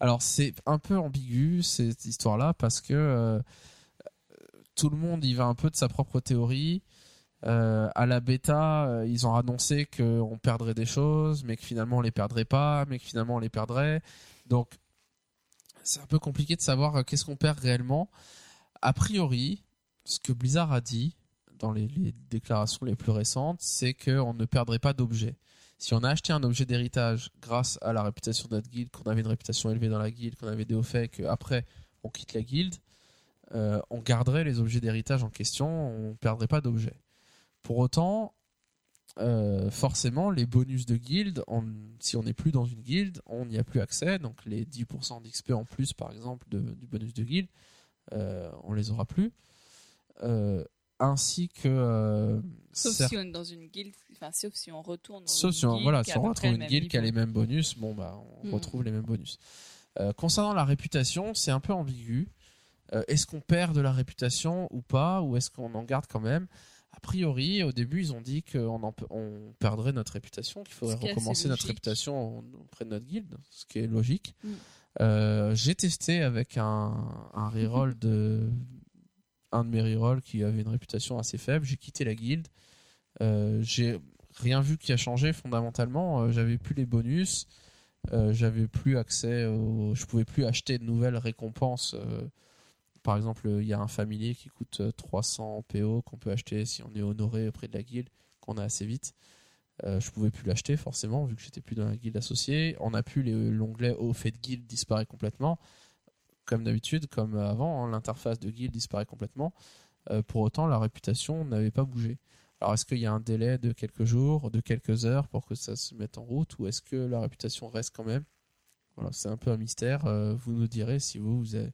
Alors, c'est un peu ambigu cette histoire-là parce que euh, tout le monde y va un peu de sa propre théorie. Euh, à la bêta, euh, ils ont annoncé qu'on perdrait des choses, mais que finalement on les perdrait pas, mais que finalement on les perdrait. Donc, c'est un peu compliqué de savoir qu'est-ce qu'on perd réellement. A priori, ce que Blizzard a dit dans les, les déclarations les plus récentes, c'est qu'on ne perdrait pas d'objets. Si on a acheté un objet d'héritage grâce à la réputation de notre guilde, qu'on avait une réputation élevée dans la guilde, qu'on avait des hauts faits, qu'après on quitte la guilde, euh, on garderait les objets d'héritage en question, on ne perdrait pas d'objets. Pour autant, euh, forcément, les bonus de guilde, si on n'est plus dans une guilde, on n'y a plus accès. Donc les 10% d'XP en plus, par exemple, du bonus de guilde, euh, on les aura plus. Ainsi que... euh, Sauf si on est dans une guilde, enfin, sauf si on retourne dans Sauf une si on, guilde voilà, si on retrouve une guilde qui a les mêmes bonus, bon bah on Mm. retrouve les mêmes bonus. Euh, concernant la réputation, c'est un peu ambigu. Euh, est-ce qu'on perd de la réputation ou pas, ou est-ce qu'on en garde quand même? A priori, au début, ils ont dit qu'on en pe- on perdrait notre réputation, qu'il faudrait Ce recommencer notre réputation auprès de notre guilde, ce qui est logique. Mm. Euh, J'ai testé avec un, un reroll <laughs> de un de mes rerolls qui avait une réputation assez faible. J'ai quitté la guilde. Euh, J'ai rien vu qui a changé fondamentalement. Euh, J'avais plus les bonus. Euh, J'avais plus accès. Au... Je pouvais plus acheter de nouvelles récompenses. Par exemple, il y a un familier qui coûte euh, 300 PO qu'on peut acheter si on est honoré auprès de la guilde, qu'on a assez vite. Je pouvais plus l'acheter forcément vu que j'étais plus dans la guilde associée. On a pu les- l'onglet au fait de guilde disparaît complètement, comme d'habitude, comme avant. hein, L'interface de guilde disparaît complètement. Euh, pour autant, la réputation n'avait pas bougé. Alors, est-ce qu'il y a un délai de quelques jours, de quelques heures pour que ça se mette en route, ou est-ce que la réputation reste quand même? Voilà, c'est un peu un mystère. Euh, vous nous direz si vous vous, avez-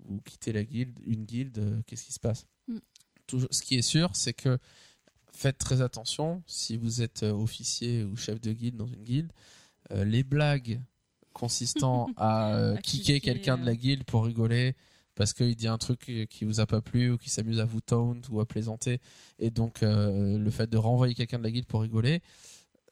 vous quittez la guilde, une guilde, euh, qu'est-ce qui se passe? Mm. Ce qui est sûr, c'est que faites très attention si vous êtes euh, officier ou chef de guilde dans une guilde. les blagues consistant <laughs> à, euh, À kicker kicker, quelqu'un de la euh. guilde pour rigoler parce qu'il dit un truc qui- vous a pas plu ou qui s'amuse à vous taunt ou à plaisanter et donc euh, le fait de renvoyer quelqu'un de la guilde pour rigoler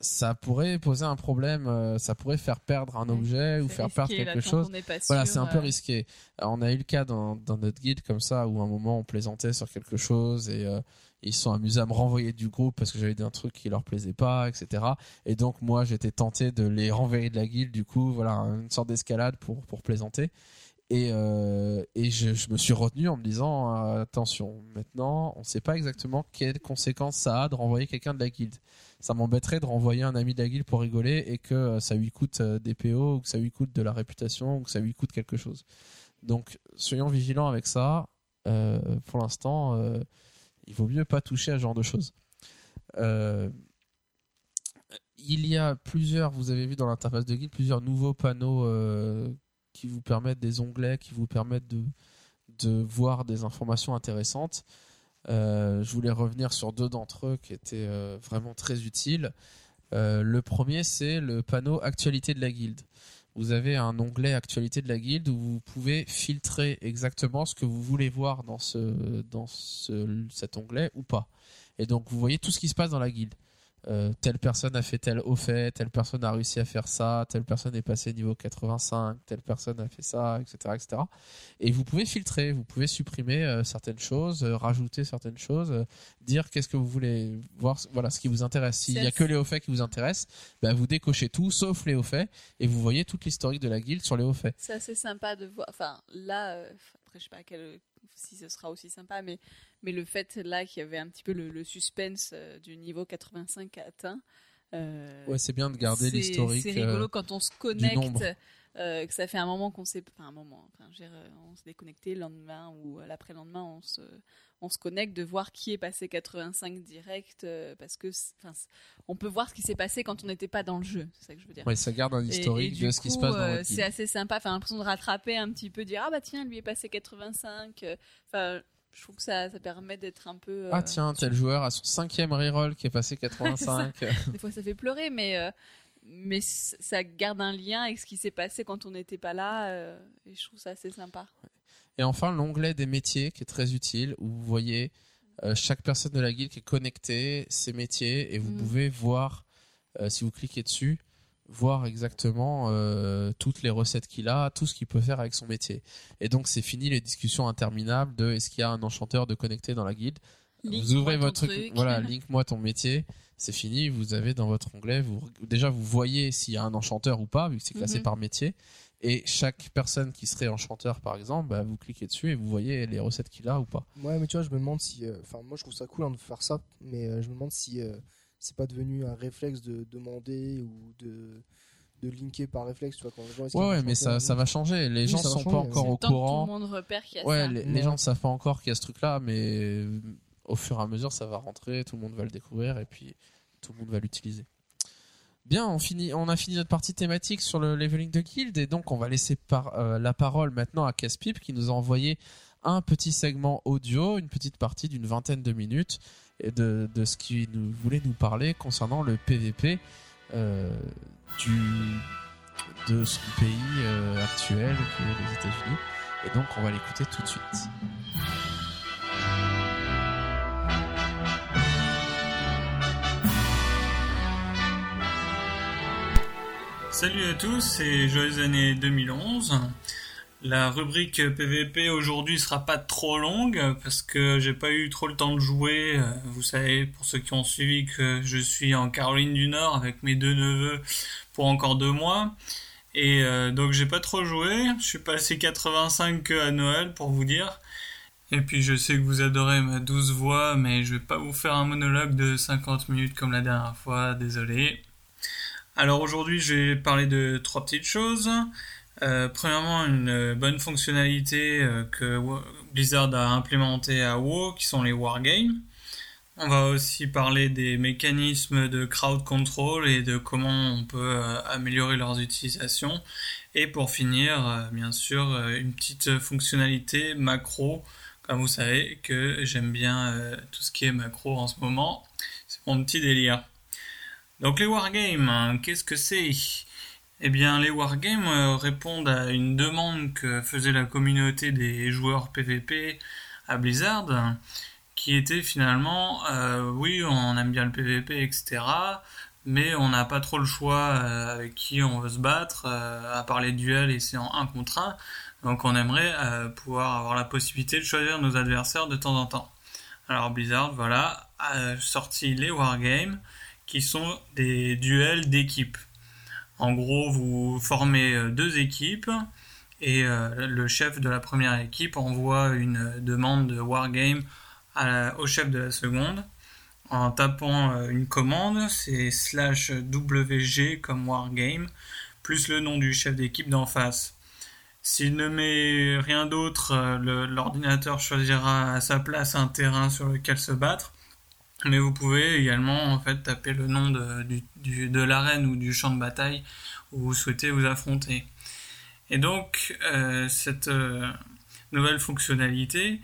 ça pourrait poser un problème euh, ça pourrait faire perdre un objet ou faire risqué, perdre quelque chose voilà, c'est un peu euh, risqué. Alors, on a eu le cas dans, dans notre guide comme ça où à un moment on plaisantait sur quelque chose et euh, ils sont amusés à me renvoyer du groupe parce que j'avais dit un truc qui leur plaisait pas, etc. Et donc moi j'étais tenté de les renvoyer de la guilde. Du coup, voilà, une sorte d'escalade pour pour plaisanter. Et, euh, et je, je me suis retenu en me disant attention, maintenant on ne sait pas exactement quelles conséquences ça a de renvoyer quelqu'un de la guilde. Ça m'embêterait de renvoyer un ami de la guilde pour rigoler et que euh, ça lui coûte euh, des PO ou que ça lui coûte de la réputation ou que ça lui coûte quelque chose. Donc soyons vigilants avec ça. Pour l'instant, il vaut mieux pas toucher à ce genre de choses. Euh, il y a plusieurs, vous avez vu dans l'interface de guide, plusieurs nouveaux panneaux euh, qui vous permettent des onglets, qui vous permettent de, de voir des informations intéressantes. Euh, je voulais revenir sur deux d'entre eux qui étaient vraiment très utiles. Le premier, c'est le panneau Actualité de la guilde. Vous avez un onglet Actualité de la guilde où vous pouvez filtrer exactement ce que vous voulez voir dans, ce, dans ce, cet onglet ou pas. Et donc vous voyez tout ce qui se passe dans la guilde. Euh, telle personne a fait tel au fait, telle personne a réussi à faire ça, telle personne est passée niveau 85, telle personne a fait ça, etc., etc. Et vous pouvez filtrer, vous pouvez supprimer euh, certaines choses, euh, rajouter certaines choses, dire qu'est-ce que vous voulez voir, voilà, ce qui vous intéresse. S'il C'est y a que les hauts faits qui vous intéressent, bah, vous décochez tout sauf les hauts faits et vous voyez toute l'historique de la guilde sur les hauts faits. C'est assez sympa de voir. Enfin, là, après, je sais pas à quel- si ce sera aussi sympa, mais, mais le fait là qu'il y avait un petit peu le, le suspense euh, du niveau 85 atteint. euh, Ouais, c'est bien de garder l'historique. C'est rigolo euh, quand on se connecte, euh, que ça fait un moment qu'on s'est. Enfin, un moment. Enfin, veux dire, euh, on s'est déconnecté le lendemain ou euh, l'après-lendemain, on se, on se connecte de voir qui est passé 85 direct euh, parce que. enfin, on peut voir ce qui s'est passé quand on n'était pas dans le jeu. C'est ça que je veux dire. ça garde un historique et de ce qui se passe dans votre C'est assez sympa. Enfin, l'impression de rattraper un petit peu, dire ah bah tiens, lui est passé 85. euh, Enfin, je trouve que ça, ça permet d'être un peu. euh, Ah tiens, tel joueur a son cinquième reroll qui est passé <laughs> 85. Des fois, ça fait pleurer, mais euh, mais ça garde un lien avec ce qui s'est passé quand on n'était pas là. euh, et je trouve ça assez sympa. Et enfin, l'onglet des métiers qui est très utile où vous voyez euh, chaque personne de la guilde qui est connectée, ses métiers, et vous Mm. pouvez voir, euh, si vous cliquez dessus, voir exactement euh, toutes les recettes qu'il a, tout ce qu'il peut faire avec son métier. Et donc, c'est fini les discussions interminables de est-ce qu'il y a un enchanteur de connecté dans la guilde? Vous ouvrez votre truc, truc. voilà, <laughs> link-moi ton métier. C'est fini, vous avez dans votre onglet, vous, déjà vous voyez s'il y a un enchanteur ou pas, vu que c'est classé Mhm. par métier. Et chaque personne qui serait enchanteur, par exemple, bah, vous cliquez dessus et vous voyez les recettes qu'il a ou pas. Ouais, mais tu vois, je me demande si. euh, Enfin, moi, je trouve ça cool hein, de faire ça, mais euh, je me demande si euh, c'est pas devenu un réflexe de demander ou de, de linker par réflexe, tu vois, quand les gens Ouais, ouais, mais ça, ça va changer. Les Oui, gens sont pas encore au courant. Tout le monde repère qu'il y a Ouais, ça. les, les gens ne savent pas encore qu'il y a ce truc-là, mais euh, au fur et à mesure, ça va rentrer, tout le monde va le découvrir et puis tout le monde va l'utiliser. Bien, on, finit, on a fini notre partie thématique sur le leveling de guild et donc on va laisser euh, la parole maintenant à Caspip qui nous a envoyé un petit segment audio, une petite partie d'une vingtaine de minutes de, ce qu'il voulait nous parler concernant le PVP euh, de son pays euh, actuel, les États-Unis. Et donc on va l'écouter tout de suite. Salut à tous et joyeuses année 2011. La rubrique PVP aujourd'hui sera pas trop longue parce que j'ai pas eu trop le temps de jouer. Euh, Vous savez, pour ceux qui ont suivi, que je suis en Caroline du Nord avec mes deux neveux pour encore deux mois. Et euh, donc j'ai pas trop joué. Je suis passé 85 que à Noël pour vous dire. Et puis je sais que vous adorez ma douce voix, mais je vais pas vous faire un monologue de 50 minutes comme la dernière fois, désolé. Alors aujourd'hui, je vais parler de trois petites choses. Euh, premièrement, une euh, bonne fonctionnalité euh, que Blizzard a implémentée à WoW, qui sont les wargames. On va aussi parler des mécanismes de crowd control et de comment on peut améliorer leurs utilisations. Et pour finir, bien sûr, une petite fonctionnalité macro. Comme vous savez que j'aime bien tout ce qui est macro en ce moment. C'est mon petit délire. Donc les wargames, hein, qu'est-ce que c'est? Eh bien les wargames euh, répondent à une demande que faisait la communauté des joueurs PVP à Blizzard, qui était finalement, euh, oui on aime bien le PVP, etc. Mais on n'a pas trop le choix euh, avec qui on veut se battre, à part les duels et c'est en 1 contre 1. Donc on aimerait pouvoir avoir la possibilité de choisir nos adversaires de temps en temps. Alors Blizzard, voilà, a sorti les wargames qui sont des duels d'équipes. En gros, vous formez euh, deux équipes et euh, le chef de la première équipe envoie une demande de wargame au chef de la seconde en tapant euh, une commande, c'est slash WG comme wargame, plus le nom du chef d'équipe d'en face. S'il ne met rien d'autre, l'ordinateur choisira à sa place un terrain sur lequel se battre. Mais vous pouvez également en fait taper le nom de, du- de l'arène ou du champ de bataille où vous souhaitez vous affronter. Et donc euh, cette, euh, nouvelles fonctionnalités.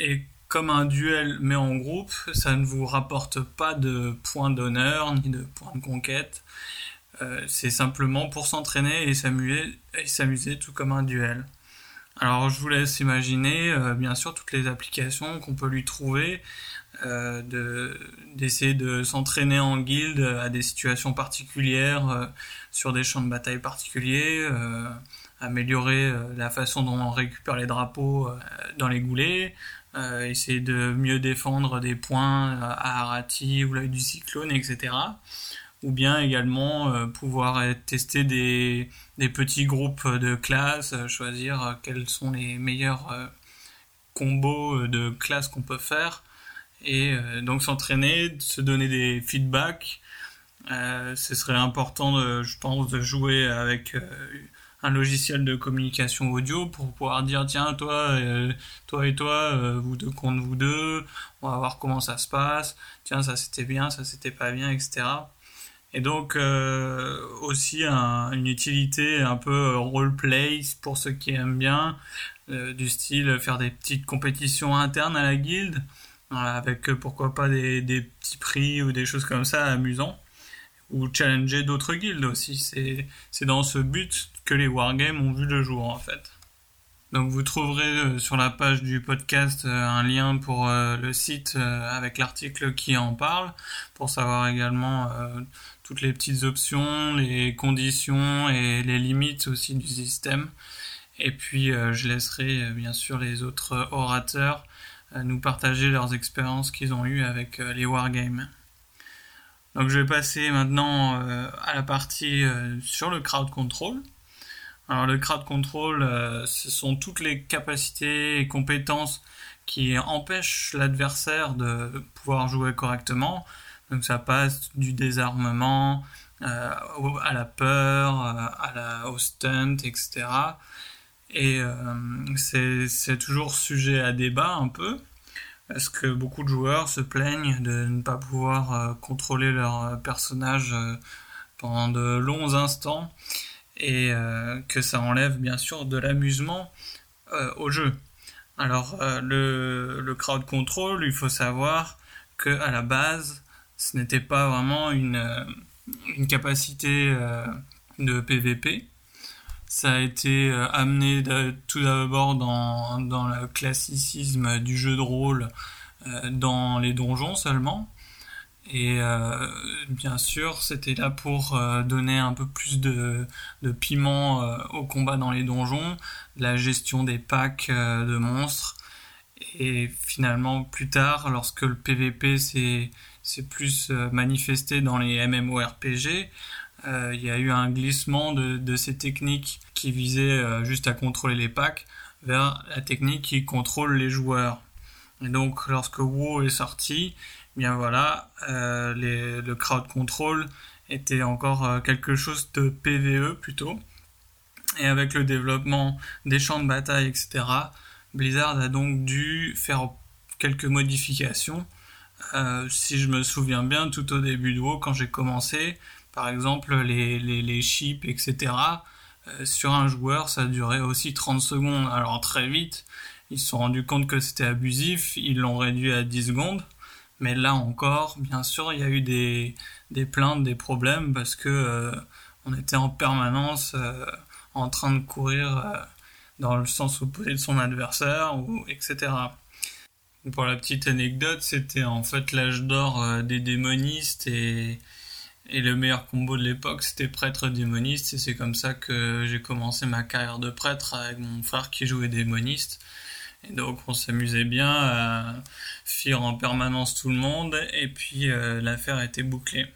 et comme un duel mais en groupe, ça ne vous rapporte pas de points d'honneur ni de points de conquête. c'est simplement pour s'entraîner et s'amuser tout comme un duel. Alors je vous laisse imaginer bien sûr toutes les applications qu'on peut lui trouver euh, d'essayer de, s'entraîner en guilde à des situations particulières, euh, sur des champs de bataille particuliers, euh, améliorer la façon dont on récupère les drapeaux dans les goulets, essayer de mieux défendre des points à Arati ou l'œil du cyclone, etc. Ou bien également pouvoir tester des, des, petits groupes de classes, choisir quels sont les meilleurs combos de classes qu'on peut faire et euh, donc s'entraîner, se donner des feedbacks. Euh, ce serait important, je pense, de jouer avec euh, un logiciel de communication audio pour pouvoir dire tiens toi toi et toi vous deux contre vous deux on va voir comment ça se passe tiens ça c'était bien ça c'était pas bien etc et donc aussi une utilité un peu roleplay pour ceux qui aiment bien du style faire des petites compétitions internes à la guilde avec euh, pourquoi pas des, petits prix ou des choses comme ça amusants, ou challenger d'autres guildes aussi. C'est dans ce but que les wargames ont vu le jour en fait. Donc vous trouverez euh, sur la page du podcast euh, un lien pour le site avec l'article qui en parle, pour savoir également toutes les petites options, les conditions et les limites aussi du système. Et puis je laisserai bien sûr les autres orateurs nous partager leurs expériences qu'ils ont eues avec euh, les wargames. Donc je vais passer maintenant euh, à la partie euh, sur le crowd control. Alors le crowd control, ce sont toutes les capacités et compétences qui empêchent l'adversaire de pouvoir jouer correctement. Donc ça passe du désarmement à la peur, à la, au stunt, etc. Et euh, c'est toujours sujet à débat un peu, parce que beaucoup de joueurs se plaignent de ne pas pouvoir euh, contrôler leur euh, personnage pendant de longs instants, et que ça enlève bien sûr de l'amusement au jeu. Alors le, le, crowd control, il faut savoir que à la base, ce n'était pas vraiment une, une capacité de PVP, ça a été euh, amené tout d'abord dans, le classicisme du jeu de rôle euh, dans les donjons seulement. Et euh, bien sûr, c'était là pour donner un peu plus de piment au combat dans les donjons, la gestion des packs de monstres. Et finalement, plus tard, lorsque le PVP s'est plus manifesté dans les MMORPG, euh, il y a eu un glissement de, ces techniques qui visaient euh, juste à contrôler les packs vers la technique qui contrôle les joueurs. Et donc lorsque WoW est sorti, eh bien voilà, euh, le crowd control était encore quelque chose de PVE plutôt. Et avec le développement des champs de bataille, etc., Blizzard a donc dû faire quelques modifications. si je me souviens bien, tout au début de WoW, quand j'ai commencé, par exemple, les, les, chips, etc. Euh, sur un joueur, ça durait aussi 30 secondes. Alors très vite, ils se sont rendus compte que c'était abusif, ils l'ont réduit à 10 secondes. Mais là encore, bien sûr, il y a eu des, des plaintes, des problèmes, parce que euh, on était en permanence euh, en train de courir dans le sens opposé de son adversaire, ou, etc. Pour la petite anecdote, c'était en fait l'âge d'or des démonistes et et le meilleur combo de l'époque, c'était prêtre démoniste. Et c'est comme ça que j'ai commencé ma carrière de prêtre avec mon frère qui jouait démoniste. Et donc on s'amusait bien à fuir en permanence tout le monde. Et puis euh, l'affaire était bouclée.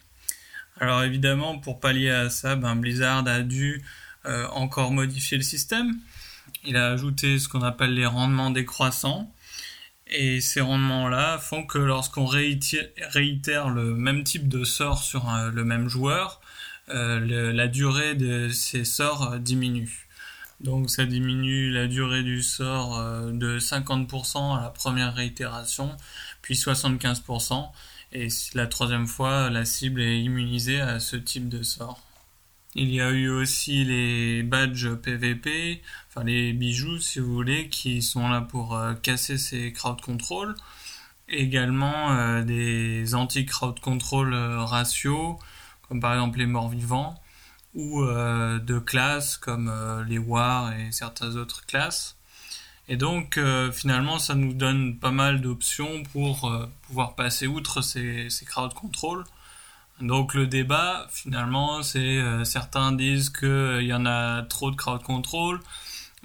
Alors évidemment, pour pallier à ça, ben, Blizzard a dû euh, encore modifier le système. Il a ajouté ce qu'on appelle les rendements décroissants. Et ces rendements-là font que lorsqu'on réitère, le même type de sort sur le même joueur, euh, la durée de ces sorts diminue. Donc ça diminue la durée du sort euh, de 50% à la première réitération, puis 75%, et la troisième fois, la cible est immunisée à ce type de sort. Il y a eu aussi les badges PVP, enfin les bijoux si vous voulez, qui sont là pour euh, casser ces crowd control. Également euh, des anti-crowd control euh, ratios, comme par exemple les morts vivants, ou de classes comme les wars et certaines autres classes. Et donc finalement ça nous donne pas mal d'options pour pouvoir passer outre ces, ces crowd control donc le débat, finalement, c'est euh, certains disent qu'il euh, y en a trop de crowd control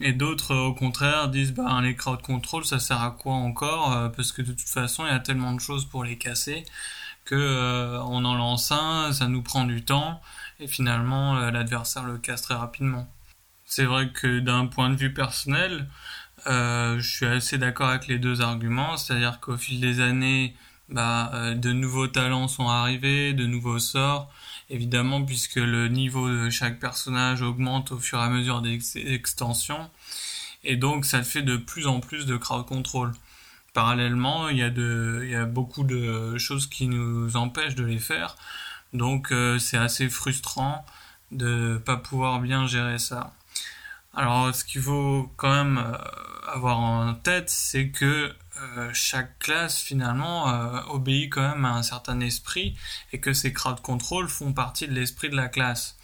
et d'autres au contraire disent ben les crowd control ça sert à quoi encore euh, parce que de toute façon il y a tellement de choses pour les casser que on en lance un, ça nous prend du temps et finalement l'adversaire le casse très rapidement. C'est vrai que d'un point de vue personnel, je suis assez d'accord avec les deux arguments, c'est-à-dire qu'au fil des années bah, euh, de nouveaux talents sont arrivés, de nouveaux sorts, évidemment puisque le niveau de chaque personnage augmente au fur et à mesure des extensions, et donc ça fait de plus en plus de crowd control. Parallèlement, il y a, de, il y a beaucoup de choses qui nous empêchent de les faire, donc euh, c'est assez frustrant de pas pouvoir bien gérer ça. Alors ce qu'il faut quand même euh, avoir en tête, c'est que euh, chaque classe finalement euh, obéit quand même à un certain esprit et que ces crowd control font partie de l'esprit de la classe.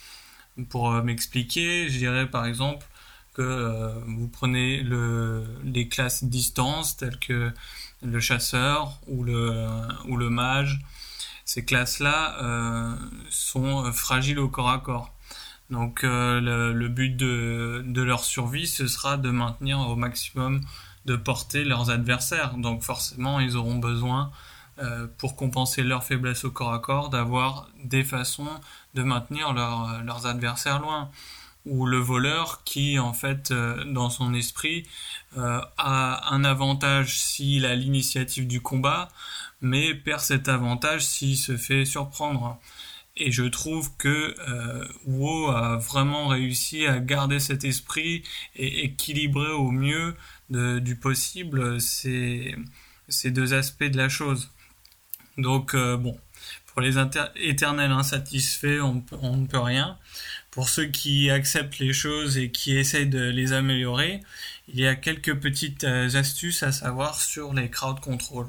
Pour euh, m'expliquer, je dirais par exemple que vous prenez le, les classes distance telles que le chasseur ou le, mage. Ces classes-là sont fragiles au corps à corps. Donc le, but de leur survie, ce sera de maintenir au maximum de porter leurs adversaires. Donc forcément, ils auront besoin, euh, pour compenser leur faiblesse au corps à corps, d'avoir des façons de maintenir euh, leurs adversaires loin. Ou le voleur qui, en fait, euh, dans son esprit, a un avantage s'il a l'initiative du combat, mais perd cet avantage s'il se fait surprendre. Et je trouve que WoW a vraiment réussi à garder cet esprit et équilibrer au mieux du possible ces, ces deux aspects de la chose. Donc euh, bon, pour les éternels insatisfaits, on, ne peut rien. Pour ceux qui acceptent les choses et qui essayent de les améliorer, il y a quelques petites euh, astuces à savoir sur les crowd control.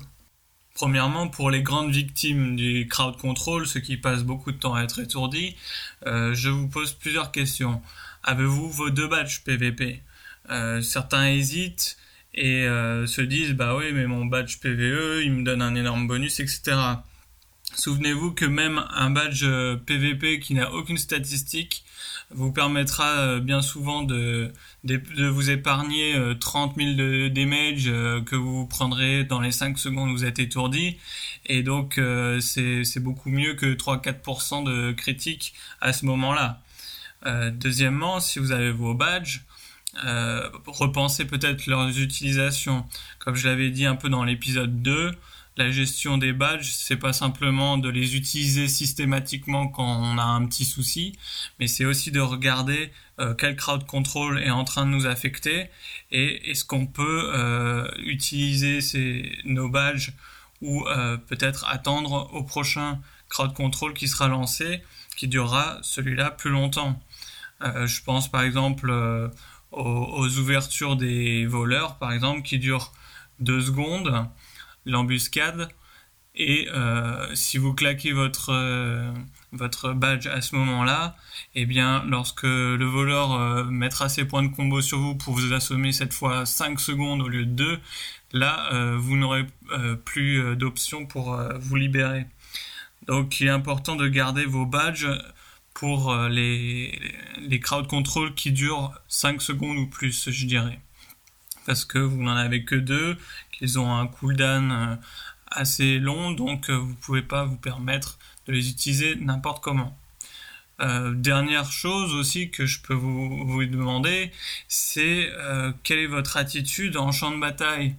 Premièrement, pour les grandes victimes du crowd control, ceux qui passent beaucoup de temps à être étourdis, euh, je vous pose plusieurs questions. Avez-vous vos deux badges PVP euh, certains hésitent et euh, se disent bah oui mais mon badge PVE il me donne un énorme bonus etc. Souvenez-vous que même un badge PVP euh, qui n'a aucune statistique vous permettra bien souvent de, de, vous épargner 30 000 de damage que vous prendrez dans les 5 secondes où vous êtes étourdi. Et donc c'est beaucoup mieux que 3-4% de critique à ce moment-là. deuxièmement, si vous avez vos badges, euh, repenser peut-être leurs utilisations. Comme je l'avais dit un peu dans l'épisode 2, la gestion des badges, c'est pas simplement de les utiliser systématiquement quand on a un petit souci, mais c'est aussi de regarder euh, quel crowd control est en train de nous affecter et est-ce qu'on peut euh, utiliser nos badges ou peut-être attendre au prochain crowd control qui sera lancé, qui durera celui-là plus longtemps. je pense par exemple aux, ouvertures des voleurs, par exemple, qui durent deux secondes, l'embuscade, et euh, si vous claquez votre, euh, votre badge à ce moment-là, eh bien, lorsque le voleur euh, mettra ses points de combo sur vous pour vous assommer cette fois 5 secondes au lieu de 2, là, vous n'aurez plus d'options pour vous libérer. Donc, il est important de garder vos badges pour euh, les, les crowd control qui durent 5 secondes ou plus, je dirais. Parce que vous n'en avez que deux, qu'ils ont un cooldown euh, assez long, donc euh, vous ne pouvez pas vous permettre de les utiliser n'importe comment. dernière chose aussi que je peux vous, vous demander, c'est quelle est votre attitude en champ de bataille?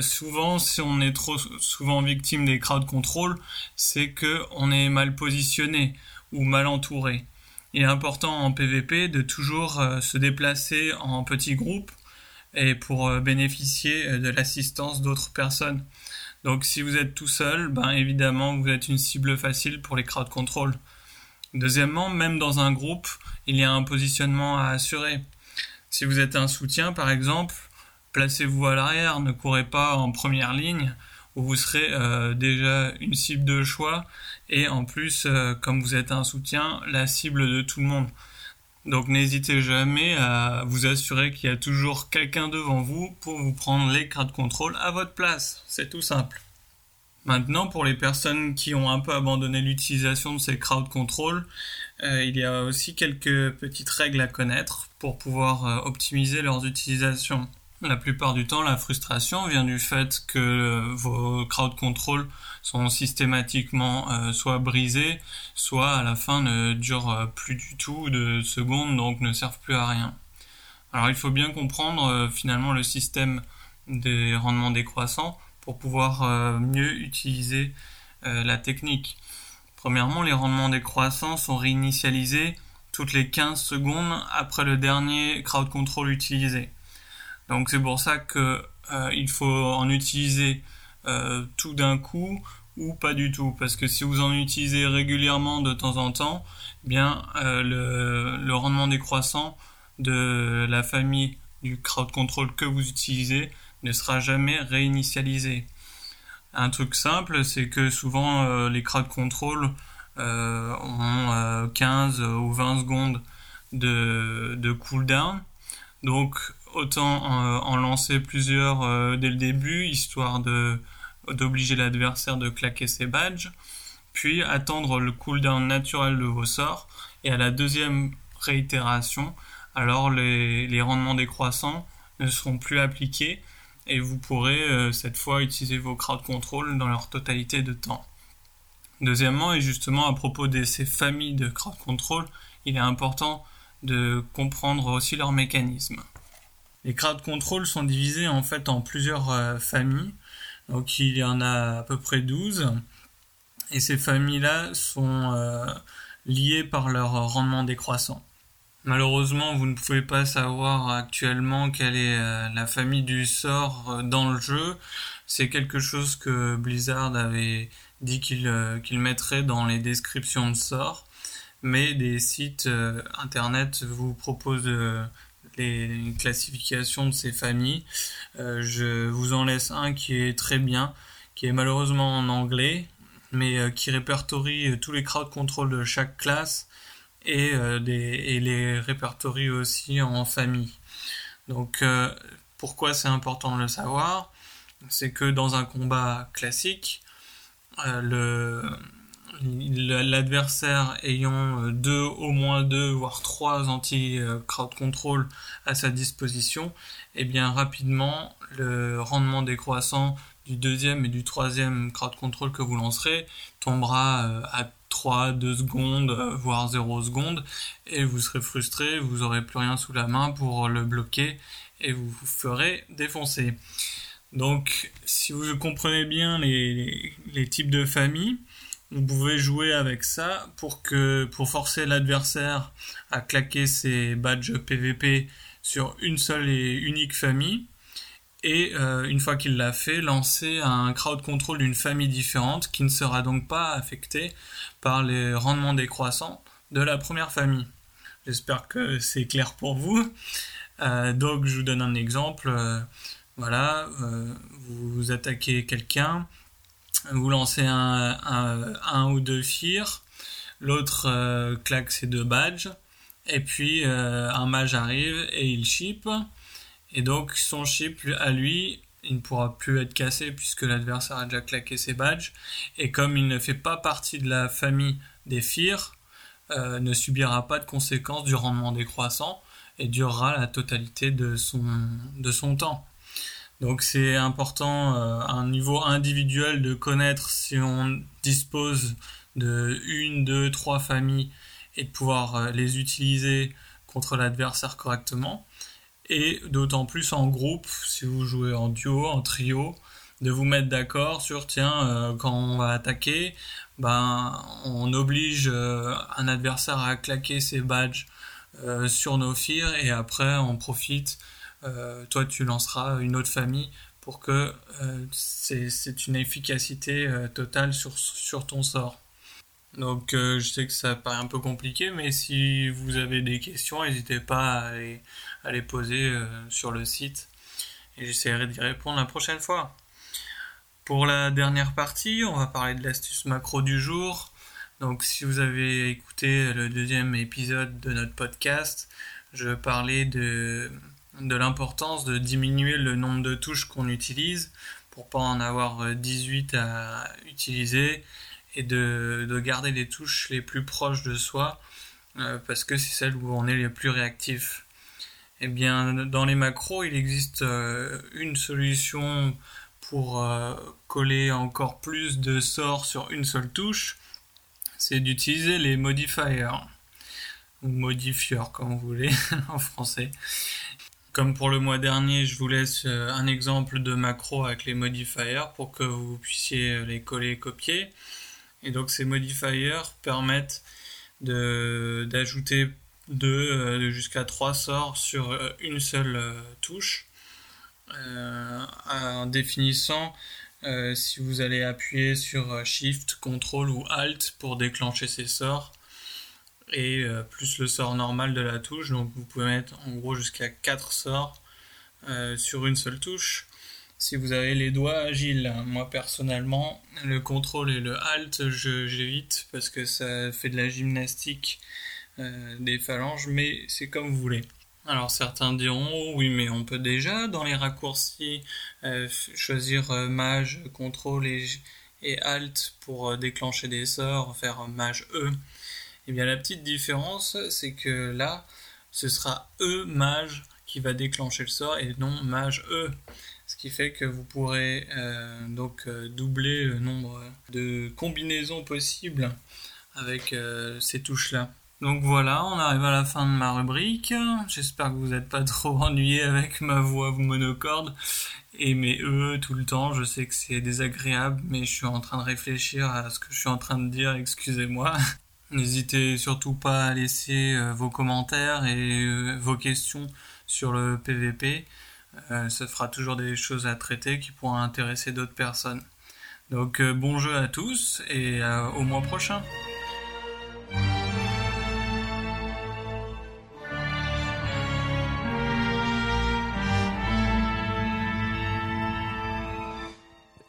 Souvent, si on est trop souvent victime des crowd control, c'est que on est mal positionné ou mal entouré. Il est important en PVP de toujours euh, se déplacer en petits groupes et pour euh, bénéficier euh, de l'assistance d'autres personnes. Donc si vous êtes tout seul, ben évidemment vous êtes une cible facile pour les crowd control. Deuxièmement, même dans un groupe, il y a un positionnement à assurer. Si vous êtes un soutien, par exemple, placez-vous à l'arrière, ne courez pas en première ligne, où vous serez euh, déjà une cible de choix, et en plus, euh, comme vous êtes un soutien, la cible de tout le monde. Donc n'hésitez jamais à vous assurer qu'il y a toujours quelqu'un devant vous pour vous prendre les cartes de contrôle à votre place. C'est tout simple. Maintenant, pour les personnes qui ont un peu abandonné l'utilisation de ces crowd control, euh, il y a aussi quelques petites règles à connaître pour pouvoir optimiser leurs utilisations. La plupart du temps, la frustration vient du fait que euh, vos crowd control sont systématiquement soit brisés, soit à la fin ne durent plus du tout de secondes, donc ne servent plus à rien. Alors il faut bien comprendre finalement le système des rendements décroissants pour pouvoir euh, mieux utiliser euh, la technique. Premièrement, les rendements décroissants sont réinitialisés toutes les 15 secondes après le dernier crowd control utilisé. Donc c'est pour ça que euh, il faut en utiliser tout d'un coup ou pas du tout parce que si vous en utilisez régulièrement de temps en temps, eh bien le, le, rendement décroissant de la famille du crowd control que vous utilisez ne sera jamais réinitialisé. Un truc simple, c'est que souvent euh, les crowd control euh, ont 15 euh, ou 20 secondes de, de cooldown. Donc autant en lancer plusieurs dès le début, histoire d'obliger l'adversaire de claquer ses badges, puis attendre le cooldown naturel de vos sorts, et à la deuxième réitération, alors les, les rendements décroissants ne seront plus appliqués et vous pourrez euh, cette fois utiliser vos crowd control dans leur totalité de temps. Deuxièmement, et justement à propos de ces familles de crowd control, il est important de comprendre aussi leurs mécanismes. Les crowd control sont divisés en fait en plusieurs euh, familles, donc il y en a à peu près 12, et ces familles-là sont euh, liées par leur rendement décroissant. Malheureusement, vous ne pouvez pas savoir actuellement quelle est euh, la famille du sort dans le jeu. C'est quelque chose que Blizzard avait dit qu'il mettrait dans les descriptions de sorts. Mais des sites internet vous proposent les classifications de ces familles. je vous en laisse un qui est très bien, qui est malheureusement en anglais, mais qui répertorie tous les crowd control de chaque classe et, euh, et les répertories aussi en famille. Donc euh, pourquoi c'est important de le savoir? C'est que dans un combat classique, euh, l'adversaire ayant deux, au moins deux, voire trois anti-crowd control à sa disposition, et eh bien rapidement le rendement décroissant du deuxième et du troisième crowd control que vous lancerez tombera à 3, 2 secondes, euh, voire 0 secondes, et vous serez frustré, vous n'aurez plus rien sous la main pour le bloquer, et vous vous ferez défoncer. Donc, si vous comprenez bien les, types de familles, vous pouvez jouer avec ça pour que pour forcer l'adversaire à claquer ses badges PVP sur une seule et unique famille et euh, une fois qu'il l'a fait, lancer un crowd control d'une famille différente qui ne sera donc pas affectée par les rendements décroissants de la première famille. J'espère que c'est clair pour vous. Euh, donc je vous donne un exemple. Euh, voilà, vous attaquez quelqu'un, vous lancez un, ou deux fears, l'autre claque ses deux badges, et puis un mage arrive et il ship. Et donc son chip à lui, il ne pourra plus être cassé puisque l'adversaire a déjà claqué ses badges. Et comme il ne fait pas partie de la famille des FIR, euh, ne subira pas de conséquences du rendement décroissant et durera la totalité de son temps. Donc c'est important euh, à un niveau individuel de connaître si on dispose de une, deux, trois familles et de pouvoir euh, les utiliser contre l'adversaire correctement et d'autant plus en groupe, si vous jouez en duo, en trio, de vous mettre d'accord sur tiens, euh, quand on va attaquer, ben on oblige euh, un adversaire à claquer ses badges euh, sur nos fires et après on profite. Toi, tu lanceras une autre famille pour que c'est une efficacité totale sur, sur ton sort. Donc euh, je sais que ça paraît un peu compliqué, mais si vous avez des questions, n'hésitez pas à les, poser euh, sur le site et j'essaierai d'y répondre la prochaine fois. Pour la dernière partie, on va parler de l'astuce macro du jour. Donc si vous avez écouté le deuxième épisode de notre podcast, je parlais de, de l'importance de diminuer le nombre de touches qu'on utilise pour pas en avoir 18 à utiliser et de, de, garder les touches les plus proches de soi euh, parce que c'est celle où on est les plus réactifs. Eh bien, dans les macros, il existe euh, une solution pour euh, coller encore plus de sorts sur une seule touche, c'est d'utiliser les modifiers ou modifieurs comme vous voulez <laughs> en français. Comme pour le mois dernier, je vous laisse un exemple de macro avec les modifiers pour que vous puissiez les coller et copier. Et donc ces modifiers permettent d'ajouter deux jusqu'à trois sorts sur une seule touche en définissant si vous allez appuyer sur Shift, Ctrl ou Alt pour déclencher ces sorts et plus le sort normal de la touche. Donc vous pouvez mettre en gros jusqu'à 4 sorts sur une seule touche si vous avez les doigts agiles. Moi personnellement, le contrôle et le alt, j'évite parce que ça fait de la gymnastique euh, des phalanges, mais c'est comme vous voulez. Alors certains diront oui mais on peut déjà dans les raccourcis euh, choisir euh, mage, contrôle et, et alt pour déclencher des sorts, faire mage E. Eh bien la petite différence c'est que là ce sera E mage qui va déclencher le sort et non mage E ce qui fait que vous pourrez euh, donc euh, doubler le nombre de combinaisons possibles avec euh, ces touches là. Donc voilà, on arrive à la fin de ma rubrique. J'espère que vous n'êtes pas <laughs> trop ennuyé avec ma voix monocorde et mes E tout le temps. Je sais que c'est désagréable, mais je suis en train de réfléchir à ce que je suis en train de dire, excusez-moi. <laughs> N'hésitez surtout pas à laisser vos commentaires et vos questions sur le PVP. Euh, ça fera toujours des choses à traiter qui pourront intéresser d'autres personnes. Donc euh, bon jeu à tous et euh, au mois prochain.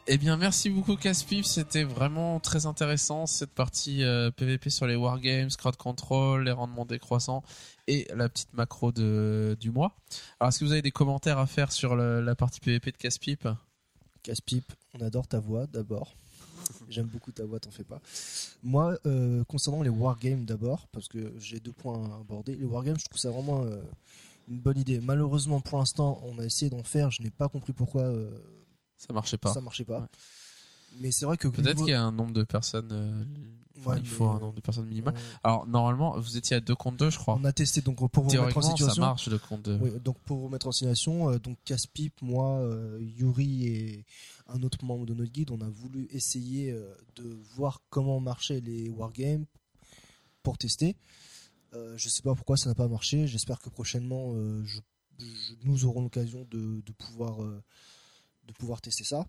Eh bien, merci beaucoup Caspif, c'était vraiment très intéressant cette partie PVP sur les wargames, crowd control, les rendements décroissants et la petite macro de, du mois. Alors, est-ce que vous avez des commentaires à faire sur la partie PVP de Caspipe Caspipe, on adore ta voix d'abord. J'aime beaucoup ta voix, t'en fais pas. Moi, euh, concernant les wargames d'abord, parce que j'ai deux points à aborder. Les wargames, je trouve ça vraiment euh, une bonne idée. Malheureusement, pour l'instant, on a essayé d'en faire. Je n'ai pas compris pourquoi euh, ça marchait pas. Ça marchait pas. Mais c'est vrai que peut-être qu'il y a un nombre de personnes il faut un nombre de personnes minimal. Alors normalement, vous étiez à 2 contre 2, je crois. On a testé donc pour vous mettre en situation. ça marche 2 contre 2. Oui, donc pour vous mettre en situation, euh, donc Caspip, moi, euh, Yuri et un autre membre de notre guide, on a voulu essayer euh, de voir comment marchaient les wargames pour tester. je sais pas pourquoi ça n'a pas marché. J'espère que prochainement, je, nous aurons l'occasion de, de, pouvoir de pouvoir tester ça.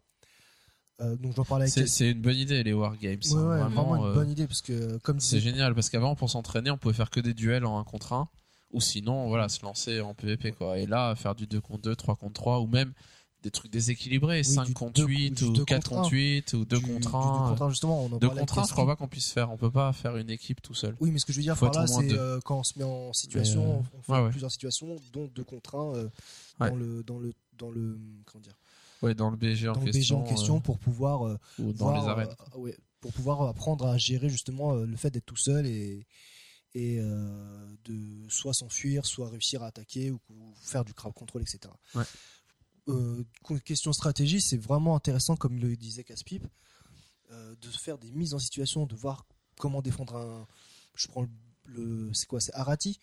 Euh, donc j'en parlais avec. C'est une bonne idée les wargames. Ouais, ouais, vraiment, une euh, bonne idée parce que comme c'est génial parce qu'avant pour s'entraîner on pouvait faire que des duels en 1 contre 1 ou sinon voilà se lancer en PvP quoi. Et là faire du 2 contre 2, 3 contre 3 ou même des trucs déséquilibrés, 5 contre 8 ou 4 contre 8 ou 2 contre 1. 2 contre 1 justement, on 2 contre 1, je crois pas qu'on puisse faire. On peut pas faire une équipe tout seul. Oui, mais ce que je veux dire par là, c'est euh, quand on se met en situation, on fait plusieurs situations, dont 2 contre 1 dans le dans le dans le comment dire Ouais, dans le BG en question. en question euh, pour pouvoir. Euh, ou dans les arènes. Euh, ouais, pour pouvoir apprendre à gérer justement le fait d'être tout seul et, et de soit s'enfuir, soit réussir à attaquer ou, faire du crowd control, etc. Ouais. question stratégie, c'est vraiment intéressant, comme le disait Caspip, de faire des mises en situation, de voir comment défendre un. Je prends le. c'est quoi C'est Arati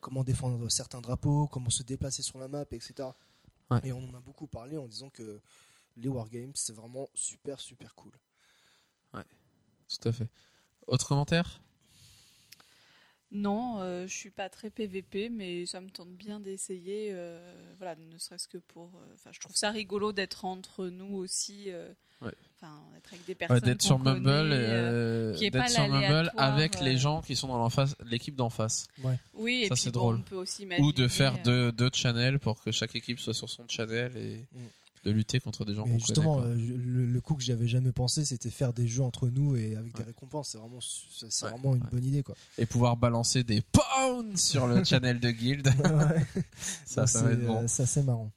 Comment défendre certains drapeaux, comment se déplacer sur la map, etc. Et on en a beaucoup parlé en disant que les wargames, c'est vraiment super, super cool. Ouais, tout à fait. Autre commentaire? Non, euh, je suis pas très PVP, mais ça me tente bien d'essayer. euh, voilà, ne serait-ce que pour. euh, Enfin, je trouve ça rigolo d'être entre nous aussi. euh, Ouais. D'être avec des personnes. Ouais, d'être sur Mumble, d'être sur Mumble avec les gens qui sont dans l'équipe d'en face. Oui, et Ça, puis c'est bon, drôle. on peut aussi imaginer. Ou de faire euh, deux, deux channels pour que chaque équipe soit sur son channel et Mm. De lutter contre des gens qu'on justement, connaît. euh, le, le coup que j'avais jamais pensé, c'était faire des jeux entre nous et avec des récompenses. C'est vraiment, c'est c'est Ouais, vraiment une ouais. bonne idée, quoi. Et pouvoir balancer des pounds sur le <laughs> channel de Guild. <laughs> Ça, ça c'est bon. euh, c'est assez marrant.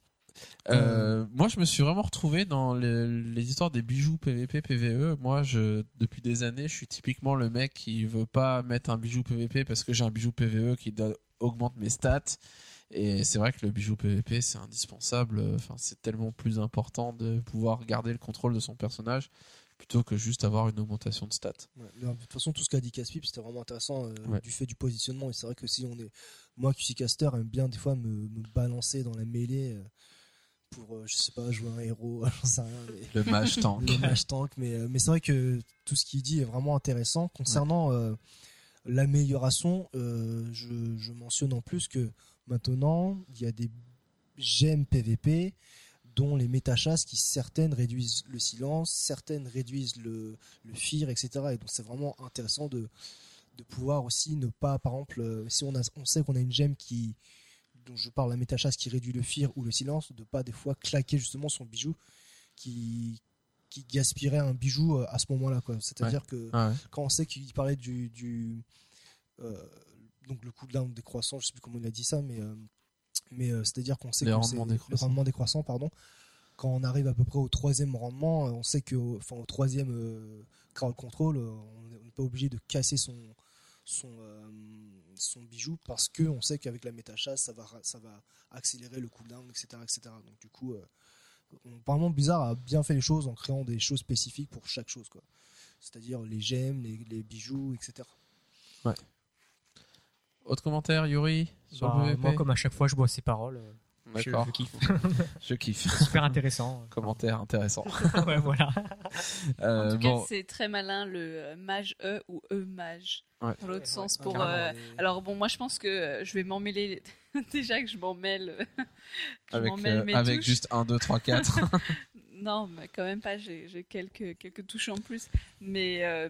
Euh, moi, je me suis vraiment retrouvé dans les, les histoires des bijoux PVP, PVE. Moi, je, depuis des années, je suis typiquement le mec qui veut pas mettre un bijou PVP parce que j'ai un bijou PVE qui donne- augmente mes stats. Et c'est vrai que le bijou PVP, c'est indispensable. Enfin, c'est tellement plus important de pouvoir garder le contrôle de son personnage plutôt que juste avoir une augmentation de stats. Ouais. De toute façon, tout ce qu'a dit Caspip, c'était vraiment intéressant euh, Ouais. du fait du positionnement. Et c'est vrai que si on est, moi, QC Caster aime bien des fois me, me balancer dans la mêlée euh, pour, euh, je sais pas, jouer un héros, <laughs> j'en sais rien. mais- Le mage tank. le match tank, mais, euh, mais c'est vrai que tout ce qu'il dit est vraiment intéressant. Concernant euh, l'amélioration, euh, je, je mentionne en plus que maintenant, il y a des gemmes PVP dont les métachasses qui certaines réduisent le silence, certaines réduisent le, le fear, etc. Et donc c'est vraiment intéressant de, de pouvoir aussi ne pas, par exemple, euh, si on, a, on sait qu'on a une gemme qui dont je parle la métachasse qui réduit le fear ou le silence, de pas des fois claquer justement son bijou qui, qui gaspillerait un bijou euh, à ce moment-là. quoi. C'est-à-dire que Ah ouais. quand on sait qu'il parlait du, du euh, donc le cooldown décroissant, je sais plus comment il a dit ça, mais euh, mais euh, c'est-à-dire qu'on sait que le rendement décroissant, pardon. Quand on arrive à peu près au troisième rendement, euh, on sait que, enfin au troisième euh, crowd control, on n'est pas obligé de casser son son son bijou parce que on sait qu'avec la métachasse ça va ça va accélérer le cooldown, etc., etc. Donc du coup, on- apparemment Blizzard a bien fait les choses en créant des choses spécifiques pour chaque chose, quoi. C'est-à-dire les gemmes, les, les bijoux, etc. Autre commentaire, Yuri sur Bah, le PVP moi, comme à chaque fois, je bois ses paroles. euh, je, D'accord. je kiffe. <laughs> Je kiffe. Super intéressant. <laughs> Commentaire intéressant. <laughs> ouais, voilà. Euh, En tout bon, cas, c'est très malin le euh, mage E ou E mage. Ouais. Dans l'autre Ouais, sens ouais, pour. euh, alors bon, moi je pense que euh, je vais m'en mêler. Déjà que je m'en mêle. euh, je avec, m'en mêle euh, mes avec juste 1, 2, 3, 4. Non, mais quand même pas. J'ai j'ai quelques, quelques touches en plus. Mais, euh,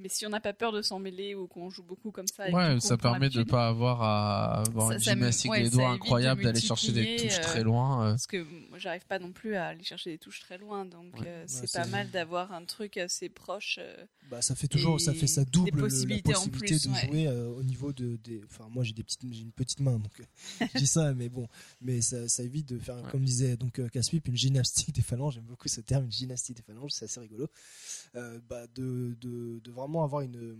mais si on n'a pas peur de s'en mêler ou qu'on joue beaucoup comme ça. ouais, coup, ça permet de l'habitude, pas avoir à avoir Ça- une ça gymnastique ouais, des doigts de incroyable d'aller chercher des touches euh, très loin. euh. Parce que j'arrive pas non plus à aller chercher des touches très loin. Donc Ouais. euh, c'est pas mal d'avoir un truc assez proche. euh, Bah, ça fait toujours, ça fait ça des double la en possibilité plus, de ouais. jouer euh, au niveau de des. Enfin, moi j'ai des petites, j'ai une petite main donc <laughs> je dis ça, mais bon, mais ça, ça évite de faire, Ouais. comme disait donc euh, Caspip, une gymnastique des phalanges. J'aime beaucoup ce terme, une gymnastique des phalanges, c'est assez rigolo. Euh, bah, de, de, de vraiment avoir une euh,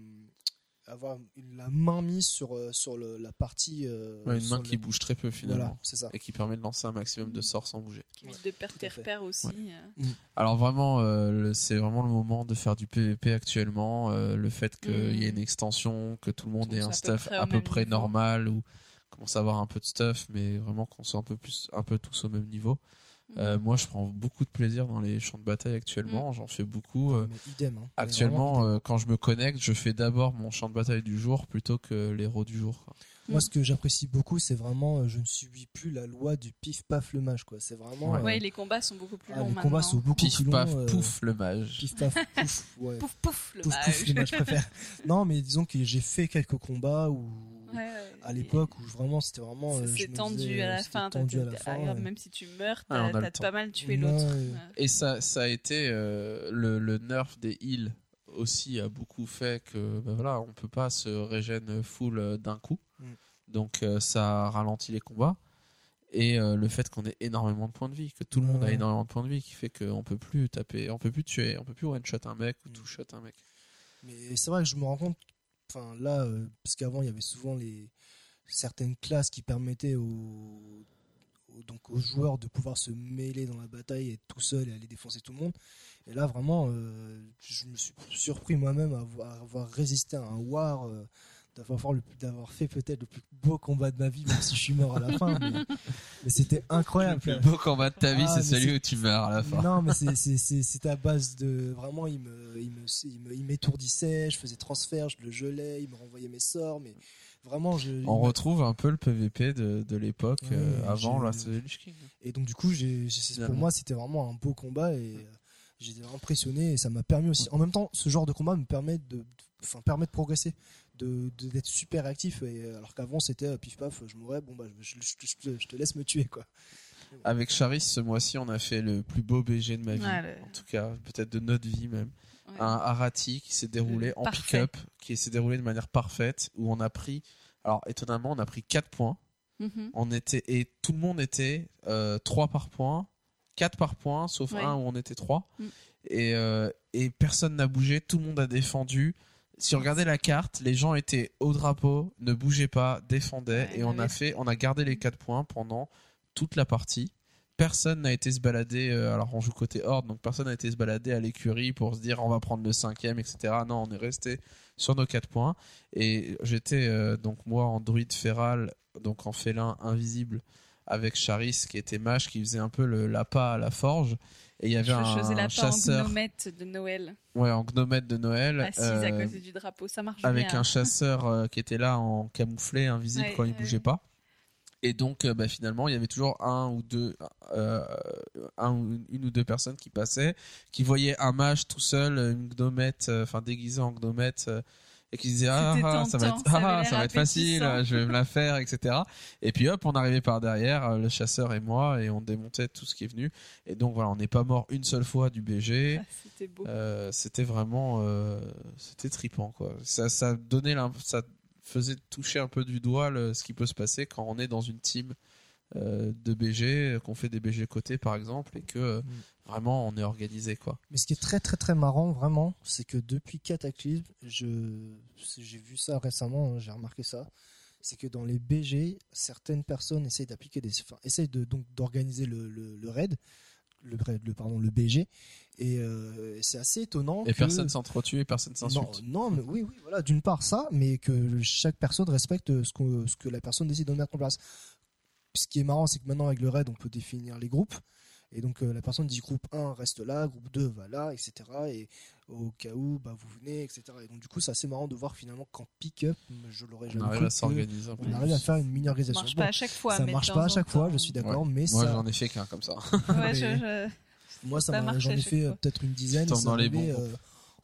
avoir une- la main mise sur euh, sur le- la partie. euh, Ouais, une main le- qui bouge très peu finalement. Voilà, c'est ça. Et qui permet de lancer un maximum de sorts sans bouger. qui Ouais, de repères aussi. euh. Alors vraiment, euh, le- c'est vraiment le moment de faire du PVP actuellement. euh, le fait qu'il Mhm. y ait une extension, que tout le monde ait un à peu stuff à peu près normal ou commence à avoir un peu de stuff, mais vraiment qu'on soit un peu plus, un peu tous au même niveau. Euh, moi, je prends beaucoup de plaisir dans les champs de bataille actuellement. J'en fais beaucoup. euh, Mais idem. hein. Actuellement, euh, quand je me connecte, je fais d'abord mon champ de bataille du jour plutôt que l'héros du jour. quoi. moi, ce que j'apprécie beaucoup, c'est vraiment, euh, je ne subis plus la loi du pif paf le mage, quoi. C'est vraiment. Ouais. euh, Ouais, les combats sont beaucoup plus ah, longs les maintenant. combats sont beaucoup Pif plus longs. paf euh, pouf le mage. Pif paf pouf. <laughs> Ouais. Pouf pouf le pouf mage. pouf, les mages, je préfère. <laughs> non, mais disons que j'ai fait quelques combats où, Ouais, ouais. à l'époque, où vraiment, c'était vraiment. euh, c'est me tendu disais, à la fin. tendu à la fin. Même si tu meurs, Ah, t'as a le t'as temps. pas mal tué l'autre. Et ça, ça a été euh, le, le nerf des heals aussi a beaucoup fait que ben voilà, on peut pas se régène full euh, d'un coup. Mm. Donc euh, ça ralentit les combats. Et euh, le fait qu'on ait énormément de points de vie, que tout le monde a énormément de points de vie, qui fait qu'on peut plus taper, on peut plus tuer, on peut plus one shot un mec ou Mm. two shot un mec. Mais c'est vrai que je me rends compte, enfin là, euh, parce qu'avant il y avait souvent les certaines classes qui permettaient aux, donc aux joueurs de pouvoir se mêler dans la bataille, être tout seul et aller défoncer tout le monde. Et là vraiment, euh, je me suis surpris moi-même à à avoir résisté à un war, euh, d'avoir le- d'avoir fait peut-être le plus beau combat de ma vie, même si je suis mort à la fin. mais <laughs> mais c'était incroyable. Le plus beau combat de ta vie, Ah, c'est celui où tu meurs à la fin. Non, mais c'est- <laughs> c'est- c'est- c'était à base de. Vraiment, il me, il me, il me- il m'étourdissait, je faisais transfert, je le gelais, il me renvoyait mes sorts, mais vraiment, je. On retrouve un peu le PVP de, de l'époque Ouais, euh, avant la série Lich King. Et donc, du coup, j'ai, pour moi, c'était vraiment un beau combat et euh, j'étais impressionné et ça m'a permis aussi. En même temps, ce genre de combat me permet de, enfin, permet de progresser, de, de- d'être super actif. Et, euh, alors qu'avant, c'était euh, pif paf, je mourais, bon, bah, je, je- je- je- je te laisse me tuer, quoi. Avec Charis, ce mois-ci, on a fait le plus beau BG de ma vie. Ouais, le- En tout cas, peut-être de notre vie même. Ouais. Un Arati qui s'est déroulé Le en parfait. pick-up, qui s'est déroulé de manière parfaite, où on a pris, alors étonnamment, on a pris 4 points. Mhm. On était, et tout le monde était euh, 3 par point, 4 par point, sauf Ouais. un où on était 3. Mm. Et, euh, et personne n'a bougé, tout le monde a défendu. Si on regardait la carte, les gens étaient au drapeau, ne bougeaient pas, défendaient, Ouais, et on a fait, on a gardé les 4 points pendant toute la partie. Personne n'a été se balader, euh, alors on joue côté horde, donc personne n'a été se balader à l'écurie pour se dire on va prendre le cinquième, etc. Non, on est resté sur nos 4 points. Et j'étais euh, donc moi en druide féral, donc en félin invisible, avec Charis qui était mage, qui faisait un peu le l'appât à la forge. Et il y avait Je un la chasseur, gnomette de Noël, ouais, en gnomette de Noël, assise euh, à côté du drapeau. Ça marche avec bien. un chasseur euh, qui était là en camouflé, invisible Ouais, quand il bougeait pas. Et donc, euh, bah, finalement, il y avait toujours un ou deux, euh, un une ou deux personnes qui passaient, qui voyaient un mage tout seul, une gnomette, euh, enfin déguisé en gnomette, euh, et qui disaient ah, ah, ça va être, ah, l'air ça va être facile, je vais me la faire, etc. Et puis hop, on arrivait par derrière, euh, le chasseur et moi, et on démontait tout ce qui est venu. Et donc voilà, on n'est pas mort une seule fois du BG. Ah, C'était beau. Euh, c'était vraiment euh, c'était tripant quoi ça ça donnait ça faisait toucher un peu du doigt le- ce qui peut se passer quand on est dans une team euh, de BG qu'on fait des BG côté par exemple et que euh, vraiment on est organisé quoi Mais ce qui est très très très marrant vraiment, c'est que depuis Cataclysme, je j'ai vu ça récemment, hein, j'ai remarqué ça, c'est que dans les BG, certaines personnes essayent d'appliquer des, enfin, essayent de donc d'organiser le, le, le raid, le, le pardon le BG, et euh, c'est assez étonnant. et que- personne s'entretue et personne non, s'insulte non, mais oui, oui, voilà, d'une part ça, mais que chaque personne respecte ce que, ce que la personne décide de mettre en place. Ce qui est marrant, c'est que maintenant avec le raid, on peut définir les groupes. Et donc euh, la personne dit groupe 1 reste là, groupe 2 va là, etc. Et au cas où, bah, vous venez, etc. Et donc du coup, c'est assez marrant de voir finalement qu'en pick-up, je l'aurais on jamais arrive cru à s'organiser on arrive à faire une mini Ça organisation. marche Bon, pas à chaque fois. ça marche pas à chaque fois, temps. je suis d'accord, mais moi ça, j'en ai fait qu'un comme ça <laughs> Ouais, je- Mais- je- moi ça ça marche j'en ai fait euh, peut-être une dizaine. Ça dans les bons euh,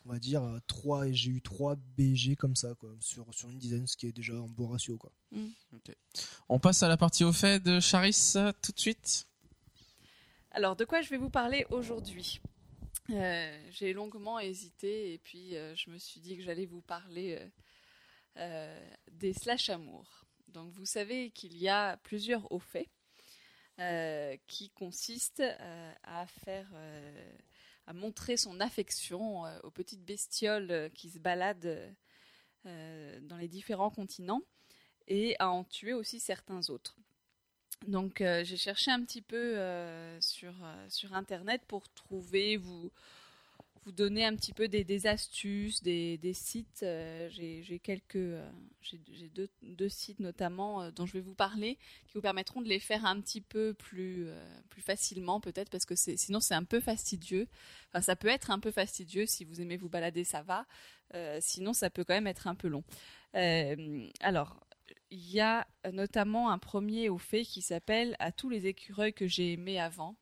on va dire euh, trois, et j'ai eu trois BG comme ça, quoi, sur, sur une dizaine, ce qui est déjà un beau ratio, quoi. on passe à la partie au fait de Charis tout de suite Alors, de quoi je vais vous parler aujourd'hui? Euh, J'ai longuement hésité et puis euh, je me suis dit que j'allais vous parler euh, des slash amour. Donc, vous savez qu'il y a plusieurs hauts faits qui consistent à faire, à montrer son affection aux petites bestioles qui se baladent dans les différents continents et à en tuer aussi certains autres. Donc euh, j'ai cherché un petit peu euh, sur, euh, sur Internet pour trouver, vous, vous donner un petit peu des, des astuces, des, des sites. J'ai quelques, j'ai deux, deux sites notamment dont je vais vous parler qui vous permettront de les faire un petit peu plus, plus facilement peut-être parce que sinon c'est un peu fastidieux. Enfin ça peut être un peu fastidieux si vous aimez vous balader, ça va. Sinon ça peut quand même être un peu long. Alors il y a notamment un premier au fait qui s'appelle À tous les écureuils que j'ai aimés avant,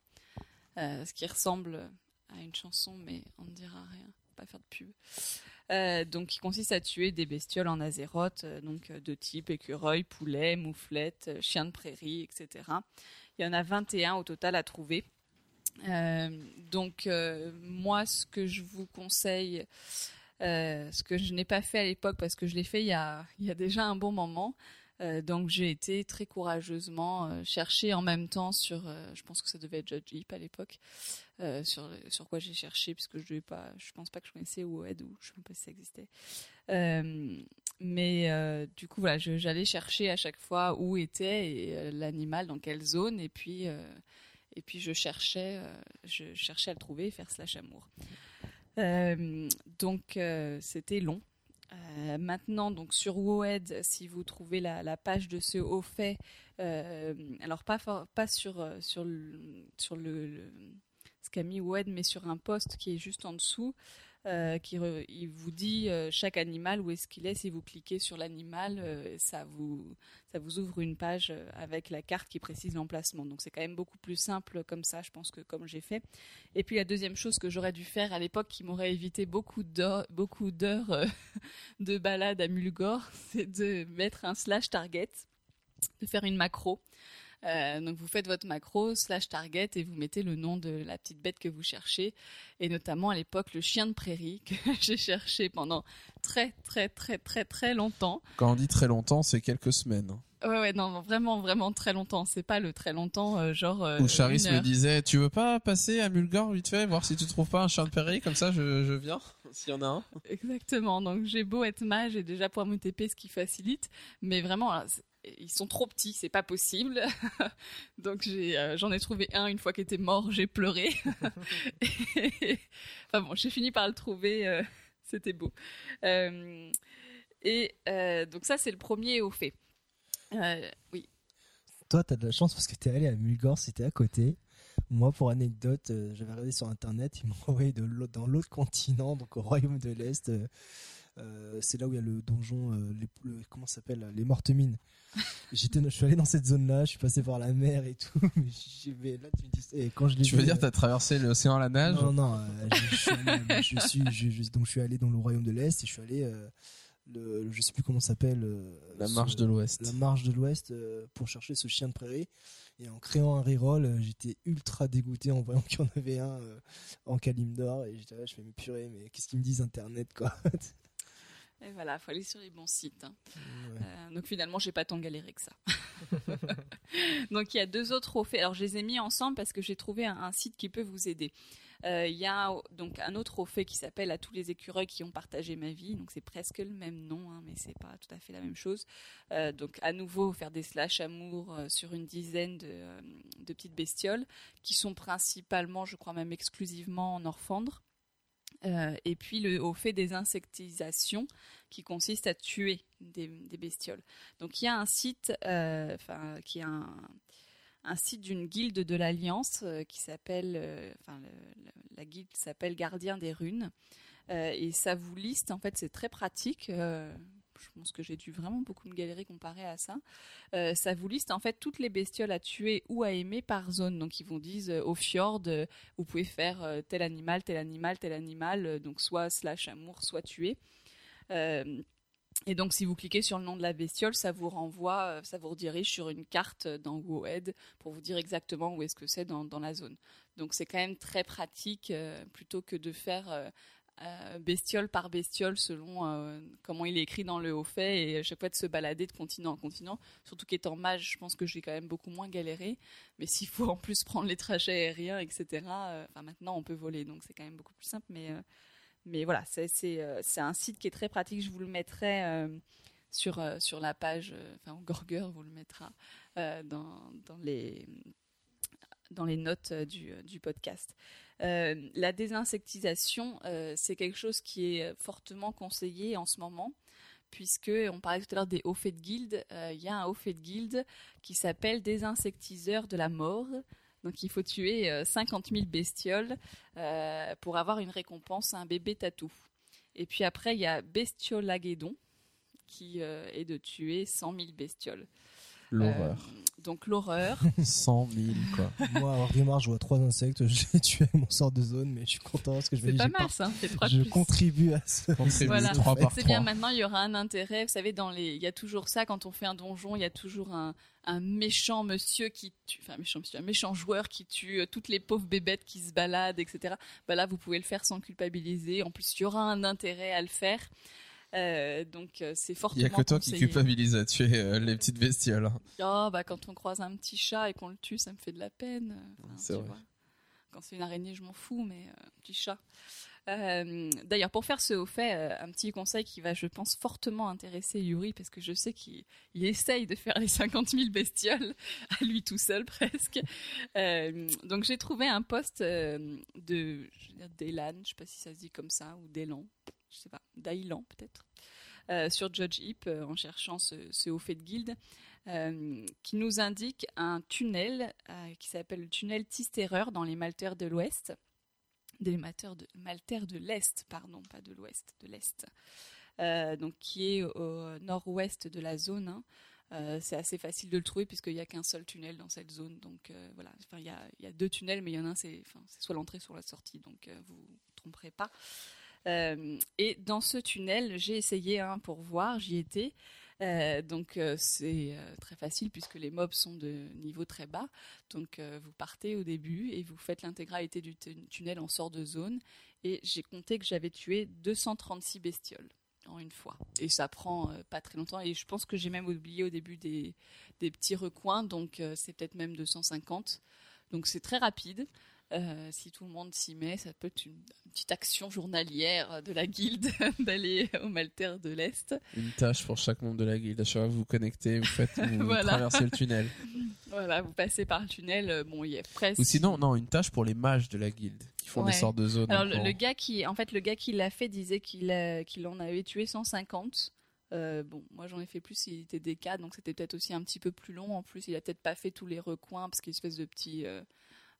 euh, ce qui ressemble à une chanson, mais on ne dira rien, pas faire de pub. Euh, donc, qui consiste à tuer des bestioles en azéroth, euh, donc euh, de type écureuil, poulet, mouflette, euh, chien de prairie, etc. Il y en a 21 au total à trouver. Euh, donc, euh, moi, ce que je vous conseille, euh, ce que je n'ai pas fait à l'époque parce que je l'ai fait il y a, déjà un bon moment. Euh, donc j'ai été très courageusement euh, chercher en même temps sur, euh, je pense que ça devait être Judge Heap à l'époque, sur, quoi j'ai cherché puisque je pas, je pense pas que je connaissais WoEd ou je sais même pas si ça existait. Mais du coup voilà, j'allais chercher à chaque fois où était l'animal, dans quelle zone et puis et puis je cherchais, je cherchais à le trouver et faire slash amour. Euh, donc euh, c'était long. Euh, maintenant, donc sur WoEd, si vous trouvez la, page de ce haut fait, alors pas, sur, sur, le, sur le, ce qu'a mis WoEd, mais sur un post qui est juste en dessous, euh, qui il vous dit euh, chaque animal où est-ce qu'il est. Si vous cliquez sur l'animal, euh, ça, vous, ça vous ouvre une page avec la carte qui précise l'emplacement. Donc c'est quand même beaucoup plus simple comme ça, je pense que comme j'ai fait. Et puis la deuxième chose que j'aurais dû faire à l'époque, qui m'aurait évité beaucoup d'heures, <laughs> de balade à Mulgore, <laughs> c'est de mettre un slash target, de faire une macro. Euh, donc vous faites votre macro slash target et vous mettez le nom de la petite bête que vous cherchez et notamment à l'époque le chien de prairie <laughs> que j'ai cherché pendant très très très très très longtemps. Quand on dit très longtemps, c'est quelques semaines. hein. Ouais ouais non vraiment vraiment très longtemps. C'est pas le très longtemps euh, genre. euh, Où Charis me disait, tu veux pas passer à Mulgore vite fait, voir si tu trouves pas un chien de prairie, comme ça je, je viens, <laughs> s'il y en a un. Exactement. Donc j'ai beau être mage et déjà pouvoir me TP, ce qui facilite, mais vraiment, ils sont trop petits, c'est pas possible. <laughs> Donc euh, j'en ai trouvé un une fois qu'il était mort, j'ai pleuré. <laughs> Enfin bon, j'ai fini par le trouver, euh, <laughs> c'était beau. Euh, et donc ça c'est le premier au fait. Oui. Toi, t'as de la chance parce que t'es allé à Mulgore, c'était à côté. Moi, pour anecdote, j'avais regardé sur internet, ils m'ont envoyé de l'autre- dans l'autre continent, donc au Royaume de l'Est. Euh, c'est là où il y a le donjon, euh, les, le- comment ça s'appelle, les mortes mines. <laughs> J'étais, je suis allé dans cette zone-là, je suis passé par la mer et tout. <laughs> Mais, j'ai- mais là, tu me dis, et quand je Tu veux vu, dire, euh, t'as traversé l'océan à la nage Non, non, je, suis allé- je suis, je- je- donc je suis allé dans le Royaume de l'Est et je suis allé, le, je sais plus comment s'appelle, La ce- marche de l'Ouest. la marche de l'Ouest euh, pour chercher ce chien de prairie. Et en créant un reroll, euh, j'étais ultra dégoûté en voyant <laughs> qu'il y en avait un euh, en Kalimdor. Et j'étais là, je fais, mais purée, mais qu'est-ce qu'ils me disent Internet, quoi Et voilà, faut aller sur les bons sites. hein. Ouais. Euh, donc finalement, j'ai pas tant galéré que ça. <laughs> donc il y a deux autres au fait. Alors je les ai mis ensemble parce que j'ai trouvé un, un site qui peut vous aider. Euh, Il y a donc un autre au fait qui s'appelle à tous les écureuils qui ont partagé ma vie. Donc c'est presque le même nom, hein, mais c'est pas tout à fait la même chose. Euh, donc à nouveau faire des slash amour sur une dizaine de, de petites bestioles qui sont principalement, je crois même exclusivement en orphandre. Euh, et puis au fait des insectisations qui consiste à tuer des, bestioles. Donc il y a un site, euh, qui est un, site d'une guilde de l'Alliance euh, qui s'appelle, enfin la guilde s'appelle Gardien des Runes et ça vous liste. En fait, c'est très pratique. Je pense que j'ai dû vraiment beaucoup me galérer comparé à ça. Euh, ça vous liste en fait toutes les bestioles à tuer ou à aimer par zone. Donc ils vous disent euh, au fjord, euh, vous pouvez faire tel animal, tel animal, tel animal, donc soit slash amour, soit tuer. Et donc, si vous cliquez sur le nom de la bestiole, ça vous renvoie, ça vous redirige sur une carte dans WoEd pour vous dire exactement où est-ce que c'est dans, dans la zone. Donc, c'est quand même très pratique plutôt que de faire euh, bestiole par bestiole selon euh, comment il est écrit dans le haut fait et à chaque fois de se balader de continent en continent. Surtout qu'étant mage, je pense que j'ai quand même beaucoup moins galéré. Mais s'il faut en plus prendre les trajets aériens, etc., euh, enfin maintenant on peut voler, donc c'est quand même beaucoup plus simple. Mais mais voilà, c'est un site qui est très pratique. Je vous le mettrai sur sur la page, enfin Gorger vous le mettra dans dans les dans les notes du, du podcast. Euh, la désinsectisation, euh, c'est quelque chose qui est fortement conseillé en ce moment, puisque on parlait tout à l'heure des hauts faits de guilde. Euh, Il y a un haut fait de guilde qui s'appelle désinsectiseur de la mort. Donc il faut tuer euh, 50 000 bestioles pour avoir une récompense, un bébé tatou. Et puis après, il y a Bestiolaguédon, qui est de tuer 100 000 bestioles. L'horreur. Donc l'horreur. <laughs> 100 000, quoi. Moi, à Rimar, je vois trois insectes, <laughs> j'ai tué mon sort de zone, mais je suis content parce que je vais C'est pas mal ça, c'est trois de Je plus. contribue à ce. Contribue Voilà. trois par C'est bien, maintenant il y aura un intérêt. Vous savez, dans les, il y a toujours ça quand on fait un donjon, il y a toujours un, un méchant monsieur qui tue, enfin un méchant monsieur, un méchant joueur qui tue euh, toutes les pauvres bébêtes qui se baladent, etc. Bah là, vous pouvez le faire sans culpabiliser. En plus, il y aura un intérêt à le faire. Euh, donc euh, c'est Il fortement y a que toi qui culpabilise à tuer euh, les petites bestioles. hein. Oh, bah quand on croise un petit chat et qu'on le tue, ça me fait de la peine. Enfin, C'est vrai. vois. Quand c'est une araignée, je m'en fous, mais euh, petit chat. D'ailleurs, pour faire ce haut fait, un petit conseil qui va, je pense, fortement intéresser Yuri, parce que je sais qu'il il essaye de faire les 50 000 bestioles à lui tout seul <laughs> presque. Donc j'ai trouvé un post euh, de d'Elan, je sais pas si ça se dit comme ça, ou d'Elan, je sais pas, d'Ailan peut-être. euh, sur Judge Heap euh, en cherchant ce, ce haut fait de guilde euh, qui nous indique un tunnel qui s'appelle le tunnel Tistereur dans les Maltaires de l'Ouest. Des Maltaires de, de l'Est, pardon, pas de l'Ouest, de l'Est. Donc qui est au nord-ouest de la zone. hein. C'est assez facile de le trouver puisqu'il n'y a qu'un seul tunnel dans cette zone. Donc voilà, enfin, il y, a, y a deux tunnels, mais il y en a un, c'est enfin, soit l'entrée, soit la sortie. Donc vous vous tromperez pas. Euh, et dans ce tunnel, j'ai essayé hein, pour voir, j'y étais. Euh, donc euh, c'est très facile puisque les mobs sont de niveau très bas. Donc vous partez au début et vous faites l'intégralité du tu- tunnel en sort de zone. Et j'ai compté que j'avais tué 236 bestioles en une fois. Et ça prend pas très longtemps. Et je pense que j'ai même oublié au début des, petits recoins. Donc c'est peut-être même 250. Donc c'est très rapide. Euh, si tout le monde s'y met, ça peut être une, une petite action journalière de la guilde <laughs> d'aller au Maltaire de l'Est. Une tâche pour chaque membre de la guilde. À chaque fois que vous vous connectez, vous faites, vous <laughs> Voilà. traversez le tunnel. <laughs> Voilà, vous passez par le tunnel. euh, Bon, il y a presque. Ou sinon, non, une tâche pour les mages de la guilde qui font Ouais. des sortes de zones. Alors le, gars qui, en fait, le gars qui l'a fait disait qu'il qu'il en avait tué 150. Euh, bon, moi j'en ai fait plus, il était des cas, donc c'était peut-être aussi un petit peu plus long. En plus, il a peut-être pas fait tous les recoins parce qu'il y a une espèce de petits, euh,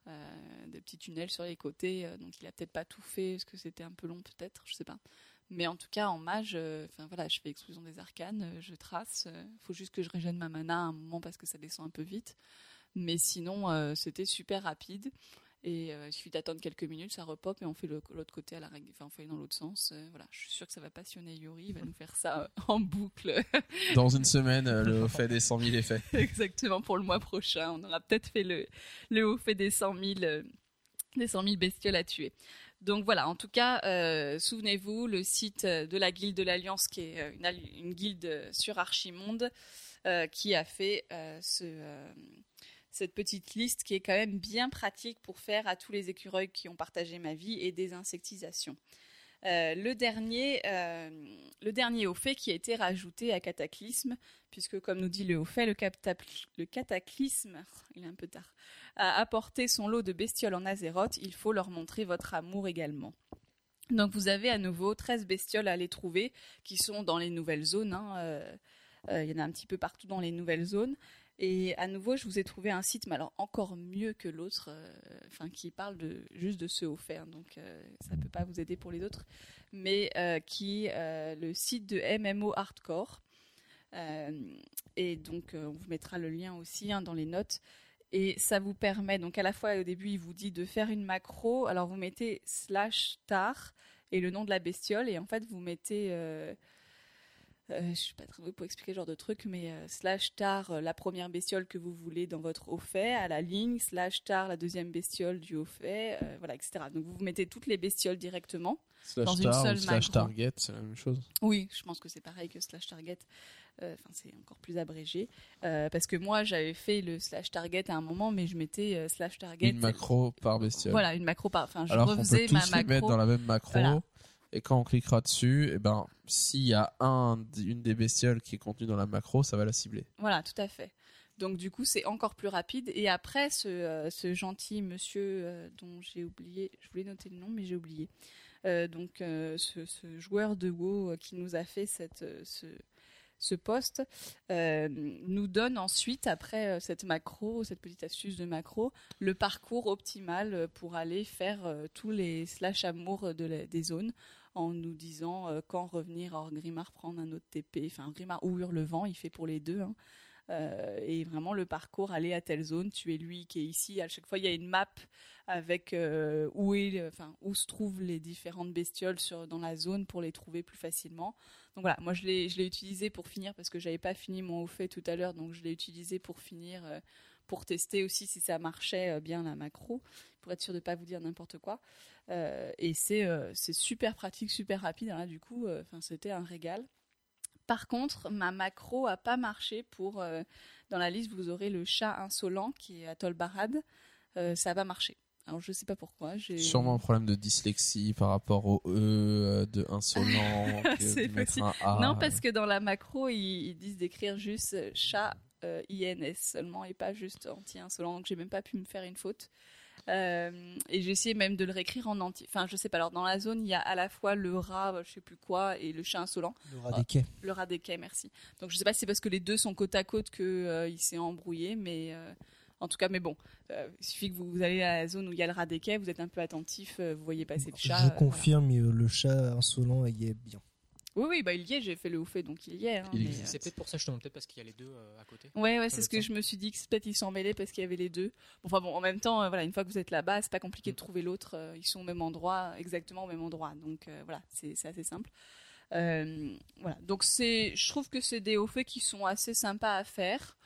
euh, de petits tunnels sur les côtés, euh, donc il a peut-être pas tout fait parce que c'était un peu long peut-être, je sais pas. Mais en tout cas, en mage, euh, enfin voilà, je fais explosion des arcanes, je trace. faut juste que je régène ma mana à un moment parce que ça descend un peu vite. Mais sinon, c'était super rapide. Et euh, il suffit d'attendre quelques minutes, ça repop et on fait l'autre côté à la règle. Enfin, on fait dans l'autre sens. Euh, voilà, je suis sûre que ça va passionner Yuri. Il va nous faire ça euh, en boucle. <laughs> Dans une semaine, le fait des 100 000 est fait. Exactement pour le mois prochain. On aura peut-être fait le, le haut fait des 100 000, euh, des 100 000 bestioles à tuer. Donc voilà, en tout cas, euh, souvenez-vous, le site de la Guilde de l'Alliance, qui est une, une guilde sur Archimonde, euh, qui a fait euh, ce, cette petite liste qui est quand même bien pratique pour faire à tous les écureuils qui ont partagé ma vie et des insectisations. Euh, le dernier, euh, au fait qui a été rajouté à Cataclysme, puisque comme nous dit le haut fait, le, Cataclysme, il est un peu tard, a apporté son lot de bestioles en Azeroth, il faut leur montrer votre amour également. Donc vous avez à nouveau 13 bestioles à aller trouver, qui sont dans les nouvelles zones. hein, euh, il y en a un petit peu partout dans les nouvelles zones. Et à nouveau, je vous ai trouvé un site, mais alors encore mieux que l'autre, euh, qui parle de juste de ce hein, donc euh, ça peut pas vous aider pour les autres, mais euh, qui euh, le site de MMO Hardcore. Euh, et donc on vous mettra le lien aussi hein, dans les notes. Et ça vous permet, donc à la fois au début, il vous dit de faire une macro. Alors vous mettez slash tar et le nom de la bestiole, et en fait vous mettez. Euh, je suis pas très douée pour expliquer ce genre de truc, mais euh, slash tar euh, la première bestiole que vous voulez dans votre au fait à la ligne, slash tar la deuxième bestiole du au fait, euh, voilà, etc. Donc vous mettez toutes les bestioles directement. Slash Dans une tar seule ou slash macro. target, c'est la même chose. Oui, je pense que c'est pareil que slash target. Euh, Enfin, c'est encore plus abrégé. Euh, parce que moi, j'avais fait le slash target à un moment, mais je mettais euh, slash target. Une macro par bestiole. Voilà, une macro par. Enfin, je Alors qu'on peut refaisais tous ma les macro. mettre dans la même macro. Voilà. Et quand on cliquera dessus, et ben, s'il y a un, une des bestioles qui est contenue dans la macro, ça va la cibler. Voilà, tout à fait. Donc du coup, c'est encore plus rapide. Et après, ce, euh, ce gentil monsieur euh, dont j'ai oublié, je voulais noter le nom, mais j'ai oublié. Euh, donc ce, ce joueur de WoW qui nous a fait cette, ce, ce poste nous donne ensuite, après cette macro, cette petite astuce de macro, le parcours optimal pour aller faire tous les slash amour de des zones en nous disant euh, quand revenir hors Grimard prendre un autre TP, enfin Grimard ou Hurlevent, il fait pour les deux. hein. Euh, et vraiment le parcours, aller à telle zone, tu es lui qui est ici. À chaque fois, il y a une map avec euh, où, est, enfin, où se trouvent les différentes bestioles sur, dans la zone pour les trouver plus facilement. Donc voilà, moi je l'ai, je l'ai utilisé pour finir parce que j'avais pas fini mon au fait tout à l'heure, donc je l'ai utilisé pour finir, pour tester aussi si ça marchait euh, bien la macro, pour être sûr de pas vous dire n'importe quoi. Euh, et c'est, euh, c'est super pratique, super rapide. hein, Là, du coup, euh, c'était un régal. Par contre, ma macro a pas marché pour. dans la liste, vous aurez le chat insolent qui est à Tolbarad. Euh, ça a pas marché. Alors je sais pas pourquoi. J'ai... Sûrement un problème de dyslexie par rapport au E, de insolent, <laughs> C'est possible. Non, parce que dans la macro, ils, ils disent d'écrire juste chat euh, INS seulement et pas juste anti-insolent. Donc j'ai même pas pu me faire une faute. Euh, et j'ai essayé même de le réécrire en anti. Enfin, je sais pas. Alors dans la zone, il y a à la fois le rat, je sais plus quoi, et le chat insolent. Le rat des quais. Le rat des quais, merci. Donc je sais pas si c'est parce que les deux sont côte à côte que euh, il s'est embrouillé, mais euh, en tout cas, mais bon, euh, il suffit que vous, vous allez à la zone où il y a le rat des quais, vous êtes un peu attentif, euh, vous voyez passer le chat. Je confirme, le chat insolent y est bien. Oui, oui, bah il y est. J'ai fait le haut fait, donc il y est. hein, Il mais, existe. C'est peut-être pour ça que je te demande, peut-être parce qu'il y a les deux euh, à côté. Ouais, ouais, c'est ce que je me suis dit que c'est peut-être ils s'en mêlaient parce qu'il y avait les deux. Bon, enfin bon, en même temps, euh, voilà, une fois que vous êtes là-bas, c'est pas compliqué de Mm. trouver l'autre. euh, ils sont au même endroit, exactement au même endroit. Donc euh, voilà, c'est c'est assez simple. Euh, voilà, donc c'est, je trouve que c'est des hauts faits qui sont assez sympas à faire.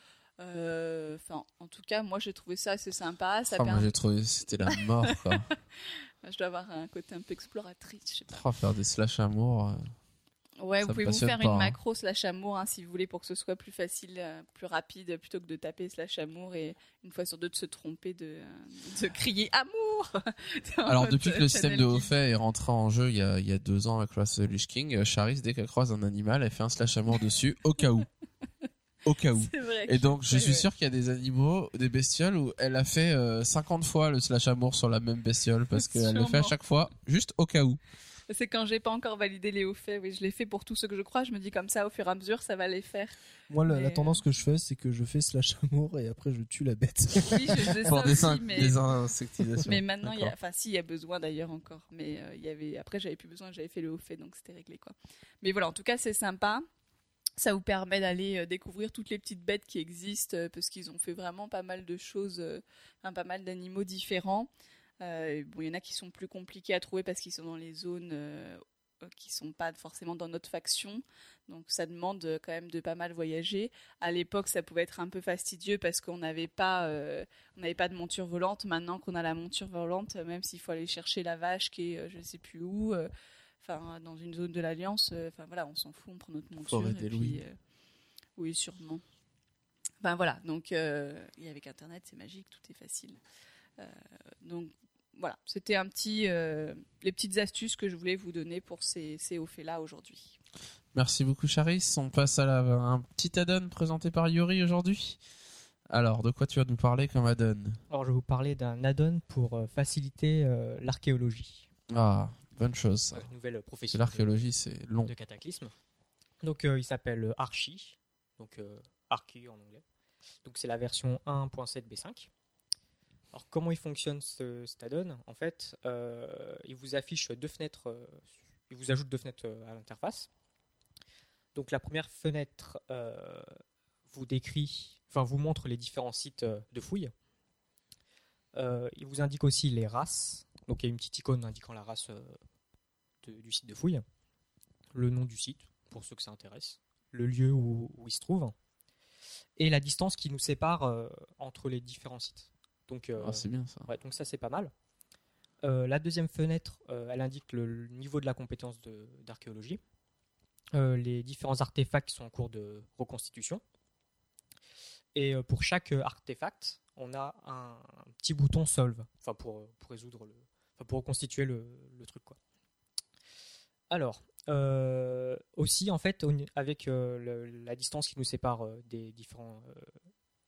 Euh, Enfin, en tout cas, moi j'ai trouvé ça assez sympa. Ça Ah, moi j'ai trouvé c'était la mort quoi. <laughs> Je dois avoir un côté un peu exploratrice, je sais pas. Oh, faire des slash amour. Ouais, Ça vous pouvez vous faire pas, une hein. macro slash amour hein, si vous voulez pour que ce soit plus facile, euh, plus rapide, plutôt que de taper slash amour et une fois sur deux de se tromper, de, de crier amour. <laughs> Alors depuis que le système de haut fait est rentré en jeu il y a, il y a deux ans avec Cross Lich King, euh, Charis dès qu'elle croise un animal, elle fait un slash amour dessus au cas où. Au cas où. <laughs> Et donc je suis ouais. sûr qu'il y a des animaux, des bestioles où elle a fait euh, 50 fois le slash amour sur la même bestiole parce <laughs> qu'elle le fait à chaque fois juste au cas où. C'est quand j'ai pas encore validé les hauts faits. Oui, je l'ai fait pour tous ceux que je crois. Je me dis comme ça, au fur et à mesure, ça va les faire. Moi, la, Mais, la tendance que je fais, c'est que je fais slash amour et après je tue la bête. Oui, je faisais <laughs> Pour ça des, aussi, in- mais. des insectisations. Mais maintenant, il y a, enfin, si, il y a besoin d'ailleurs encore. Mais euh, il y avait, après, j'avais plus besoin, j'avais fait le haut fait, donc c'était réglé, quoi. Mais voilà, en tout cas, c'est sympa. Ça vous permet d'aller euh, découvrir toutes les petites bêtes qui existent, euh, parce qu'ils ont fait vraiment pas mal de choses, euh, enfin, pas mal d'animaux différents. Euh, bon, il y en a qui sont plus compliqués à trouver parce qu'ils sont dans les zones euh, euh, qui sont pas forcément dans notre faction. Donc ça demande euh, quand même de pas mal voyager. À l'époque, ça pouvait être un peu fastidieux parce qu'on n'avait pas, euh, on n'avait pas de monture volante. Maintenant qu'on a la monture volante, même s'il faut aller chercher la vache qui est, je sais plus où, enfin dans une zone de l'alliance, enfin voilà, on s'en fout, on prend notre monture. Forêt et puis, oui, sûrement. Ben voilà, donc euh, et avec Internet, c'est magique, tout est facile. Euh, donc voilà, c'était un petit, euh, les petites astuces que je voulais vous donner pour ces, ces là aujourd'hui. Merci beaucoup Charis. On passe à la, un petit add-on présenté par Yuri aujourd'hui. Alors, de quoi tu vas nous parler comme add-on? Alors, je vais vous parler d'un add-on pour euh, faciliter euh, l'archéologie. Ah, bonne chose. ça. Ouais, nouvelle Parce profession. que l'archéologie, c'est long. de cataclysme. Donc euh, il s'appelle Archie, donc euh, Archie en anglais. Donc c'est la version 1.7 B5. Alors comment il fonctionne ce, cet add-on? En fait, euh, il vous affiche deux fenêtres, euh, il vous ajoute deux fenêtres euh, à l'interface. Donc la première fenêtre vous décrit, enfin vous montre les différents sites de fouilles. Il vous indique aussi les races. Donc il y a une petite icône indiquant la race du site de fouille le nom du site, pour ceux que ça intéresse, le lieu où, il se trouve, et la distance qui nous sépare entre les différents sites. Donc, euh, Ah, c'est bien ça. ouais, donc ça c'est pas mal. Euh, la deuxième fenêtre, euh, elle indique le, le niveau de la compétence de- d'archéologie, euh, les différents artefacts qui sont en cours de reconstitution. Et euh, pour chaque euh, artefact, on a un, un petit bouton solve, enfin pour, euh, pour résoudre le, pour reconstituer le, le truc quoi. Alors, euh, aussi en fait, avec euh, le- la distance qui nous sépare euh, des différents euh,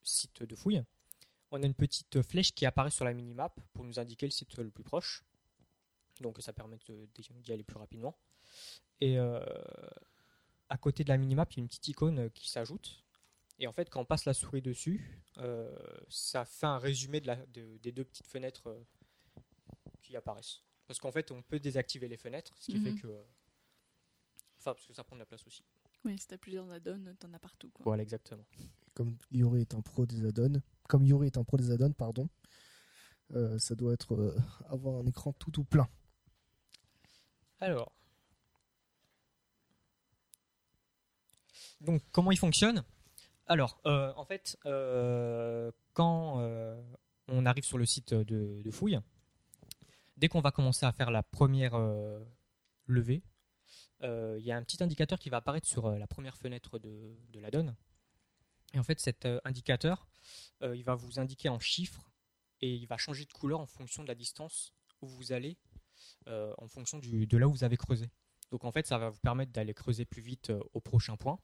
sites de fouille, on a une petite flèche qui apparaît sur la minimap pour nous indiquer le site le plus proche. Donc ça permet de- d'y aller plus rapidement. Et euh, à côté de la minimap, il y a une petite icône qui s'ajoute. Et en fait, quand on passe la souris dessus, euh, ça fait un résumé de la- de- des deux petites fenêtres euh, qui apparaissent. Parce qu'en fait, on peut désactiver les fenêtres, ce qui Mhm. fait que... Enfin, parce que ça prend de la place aussi. Oui, si t'as plusieurs add-ons, t'en as partout. Quoi. Voilà, exactement. Comme Yuri est un pro des add-ons, comme Yuri est un pro des add-ons, pardon, euh, ça doit être euh, avoir un écran tout tout plein. Alors. Donc, comment il fonctionne? Alors, euh, en fait, quand on arrive sur le site de, de fouille, dès qu'on va commencer à faire la première levée, il y a un petit indicateur qui va apparaître sur la première fenêtre de, de la donne. Et en fait, cet euh, indicateur, euh, il va vous indiquer en chiffres et il va changer de couleur en fonction de la distance où vous allez euh, en fonction de là où vous avez creusé. Donc en fait, ça va vous permettre d'aller creuser plus vite au prochain point.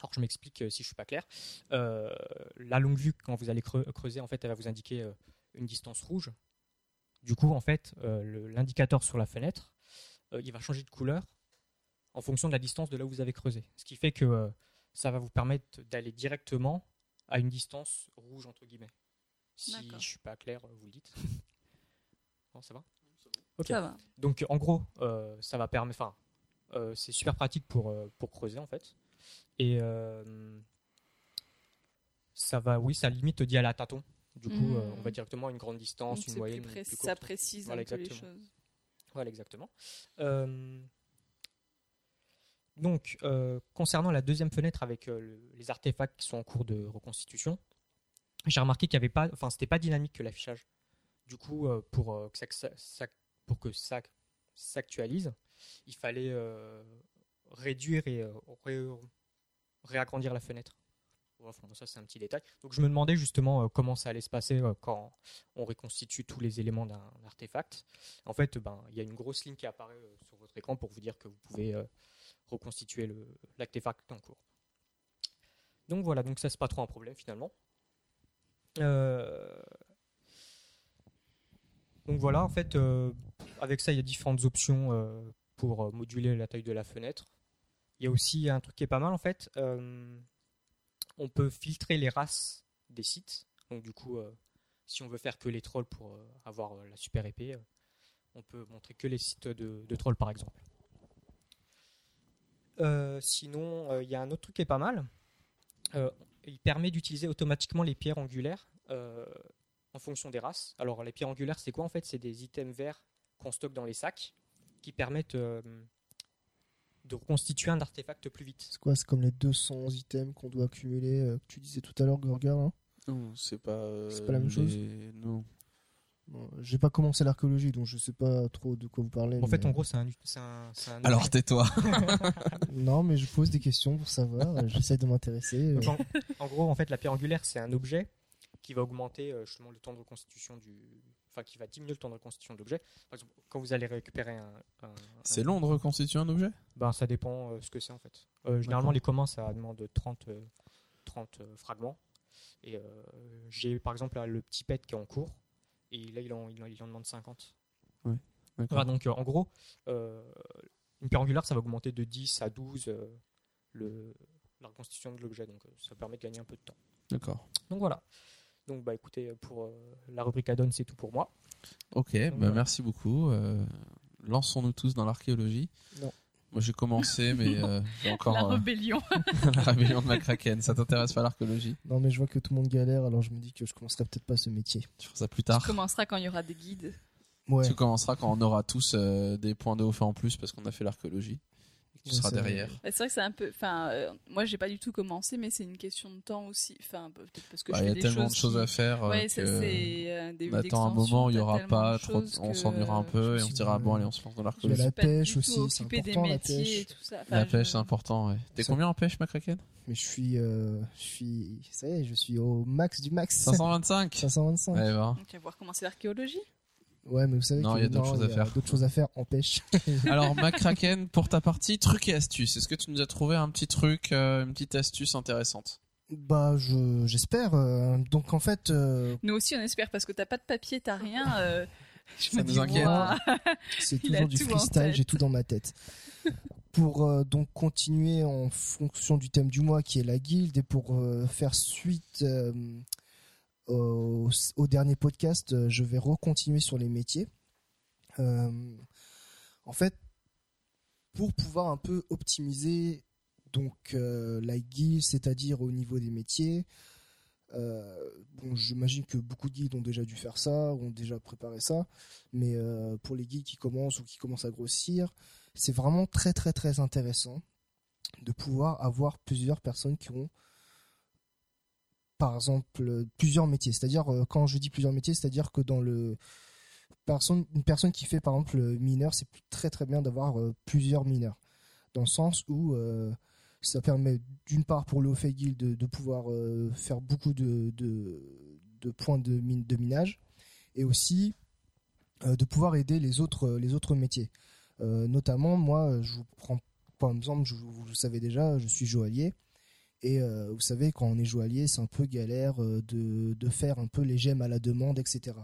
Alors je m'explique si je suis pas clair. La longue vue, quand vous allez creu- creuser, en fait, elle va vous indiquer une distance rouge. Du coup, en fait, l'indicateur sur la fenêtre, il va changer de couleur en fonction de la distance de là où vous avez creusé. Ce qui fait que ça va vous permettre d'aller directement à une distance rouge entre guillemets. Si je suis pas clair, euh, vous le dites. <laughs> Bon, ça va Ok. Ça va. Donc en gros, euh, ça va permettre. Enfin, euh, c'est super pratique pour, euh, pour creuser en fait. Et euh, ça va, oui, ça limite dit à la tâton. Du coup, on va directement à une grande distance, Donc, une moyenne. plus plus ça précise Voilà, un peu les choses. Voilà, exactement. Donc, euh, concernant la deuxième fenêtre avec euh, le- les artefacts qui sont en cours de reconstitution, j'ai remarqué qu'il y avait pas, enfin, c'était pas dynamique que l'affichage. Du coup, euh, pour que ça, s'actualise, il fallait réduire et ré- réagrandir la fenêtre. Ça c'est un petit détail. Donc je me demandais justement comment ça allait se passer quand on reconstitue tous les éléments d'un artefact. En fait, ben, il y a une grosse ligne qui apparaît sur votre écran pour vous dire que vous pouvez reconstituer l'artefact en cours. Donc voilà, donc ça c'est pas trop un problème finalement. Euh, Donc voilà, en fait, euh, avec ça il y a différentes options euh, pour moduler la taille de la fenêtre. Il y a aussi un truc qui est pas mal en fait. on peut filtrer les races des sites. Donc du coup, si on veut faire que les trolls pour avoir la super épée, on peut montrer que les sites de trolls par exemple. Euh, sinon, euh, il y a un autre truc qui est pas mal. Euh, il permet d'utiliser automatiquement les pierres angulaires euh, en fonction des races. Alors les pierres angulaires, c'est quoi en fait? C'est des items verts qu'on stocke dans les sacs qui permettent euh, de reconstituer un artefact plus vite. C'est quoi? C'est comme les 200 items qu'on doit accumuler, euh, que tu disais tout à l'heure, Gorga. hein? Non, c'est pas. euh, C'est pas la même chose? Non. Bon, J'ai pas commencé l'archéologie, donc je sais pas trop de quoi vous parlez. En fait, mais- en gros, c'est un, Alors tais-toi. <laughs> Non, mais je pose des questions pour savoir. euh, J'essaie de m'intéresser. euh. En, en gros, en fait, la pierre angulaire, c'est un objet qui va augmenter euh, justement le temps de reconstitution du. Enfin, qui va diminuer le temps de reconstitution de l'objet. Par exemple, quand vous allez récupérer un. un- C'est un- long de reconstituer un objet? Ben, ça dépend euh, ce que c'est en fait. Euh, généralement, les communs, ça demande 30, euh, 30 euh, fragments. Et euh, j'ai par exemple là, le petit pet qui est en cours. Et là, il en, il en, il en demande 50. D'accord. Voilà, donc euh, en gros, euh, une pierre angulaire, ça va augmenter de 10 à 12 euh, le, la reconstitution de l'objet. Donc euh, ça permet de gagner un peu de temps. D'accord. Donc voilà. Donc bah écoutez, pour euh, la rubrique add-on, c'est tout pour moi. Ok, bah, merci beaucoup. Euh, Lançons-nous tous dans l'archéologie. Non. Moi j'ai commencé, mais <laughs> euh, j'ai encore La euh, rébellion. <laughs> la rébellion de McCracken. Ça t'intéresse pas l'archéologie? Non, mais je vois que tout le monde galère, alors je me dis que je commencerai peut-être pas ce métier. Tu feras ça plus Tu tard. commenceras quand il y aura des guides. Ouais. Tu commenceras quand on aura tous euh, des points de haut fait en plus parce qu'on a fait l'archéologie. Tu c'est vrai. derrière. Bah, C'est vrai que c'est un peu. Enfin, euh, moi, j'ai pas du tout commencé, mais c'est une question de temps aussi. Enfin, peut-être parce que Bah, je y a des tellement choses de choses qui- à faire. euh, Ouais, c'est euh, des on attend un moment où il y aura pas trop. de- On s'ennuiera un peu et on se dira bon allez on se lance dans l'archéologie. la pêche aussi, c'est des important la et pêche. tout ça. La pêche c'est important. Ouais. T'es combien en pêche McCracken Mais je suis, euh, je suis, ça y est, je suis au max du max. 525. 525. Ouais, va. Donc, à voir comment c'est l'archéologie. Ouais, mais vous savez Non, qu'il il y a d'autres choses à faire. D'autres choses à faire en pêche. <laughs> Alors <laughs> McCracken pour ta partie truc et astuce. Est-ce que tu nous as trouvé un petit truc, euh, une petite astuce intéressante? Bah, je, j'espère. euh, donc en fait, euh, Nous aussi, on espère parce que t'as pas de papier, t'as rien. euh, <laughs> je Ça me nous dis, inquiète. c'est toujours du freestyle. J'ai tout dans ma tête. pour euh, donc continuer en fonction du thème du mois qui est la guilde et pour euh, faire suite euh, au, dernier podcast, euh, je vais recontinuer sur les métiers. Euh, en fait, pour pouvoir un peu optimiser donc euh, la guilde, c'est-à-dire au niveau des métiers. bon, j'imagine que beaucoup de guildes ont déjà dû faire ça, ont déjà préparé ça, mais pour les guildes qui commencent ou qui commencent à grossir, c'est vraiment très très très intéressant de pouvoir avoir plusieurs personnes qui ont par exemple euh, plusieurs métiers. C'est-à-dire euh, quand je dis plusieurs métiers, c'est-à-dire que dans le une personne qui fait par exemple le mineur, c'est très très bien d'avoir euh, plusieurs mineurs, dans le sens où euh, ça permet d'une part pour le Ophet Guild de, pouvoir euh, faire beaucoup de, de, points de, mine, de minage et aussi euh, de pouvoir aider les autres, les autres métiers. Euh, notamment, moi, je vous prends par exemple, je, vous le savez déjà, je suis joaillier Et euh, vous savez, quand on est joaillier, c'est un peu galère euh, de, de faire un peu les gemmes à la demande, etc.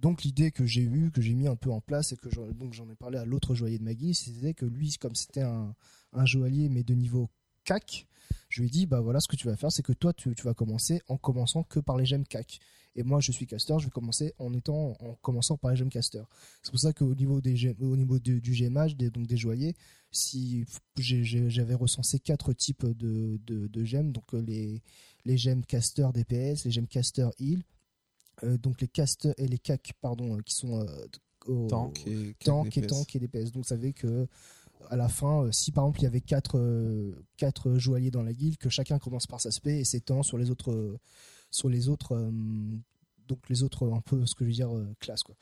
Donc l'idée que j'ai eue, que j'ai mis un peu en place et que donc j'en ai parlé à l'autre joaillier de Maggie, c'était que lui, comme c'était un, un joaillier mais de niveau CAC, je lui ai dit bah voilà ce que tu vas faire, c'est que toi tu, tu vas commencer en commençant que par les gemmes CAC. Et moi je suis caster, je vais commencer en étant en commençant par les gemmes caster. C'est pour ça qu'au niveau des au niveau de- du gémage, des, donc des joailliers, si j'avais recensé quatre types de, de, de gemmes, donc euh, les les gemmes caster DPS, les gemmes caster heal, euh, donc les casters et les CAC pardon euh, qui sont euh, au- Tank et tank et DPS. tank et DPS. Donc vous savez que à la fin, euh, si par exemple il y avait quatre euh, quatre joailliers dans la guilde, que chacun commence par sa spé et s'étend sur les autres euh, sur les autres donc les autres un peu ce que je veux dire classes quoi.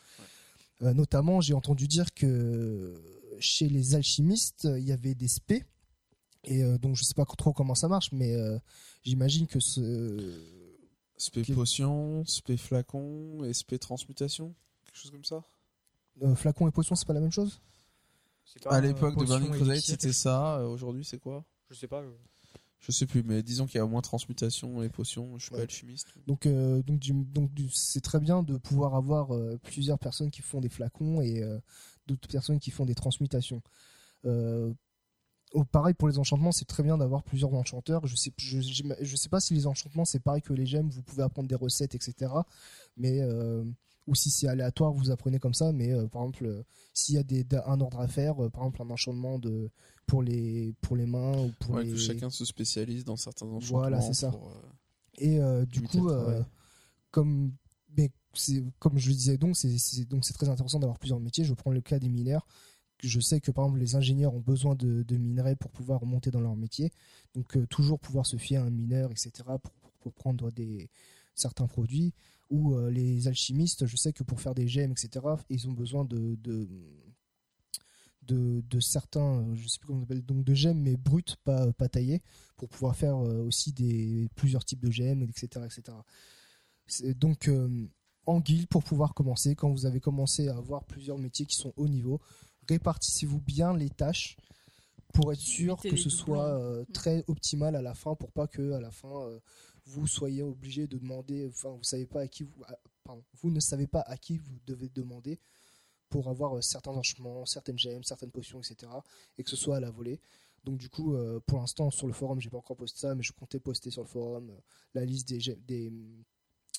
Euh, notamment, j'ai entendu dire que chez les alchimistes, il y avait des spé et euh, donc je sais pas trop comment ça marche, mais euh, j'imagine que ce Spé potion, spé flacon et spé transmutation Quelque chose comme ça? Flacon et potion, c'est pas la même chose? À l'époque de Burning Crusade, c'était ça. euh, Aujourd'hui, c'est quoi? Je sais pas. Je sais plus, mais disons qu'il y a au moins transmutation et potion. Je suis Ouais. pas alchimiste. Donc, euh, donc, du- donc du- c'est très bien de pouvoir avoir euh, plusieurs personnes qui font des flacons et euh, d'autres personnes qui font des transmutations. Euh, oh, pareil pour les enchantements, c'est très bien d'avoir plusieurs enchanteurs. Je sais, je, sais pas si les enchantements c'est pareil que les gemmes, vous pouvez apprendre des recettes, etc. Mais euh, ou si c'est aléatoire, vous apprenez comme ça. Mais euh, par exemple, euh, s'il y a des, un ordre à faire, euh, par exemple un enchantement de pour les pour les mains ou pour Ouais, les que chacun se spécialise dans certains enchantements. Voilà, c'est ça. pour, Et du coup, comme, mais comme je le disais donc, c'est, donc c'est très intéressant d'avoir plusieurs métiers. Je prends le cas des mineurs. Je sais que par exemple les ingénieurs ont besoin de, de minerais pour pouvoir remonter dans leur métier. Donc toujours pouvoir se fier à un mineur, etc. pour, pour- pour prendre des certains produits. Ou euh, les alchimistes, je sais que pour faire des gemmes, etc. Ils ont besoin de, de de, de certains, euh, je sais plus comment on appelle, donc de gemmes mais brutes, pas, pas taillées, pour pouvoir faire euh, aussi des plusieurs types de gemmes, etc. etc. Donc euh, en guilde, pour pouvoir commencer, quand vous avez commencé à avoir plusieurs métiers qui sont haut niveau, répartissez-vous bien les tâches pour être sûr que ce soit euh, très optimal à la fin, pour pas que à la fin euh, vous soyez obligé de demander, enfin vous savez pas à qui vous, à- pardon, vous ne savez pas à qui vous devez demander pour avoir euh, certains enchantements, certaines gemmes, certaines potions, etc. Et que ce soit à la volée. Donc du coup, euh, pour l'instant sur le forum, j'ai pas encore posté ça, mais je comptais poster sur le forum euh, la liste des gemmes, des,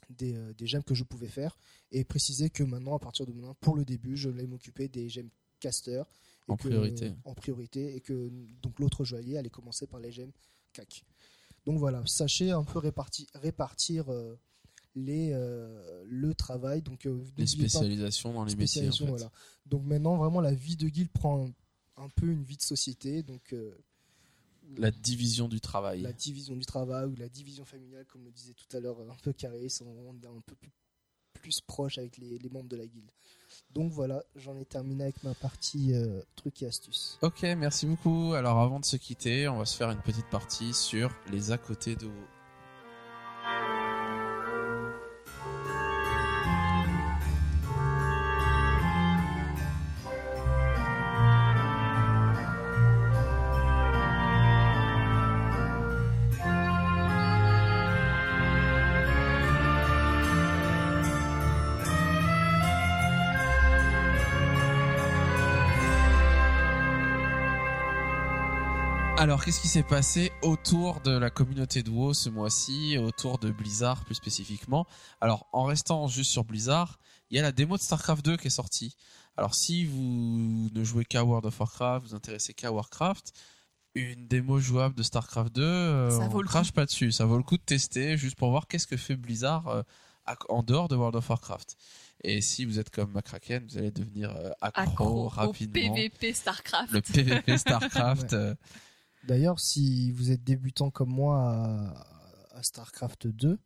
des, euh, des gemmes que je pouvais faire et préciser que maintenant, à partir de maintenant, pour le début, je vais m'occuper des gemmes caster et En que- priorité. en priorité et que donc l'autre joaillier allait commencer par les gemmes cac. Donc voilà, sachez un peu répartir, répartir euh, les, euh, le travail. Donc, euh, les pas- spécialisations dans les métiers. En spécialisation, fait. voilà. Donc maintenant, vraiment, la vie de guilde prend un, un peu une vie de société. Donc La division du travail. la division du travail ou la division familiale, comme le disait tout à l'heure, un peu carré, on est un peu plus, plus proche avec les, membres de la guilde. Donc voilà, j'en ai terminé avec ma partie euh, trucs et astuces. Ok, merci beaucoup. Alors avant de se quitter, on va se faire une petite partie sur les à côté de WoW. Alors, qu'est-ce qui s'est passé autour de la communauté de WoW ce mois-ci, autour de Blizzard plus spécifiquement? Alors, en restant juste sur Blizzard, il y a la démo de StarCraft 2 qui est sortie. Alors, si vous ne jouez qu'à World of Warcraft, vous vous intéressez qu'à Warcraft, une démo jouable de StarCraft 2, euh, Ça on vaut le crache pas dessus. Ça vaut le coup de tester juste pour voir qu'est-ce que fait Blizzard euh, en dehors de World of Warcraft. Et si vous êtes comme McCracken, vous allez devenir euh, accro, au rapidement. PVP StarCraft. Le PVP <laughs> StarCraft. Ouais. D'ailleurs, si vous êtes débutant comme moi à, à StarCraft 2,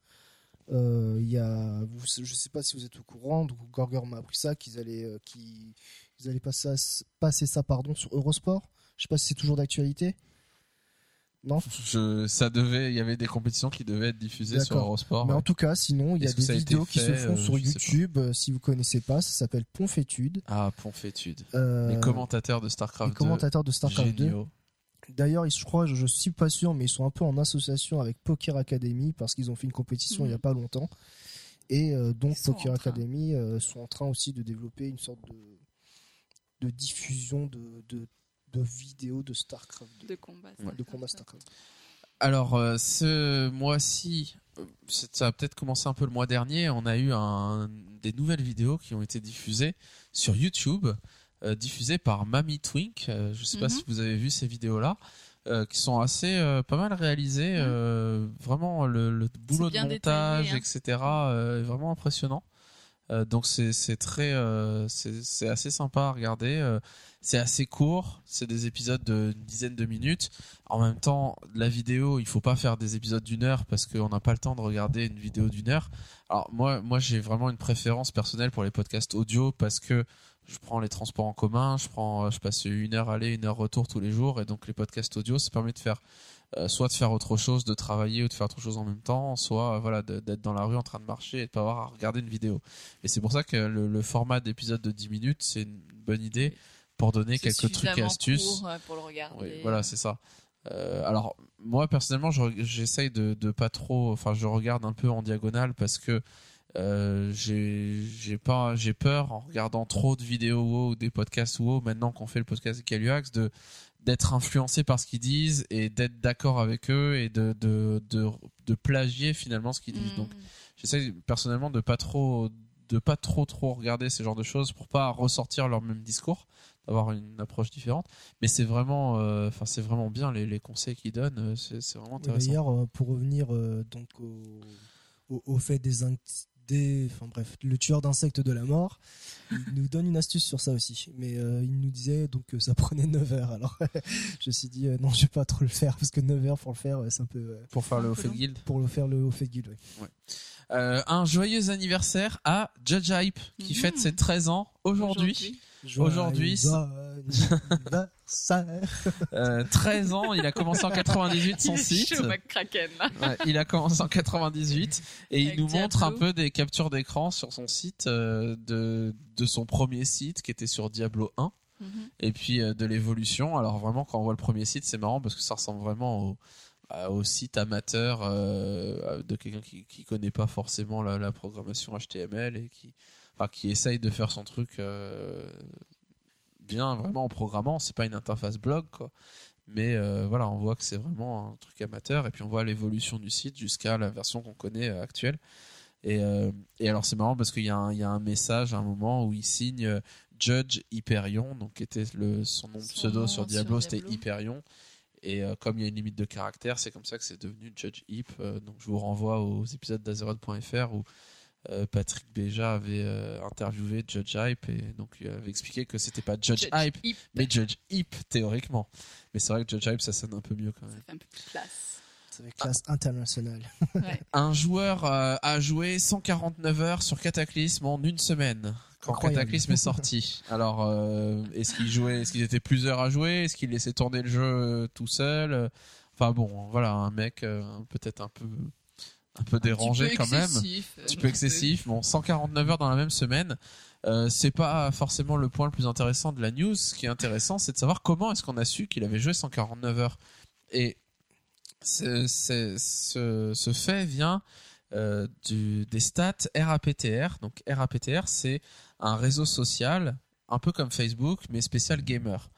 euh, y a, vous, je sais pas si vous êtes au courant, donc Gorger m'a appris ça, qu'ils allaient, euh, qu'ils, ils allaient passer, ça pardon, sur Eurosport. Je sais pas si c'est toujours d'actualité. Non? Je, ça devait, il y avait des compétitions qui devaient être diffusées sur. Eurosport. Mais ouais. en tout cas, sinon, il y a des a vidéos qui se font euh, sur. YouTube. euh, si vous connaissez pas, ça s'appelle Ponfétude. Ah, Ponfétude. Euh, Les commentateurs de StarCraft les commentateurs de 2. StarCraft 2. D'ailleurs, ils- je crois, je, je suis pas sûr, mais ils sont un peu en association avec Poker Academy parce qu'ils ont fait une compétition il y a Mhm. pas longtemps. Et euh, donc, Poker. Academy euh, sont en train aussi de développer une sorte de, de diffusion de, de, de vidéos de StarCraft, de, De combat. Ouais. de combat StarCraft. Alors, euh, ce mois-ci, c'est- ça a peut-être commencé un peu le mois dernier, on a eu un, des nouvelles vidéos qui ont été diffusées sur YouTube, euh, diffusées par Mami Twink. Euh, je sais pas Mhm. si vous avez vu ces vidéos-là, euh, qui sont assez pas mal réalisées. Mhm. vraiment, le, le boulot de montage, détaillé, hein. etc., est vraiment impressionnant. Donc c'est très c'est assez sympa à regarder. c'est assez court, c'est des épisodes d'une dizaine de minutes. En même temps, la vidéo, il faut pas faire des épisodes d'une heure parce qu'on n'a pas le temps de regarder une vidéo d'une heure. Alors moi, moi j'ai vraiment une préférence personnelle pour les podcasts audio parce que je prends les transports en commun, je prends, euh, je passe une heure aller, une heure retour tous les jours, et donc les podcasts audio, ça permet de faire euh, soit de faire autre chose, de travailler ou de faire autre chose en même temps, soit euh, voilà d'être dans la rue en train de marcher et de pas avoir à regarder une vidéo. Et c'est pour ça que le, le format d'épisode de 10 minutes, c'est une bonne idée pour donner quelques trucs et astuces. euh, pour le regarder. Oui, voilà, c'est ça. Euh, alors moi personnellement, je j'essaye de, de pas trop, enfin je regarde un peu en diagonale parce que euh, j'ai j'ai pas j'ai peur en regardant trop de vidéos WoW ou des podcasts WoW maintenant qu'on fait le podcast de Caluax de d'être influencé par ce qu'ils disent et d'être d'accord avec eux et de de, de de plagier finalement ce qu'ils disent. Mm. Donc j'essaie personnellement de pas trop de pas trop trop regarder ce genre de choses pour pas ressortir leur même discours d'avoir une approche différente mais c'est vraiment euh, enfin c'est vraiment bien les, les conseils qu'ils donnent euh, c'est c'est vraiment intéressant D'ailleurs, pour revenir euh, donc au, au, au fait des, enfin bref, le tueur d'insectes de la mort, il nous donne une astuce sur ça aussi. Mais euh, il nous disait donc que ça prenait 9 heures. Alors <laughs> je me suis dit euh, non, je vais pas trop le faire parce que 9 heures pour le faire, euh, c'est un peu euh, pour faire le long. guild pour le faire le au fait guild. ouais. Euh, un joyeux anniversaire à Judge Hype qui Mhm. fête ses 13 ans aujourd'hui Aujourd'hui. Euh, 13 ans il a commencé en 98 <laughs> son Il est site chaud. Ouais, il a commencé en 98 et il nous montre un peu des captures d'écran sur son site euh, de, de son premier site qui était sur Diablo 1 Mhm. et puis euh, de l'évolution. Alors vraiment quand on voit le premier site c'est marrant parce que ça ressemble vraiment au site amateur euh, de quelqu'un qui, qui connaît pas forcément la, la programmation HTML et qui, enfin, qui essaye de faire son truc euh, bien vraiment en programmant. C'est pas une interface blog quoi. Mais euh, voilà, on voit que c'est vraiment un truc amateur et puis on voit l'évolution du site jusqu'à la version qu'on connaît euh, actuelle. Et, euh, et alors c'est marrant parce qu'il y, a un- il y a un message à un moment où il signe Judge Hyperion, donc qui était le, son nom Son pseudo nom sur Diablo, c'était. Hyperion. Et comme il y a une limite de caractères, c'est comme ça que c'est devenu Judge. Euh, donc je vous renvoie aux épisodes d'Azeroth.fr où Patrick Béja avait euh, interviewé Judge Hype et donc il avait expliqué que c'était pas Judge, Judge Hype, Hype. mais Judge Hyp théoriquement. Mais c'est vrai que Judge Hype ça sonne un peu mieux quand Ça même. fait un peu plus classe. C'est avec classe internationale. Ouais. <laughs> Un joueur euh, a joué 149 heures sur Cataclysme en une semaine quand Incroyable. Cataclysme est sorti. <laughs> Alors euh, est-ce qu'il jouait, est-ce qu'il était plusieurs à jouer, est-ce qu'il laissait tourner le jeu euh, tout seul? Enfin bon, voilà un mec euh, peut-être un peu un peu dérangé quand même. un petit euh, peu excessif. Bon, 149 heures dans la même semaine, euh, c'est pas forcément le point le plus intéressant de la news. Ce qui est intéressant, c'est de savoir comment est-ce qu'on a su qu'il avait joué 149 heures. Et ce, ce fait vient euh, du, des stats RAPTR. Donc RAPTR, c'est un réseau social, un peu comme Facebook, mais spécial gamer.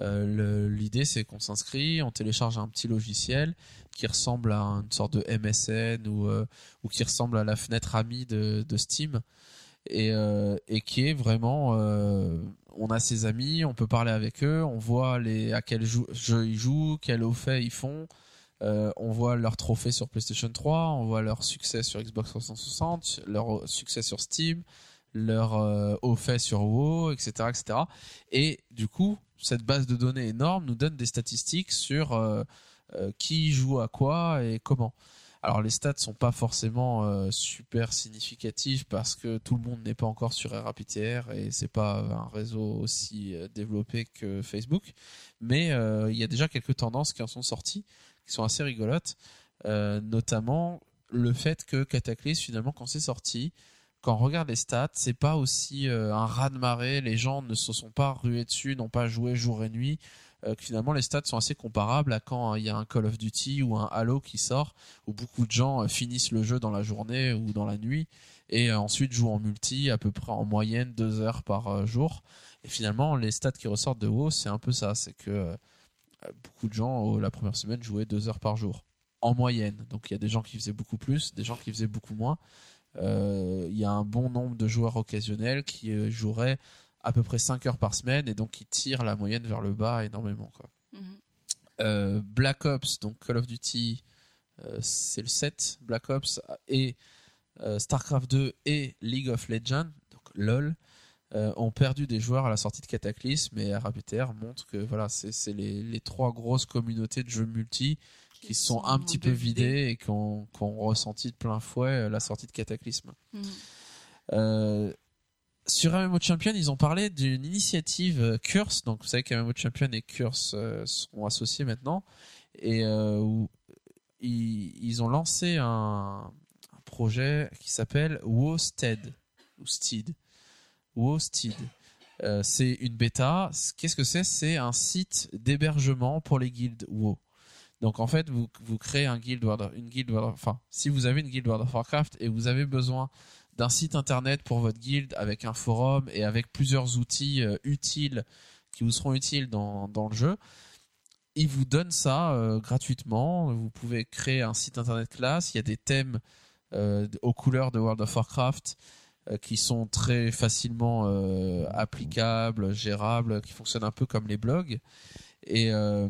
Euh, L'idée, c'est qu'on s'inscrit, on télécharge un petit logiciel qui ressemble à une sorte de MSN ou, euh, ou qui ressemble à la fenêtre amie de, Steam et, euh, et qui est vraiment on a ses amis on peut parler avec eux on voit les à quel jeu ils jouent quel au fait ils font. On voit leurs trophées sur PlayStation 3 on voit leur succès sur Xbox 360 leur succès sur Steam leur euh, au fait sur WoW etc etc et du coup cette base de données énorme nous donne des statistiques sur euh, euh, qui joue à quoi et comment alors les stats sont pas forcément euh, super significatifs parce que tout le monde n'est pas encore sur RAPTR et c'est pas un réseau aussi développé que Facebook. Mais il y a déjà quelques tendances qui en sont sorties, qui sont assez rigolotes, notamment le fait que Cataclysm finalement quand c'est sorti, quand on regarde les stats, c'est pas aussi euh, un raz de marée. Les gens ne se sont pas rués dessus, n'ont pas joué jour et nuit. euh, finalement les stats sont assez comparables à quand il y a un Call of Duty ou un Halo qui sort, où beaucoup de gens euh, finissent le jeu dans la journée ou dans la nuit et euh, ensuite jouent en multi à peu près en moyenne deux heures par euh, jour. Et finalement, les stats qui ressortent de WoW, c'est un peu ça, c'est que euh, beaucoup de gens euh, la première semaine jouaient deux heures par jour en moyenne. Donc il y a des gens qui faisaient beaucoup plus, des gens qui faisaient beaucoup moins. Euh, Il y a un bon nombre de joueurs occasionnels qui euh, joueraient à peu près 5 heures par semaine et donc qui tirent la moyenne vers le bas énormément. Quoi. Mhm. Euh, Black Ops, donc Call of Duty, c'est le 7, Black Ops et StarCraft 2 et League of Legends, donc LOL, euh, ont perdu des joueurs à la sortie de Cataclysme et RAPTR montre que voilà, c'est les, les trois grosses communautés de jeux multi qui sont un petit peu vidées et qui ont, ressenti de plein fouet euh, la sortie de Cataclysme. Mhm. Euh, sur MMO Champion, ils ont parlé d'une initiative Curse. Donc, vous savez qu'MMO Champion et Curse sont associés maintenant. Et euh, où ils, ils ont lancé un, un projet qui s'appelle WoStead. Ou Steed. WoSteed. Euh, c'est une bêta. Qu'est-ce que c'est? C'est un site d'hébergement pour les guildes WoW. Donc en fait, vous, vous créez un guild une guild enfin, si vous avez une guild World of Warcraft et vous avez besoin d'un site internet pour votre guild avec un forum et avec plusieurs outils euh, utiles qui vous seront utiles dans, dans le jeu, ils vous donnent ça euh, gratuitement. Vous pouvez créer un site internet classe. Il y a des thèmes aux couleurs de World of Warcraft qui sont très facilement euh, applicables, gérables, qui fonctionnent un peu comme les blogs. Et euh,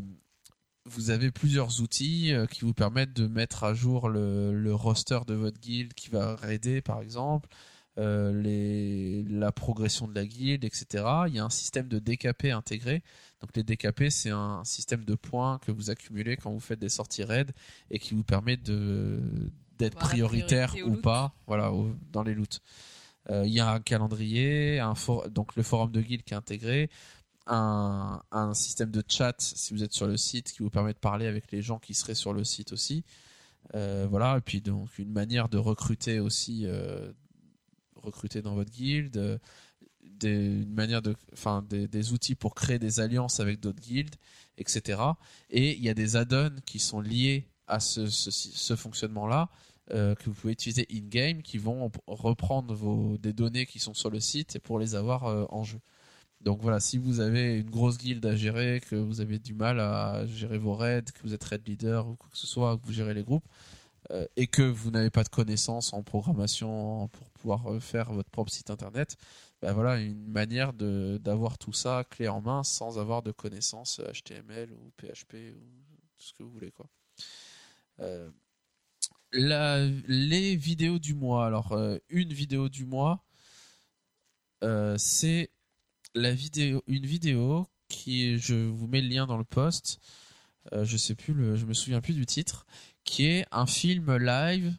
vous avez plusieurs outils euh, qui vous permettent de mettre à jour le, le roster de votre guild qui va raider par exemple, euh, les, la progression de la guilde, etc. Il y a un système de DKP intégré. Donc les DKP, c'est un système de points que vous accumulez quand vous faites des sorties raid et qui vous permet de d'être prioritaire ou loot. pas, voilà, au- dans les loots. Euh, Il y a un calendrier, un donc le forum de guild qui est intégré, un, un système de chat si vous êtes sur le site qui vous permet de parler avec les gens qui seraient sur le site aussi. Euh, voilà, et puis donc une manière de recruter aussi, euh, recruter dans votre guilde, des, une manière de, enfin des, des outils pour créer des alliances avec d'autres guildes, etc. Et il y a des add-ons qui sont liés à ce, ce fonctionnement-là euh, que vous pouvez utiliser in-game qui vont reprendre vos, des données qui sont sur le site pour les avoir euh, en jeu. Donc voilà, si vous avez une grosse guilde à gérer, que vous avez du mal à gérer vos raids, que vous êtes raid leader ou quoi que ce soit, que vous gérez les groupes, euh, et que vous n'avez pas de connaissances en programmation pour pouvoir faire votre propre site internet, ben voilà une manière d'avoir tout ça clé en main sans avoir de connaissances HTML ou PHP ou tout ce que vous voulez quoi. Les vidéos du mois. Alors, euh, une vidéo du mois, euh, c'est la vidéo, une vidéo qui, je vous mets le lien dans le post. Euh, je sais plus je me souviens plus du titre, qui est un film live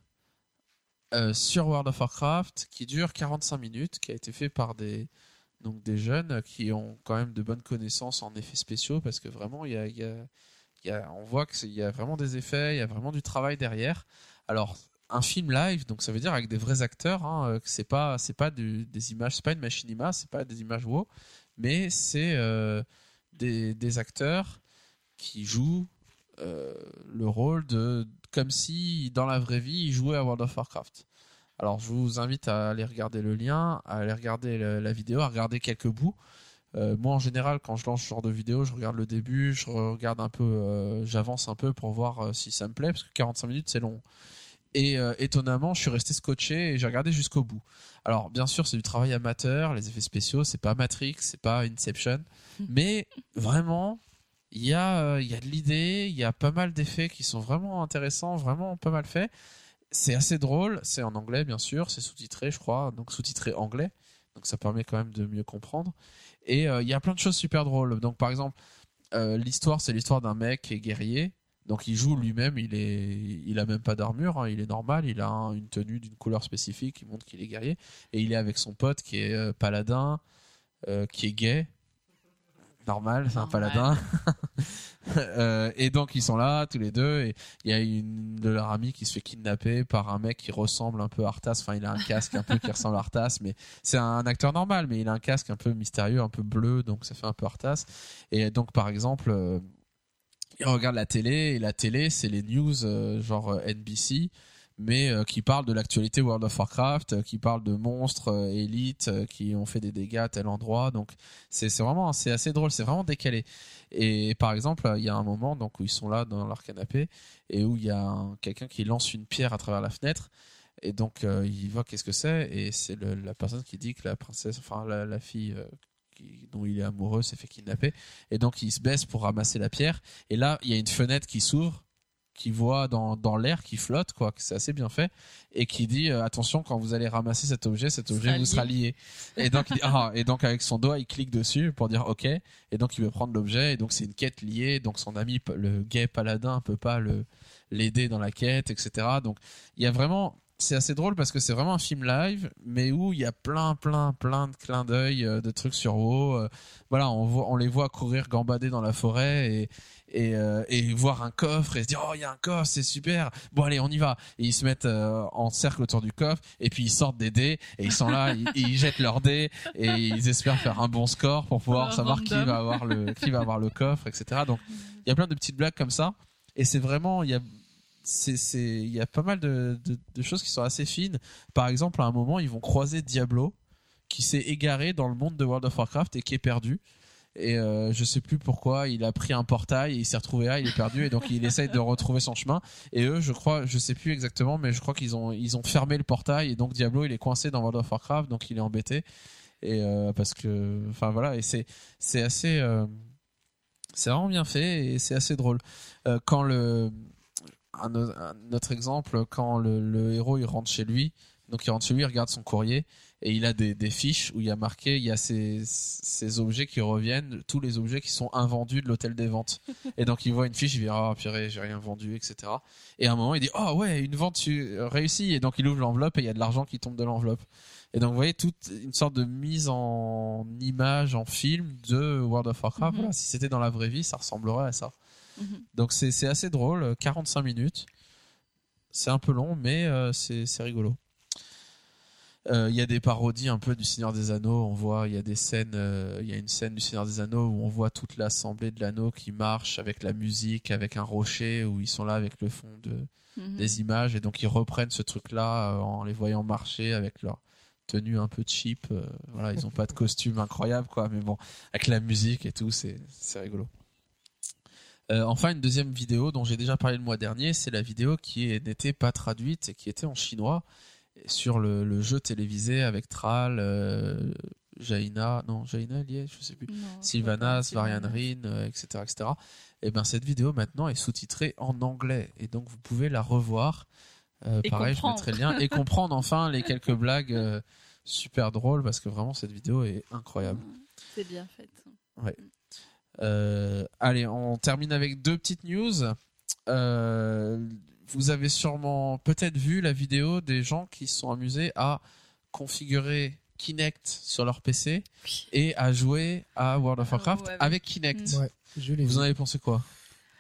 sur World of Warcraft qui dure 45 minutes, qui a été fait par des donc des jeunes qui ont quand même de bonnes connaissances en effets spéciaux parce que vraiment il y a, y y a- on voit qu'il y a vraiment des effets, il y a vraiment du travail derrière. Alors un film live, donc ça veut dire avec des vrais acteurs, hein, euh, c'est pas c'est pas des images, c'est pas une machinima, c'est pas des images WoW, mais c'est euh, des, des acteurs qui jouent euh, le rôle de comme si dans la vraie vie ils jouaient à World of Warcraft. Alors je vous invite à aller regarder le lien, à aller regarder le- la vidéo, à regarder quelques bouts. Euh, moi en général quand je lance ce genre de vidéo, je regarde le début, je regarde un peu, euh, j'avance un peu pour voir euh, si ça me plaît parce que 45 minutes c'est long. Et étonnamment, je suis resté scotché et j'ai regardé jusqu'au bout. Alors, bien sûr, c'est du travail amateur, les effets spéciaux, c'est pas Matrix, c'est pas Inception, mais vraiment, il y a, il y a de l'idée, il y a pas mal d'effets qui sont vraiment intéressants, vraiment pas mal faits. C'est assez drôle, c'est en anglais, bien sûr, c'est sous-titré, je crois, donc sous-titré anglais, donc ça permet quand même de mieux comprendre. Et euh, il y a plein de choses super drôles. Donc, par exemple, euh, l'histoire, c'est l'histoire d'un mec qui est guerrier, donc il joue lui-même, il est, il a même pas d'armure, hein, il est normal, il a un- une tenue d'une couleur spécifique qui montre qu'il est guerrier, et il est avec son pote qui est euh, paladin, qui est gay, normal, c'est un paladin. <laughs> Euh, et donc ils sont là tous les deux et il y a une de leurs amis qui se fait kidnapper par un mec qui ressemble un peu à Arthas. Enfin, il a un casque un peu qui ressemble à Arthas, mais c'est un acteur normal, mais il a un casque un peu mystérieux, un peu bleu, donc ça fait un peu Arthas. Et donc par exemple, euh, il regarde la télé et la télé c'est les news euh, genre euh, NBC mais euh, qui parlent de l'actualité World of Warcraft, euh, qui parlent de monstres euh, élites qui ont fait des dégâts à tel endroit. Donc c'est vraiment c'est assez drôle, c'est vraiment décalé. Et par exemple, il y a un moment donc où ils sont là dans leur canapé et où il y a un- quelqu'un qui lance une pierre à travers la fenêtre. Et donc il voit qu'est-ce que c'est et c'est la personne qui dit que la princesse, enfin la, fille dont il est amoureux s'est fait kidnapper. Et donc il se baisse pour ramasser la pierre. Et là il y a une fenêtre qui s'ouvre qui voit dans, dans l'air qui flotte quoi que c'est assez bien fait et qui dit euh, attention quand vous allez ramasser cet objet cet objet sera vous sera lié. et donc il dit, ah, et donc avec son doigt il clique dessus pour dire ok. Et donc il veut prendre l'objet et donc c'est une quête liée. Donc son ami le gay paladin peut pas le l'aider dans la quête etc donc il y a vraiment c'est assez drôle parce que c'est vraiment un film live mais où il y a plein plein plein de clins d'œil euh, de trucs sur WoW. Euh, voilà on voit on les voit courir gambader dans la forêt et et, euh, et voir un coffre et se dire oh il y a un coffre c'est super. Bon allez on y va. Et ils se mettent en cercle autour du coffre et puis ils sortent des dés et ils sont là ils, <laughs> ils jettent leurs dés et ils espèrent faire un bon score pour pouvoir Oh, savoir qui va avoir le qui va avoir le coffre etc donc il y a plein de petites blagues comme ça et c'est vraiment il y a c'est il y a pas mal de choses qui sont assez fines. Par exemple à un moment ils vont croiser Diablo qui s'est égaré dans le monde de World of Warcraft et qui est perdu. Et euh, je sais plus pourquoi il a pris un portail et il s'est retrouvé là il est perdu et donc il essaye de retrouver son chemin. Et eux je crois je sais plus exactement mais je crois qu'ils ont ils ont fermé le portail et donc Diablo il est coincé dans World of Warcraft donc il est embêté. Et euh, parce que enfin voilà et c'est c'est assez euh, c'est vraiment bien fait et c'est assez drôle. Euh, quand le un, autre exemple quand le, le héros il rentre chez lui donc il rentre chez lui il regarde son courrier et il a des, des fiches où il y a marqué il y a ces, ces objets qui reviennent tous les objets qui sont invendus de l'hôtel des ventes. <laughs> Et donc il voit une fiche il dit ah purée j'ai rien vendu etc et à un moment il dit oh ouais une vente réussie. Et donc il ouvre l'enveloppe et il y a de l'argent qui tombe de l'enveloppe. Et donc vous voyez toute une sorte de mise en image en film de World of Warcraft Mhm. voilà. Si c'était dans la vraie vie ça ressemblerait à ça Mhm. donc c'est assez drôle, euh, 45 minutes. C'est un peu long, mais euh, c'est rigolo. Euh, Il y a des parodies un peu du Seigneur des Anneaux. On voit, il y a des scènes, euh, il y a une scène du Seigneur des Anneaux où on voit toute l'assemblée de l'anneau qui marche avec la musique, avec un rocher où ils sont là avec le fond de, Mhm. des images et donc ils reprennent ce truc-là euh, en les voyant marcher avec leur tenue un peu cheap. euh, voilà, ils ont pas de costume incroyable quoi, mais bon, avec la musique et tout, c'est c'est rigolo. Euh, enfin, une deuxième vidéo dont j'ai déjà parlé le mois dernier, c'est la vidéo qui est- n'était pas traduite et qui était en chinois sur le, le jeu télévisé avec Thrall, euh, Jaina, non Jaina lié, je sais plus. Non, Rin, euh, etc., etc. Et ben cette vidéo maintenant est sous-titrée en anglais et donc vous pouvez la revoir. Euh, pareil, comprendre. je mettrai le lien et comprendre enfin les quelques blagues euh, super drôles parce que vraiment cette vidéo est incroyable. C'est bien fait. Euh, allez, on termine avec deux petites news. Euh, vous avez sûrement peut-être vu la vidéo des gens qui se sont amusés à configurer Kinect sur leur PC et à jouer à World of Ah, Warcraft ouais, avec Kinect. Ouais, je l'ai Vous vu. en avez pensé quoi?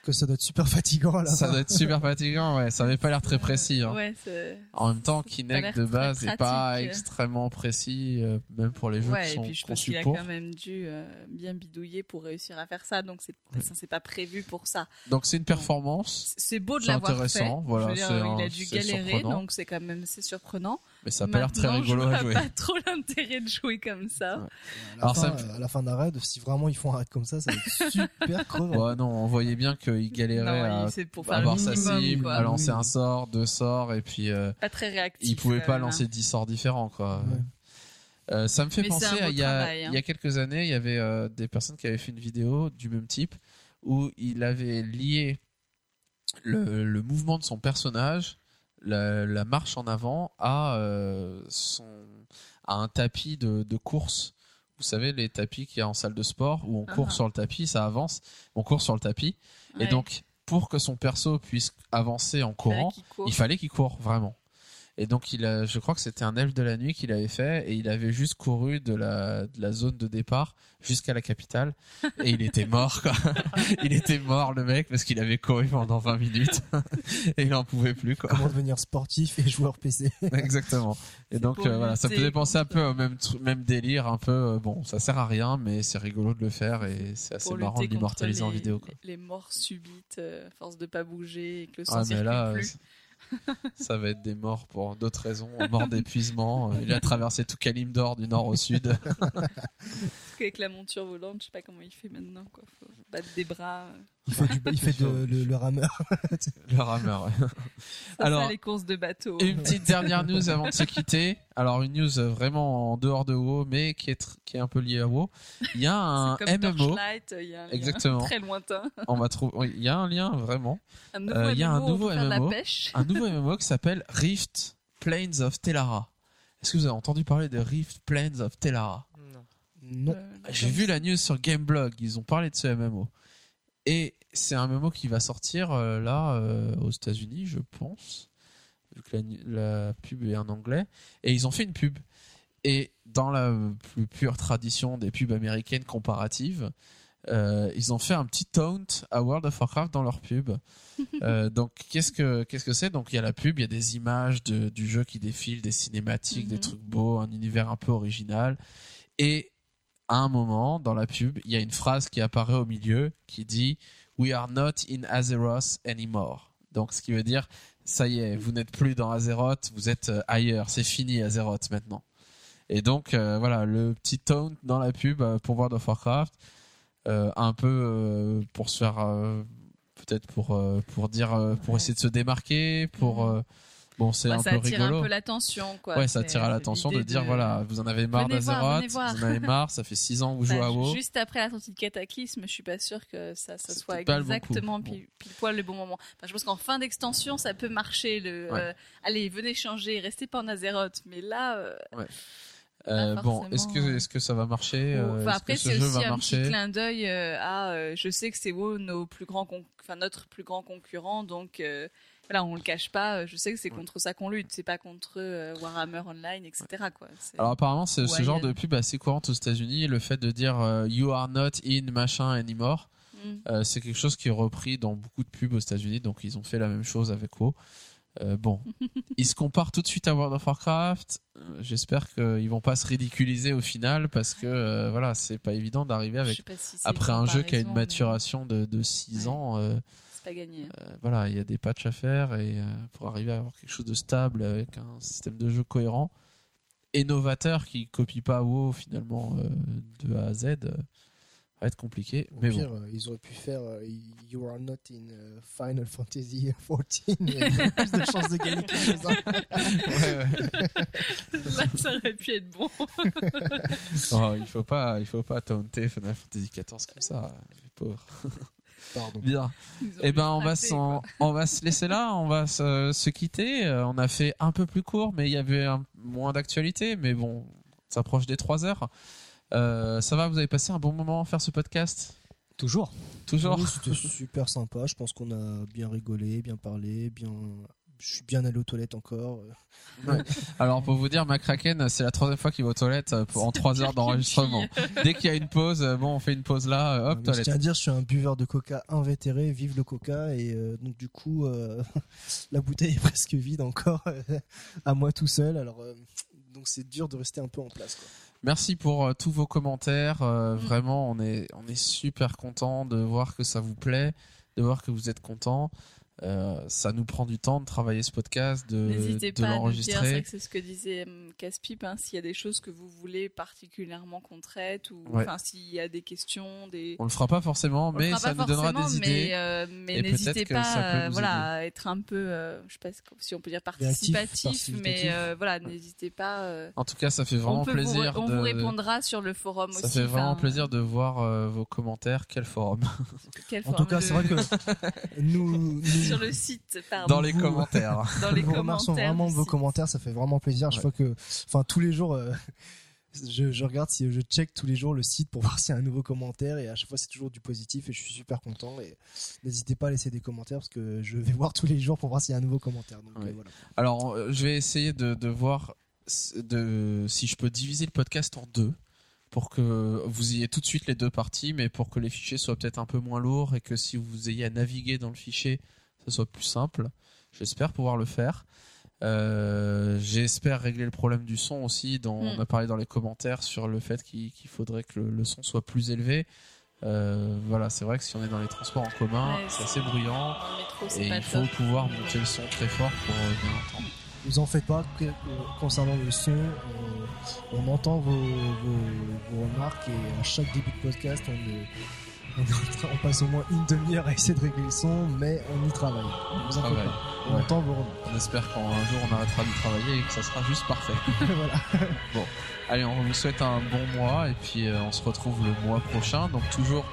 Que ça doit être super fatigant à la Ça doit être super fatigant, ouais. Ça avait pas l'air très précis. hein. Ouais, c'est- En même temps, c'est Kinect de base n'est pas extrêmement précis, euh, même pour les jeux Ouais, qui et sont puis je pense conçus qu'il a quand même dû euh, bien bidouiller pour réussir à faire ça, donc c'est Ouais. ça c'est pas prévu pour ça. Donc c'est une performance, C'est beau de C'est l'avoir fait. intéressant, voilà, Je veux dire, c'est il a dû c'est galérer, surprenant. donc c'est quand même assez surprenant. Mais ça a pas l'air très rigolo je à vois jouer. pas trop l'intérêt de jouer comme ça. Ouais. À la, Alors, fin, ça euh, à la fin d'un raid, si vraiment ils font un raid comme ça, ça va être <laughs> super crevant. Ouais, non, on voyait bien qu'il galérait Non, à pour faire avoir sa cible, quoi. à lancer un sort, deux sorts, et puis euh, Pas très réactif. il pouvait quand pas même, lancer. 10 sorts différents, quoi. Ouais. Euh, ça me fait Mais penser à il y, a, travail, hein. il y a quelques années, il y avait euh, des personnes qui avaient fait une vidéo du même type où il avait lié le, le mouvement de son personnage, la, la marche en avant, à, euh, son, à un tapis de, de course. Vous savez, les tapis qu'il y a en salle de sport où on court Ah. sur le tapis, ça avance, on court sur le tapis. Et donc, pour que son perso puisse avancer en courant, il fallait qu'il court vraiment. Et donc, il a, je crois que c'était un elfe de la nuit qu'il avait fait, et il avait juste couru de la, de la zone de départ jusqu'à la capitale, et il était mort, quoi. <laughs> il était mort, le mec, parce qu'il avait couru pendant 20 minutes, <laughs> et il en pouvait plus, quoi. Comment devenir sportif et joueur PC. <laughs> Exactement. Et donc, euh, voilà, ça faisait penser un peu au même, délire, un peu, euh, bon, ça sert à rien, mais c'est rigolo de le faire, et c'est assez marrant de l'immortaliser en vidéo, quoi. Les, les morts subites, euh, force de pas bouger et que le sang Ah, mais circule là, plus. <laughs> ça va être des morts pour d'autres raisons, mort d'épuisement. Euh, Il a traversé tout Kalimdor du nord au sud. <laughs> Parce qu'avec la monture volante, je sais pas comment il fait maintenant. Quoi. Faut battre des bras. Il fait, du, il fait de- le, le rameur. <laughs> Le rameur. Ça, Alors, ça, les courses de bateau. Une petite dernière news avant de se quitter. Alors une news vraiment en dehors de WoW, mais qui est, qui est un peu liée à WoW. Il y a un comme MMO. Torchlight, il y a un lien Exactement. très lointain. On va trouver. Il y a un lien vraiment. Un nouveau Euh, il y a un MMO, nouveau MMO. Un nouveau MMO qui s'appelle Rift Plains of Tellara. Est-ce que vous avez entendu parler de Rift Plains of Tellara Non. Non. Euh, J'ai vu la news sur Gameblog, ils ont parlé de ce MMO. Et c'est un MMO qui va sortir euh, là euh, aux États-Unis, je pense, vu que la, la pub est en anglais. Et ils ont fait une pub. Et dans la plus pure tradition des pubs américaines comparatives, euh, ils ont fait un petit taunt à World of Warcraft dans leur pub. <laughs> Donc qu'est-ce que qu'est-ce que c'est? Donc il y a la pub, il y a des images de- du jeu qui défilent, des cinématiques, des Mhm. trucs beaux, un univers un peu original. Et à un moment dans la pub, il y a une phrase qui apparaît au milieu qui dit We are not in Azeroth anymore. Donc ce qui veut dire ça y est, vous n'êtes plus dans Azeroth, vous êtes euh, ailleurs, c'est fini Azeroth maintenant. Et donc euh, voilà, le petit taunt dans la pub euh, pour World of Warcraft euh, un peu euh, pour se faire peut-être pour pour dire pour essayer de se démarquer, pour euh, bon, c'est un ça peu attire rigolo. un peu l'attention. Quoi. Ouais, ça attire l'attention de dire voilà, vous en avez marre d'Azeroth, vous en avez marre, ça fait 6 ans que vous <laughs> jouez Bah, à WoW. Juste après la sortie de Cataclysme, je suis pas sûre que ça, ça soit exactement Bon. pile, pile poil le bon moment. Enfin, je pense qu'en fin d'extension, ça peut marcher. Le, Ouais. euh, allez, venez changer, restez pas en Azeroth. Mais là, euh, Euh, bon, est-ce que est-ce que ça va marcher enfin, Est-ce après, ce c'est jeu aussi un petit clin d'œil à. je sais que c'est WoW nos plus grands, enfin notre plus grand concurrent, donc. Voilà, on le cache pas. euh, Je sais que c'est contre ça qu'on lutte, c'est pas contre euh, Warhammer Online, etc. Quoi. Alors apparemment, c'est ce genre de pub assez courante aux États-Unis, le fait de dire euh, you are not in machin anymore. Mm. Euh, c'est quelque chose qui est repris dans beaucoup de pubs aux États-Unis, donc ils ont fait la même chose avec WoW. Bon, <laughs> ils se comparent tout de suite à World of Warcraft. J'espère qu'ils vont pas se ridiculiser au final parce que voilà, c'est pas évident d'arriver avec si après un jeu qui a une mais maturation de, de 6 Ouais. ans. Pas gagné. euh, voilà, il y a des patchs à faire et euh, pour arriver à avoir quelque chose de stable avec un système de jeu cohérent et novateur qui copie pas WoW finalement euh, de A à Z, va être compliqué. Au Mais pire, bon, ils auraient pu faire euh, You are not in Final Fantasy <laughs> XIV. Il y a <laughs> plus de chances de gagner quelque chose. hein. Ouais, ouais. <laughs> Là, ça aurait pu être bon. Oh, il faut pas, il faut pas taunter Final Fantasy XIV comme ça, les pauvres. Pardon. Bien. Eh ben, on va, s'en- on va se laisser là, on va se, se quitter. Euh, On a fait un peu plus court, mais il y avait un- moins d'actualité. Mais bon, ça approche des 3 heures. Euh, ça va, vous avez passé un bon moment à faire ce podcast? Toujours. Toujours Oui, C'était super sympa. Je pense qu'on a bien rigolé, bien parlé, bien. Je suis bien allé aux toilettes encore. Alors, pour vous dire, McCracken, c'est la troisième fois qu'il va aux toilettes euh, pour- en 3 heures d'enregistrement. Dès qu'il y a une pause, euh, bon, on fait une pause là, euh, hop, Mais je toilette. tiens à dire, je suis un buveur de coca invétéré, vive le coca, et euh, donc du coup, euh, <laughs> la bouteille est presque vide encore, euh, <laughs> à moi tout seul. Alors, euh, donc c'est dur de rester un peu en place. Quoi. Merci pour euh, tous vos commentaires. euh, Mm. Vraiment, on est, on est super content de voir que ça vous plaît, de voir que vous êtes content. Euh, ça nous prend du temps de travailler ce podcast, de, N'hésitez de pas à nous dire, c'est vrai l'enregistrer. que c'est ce que disait hum, Caspipe, hein, s'il y a des choses que vous voulez particulièrement qu'on traite, ou Ouais. enfin s'il y a des questions, des... On le fera pas forcément, mais ça nous donnera des idées. Mais, euh, mais et n'hésitez pas ça peut euh, nous voilà, à être un peu, euh, je sais pas si on peut dire Réactif, participatif, mais euh, voilà, n'hésitez pas. euh, En tout cas, ça fait vraiment on plaisir. Vous, on vous répondra sur le forum Ça aussi. fait vraiment enfin, plaisir de voir euh, vos commentaires. Quel forum quel En tout cas, c'est vrai que <laughs> nous, nous, sur le site, pardon, dans les vous- commentaires. <laughs> dans les commentaires. vraiment de du vos site. commentaires, ça fait vraiment plaisir. Je vois que, enfin, tous les jours, euh, <laughs> je, je regarde si je check tous les jours le site pour <laughs> voir s'il y a un nouveau commentaire et à chaque fois c'est toujours du positif et je suis super content et n'hésitez pas à laisser des commentaires parce que je vais voir tous les jours pour voir s'il y a un nouveau commentaire. Donc, Ouais. euh, voilà. Alors, euh, je vais essayer de, de voir de, si je peux diviser le podcast en deux pour que vous ayez tout de suite les deux parties, mais pour que les fichiers soient peut-être un peu moins lourds et que si vous ayez à naviguer dans le fichier, ça soit plus simple. J'espère pouvoir le faire. Euh, J'espère régler le problème du son aussi. Dont On a parlé dans les commentaires sur le fait qu'il faudrait que le, le son soit plus élevé. Euh, voilà, c'est vrai que si on est dans les transports en commun, Ouais, c'est assez bruyant métro, et pas il faut top. pouvoir monter le son très fort pour euh, bien entendre. Vous en faites pas que- euh, concernant le son, on, on entend vos, vos, vos remarques et à chaque début de podcast on, est- on, on passe au moins une demi-heure à essayer de régler le son, mais on y travaille. Vous faites Travaille. On Ouais. entend vos. On espère qu'un jour on arrêtera de travailler et que ça sera juste parfait. <laughs> <laughs> voilà. Allez, on vous souhaite un bon mois et puis euh, on se retrouve le mois prochain. Donc toujours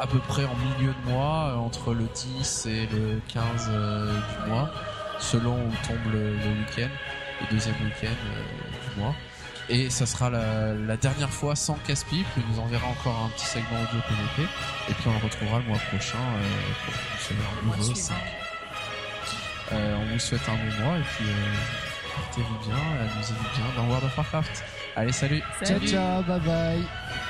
à peu près en milieu de mois, euh, entre le 10 et le 15 euh, du mois, selon où tombe le, le week-end, le deuxième week-end du mois. Et ça sera la, la dernière fois sans casse-pipe. Il nous enverra encore un petit segment audio PVP. Et puis on le retrouvera le mois prochain euh, pour un nouveau suivant. 5. Euh, on vous souhaite un bon mois et puis euh, portez-vous bien, amusez-vous bien dans World of Warcraft. Allez, salut Ciao Salut. ciao, bye bye.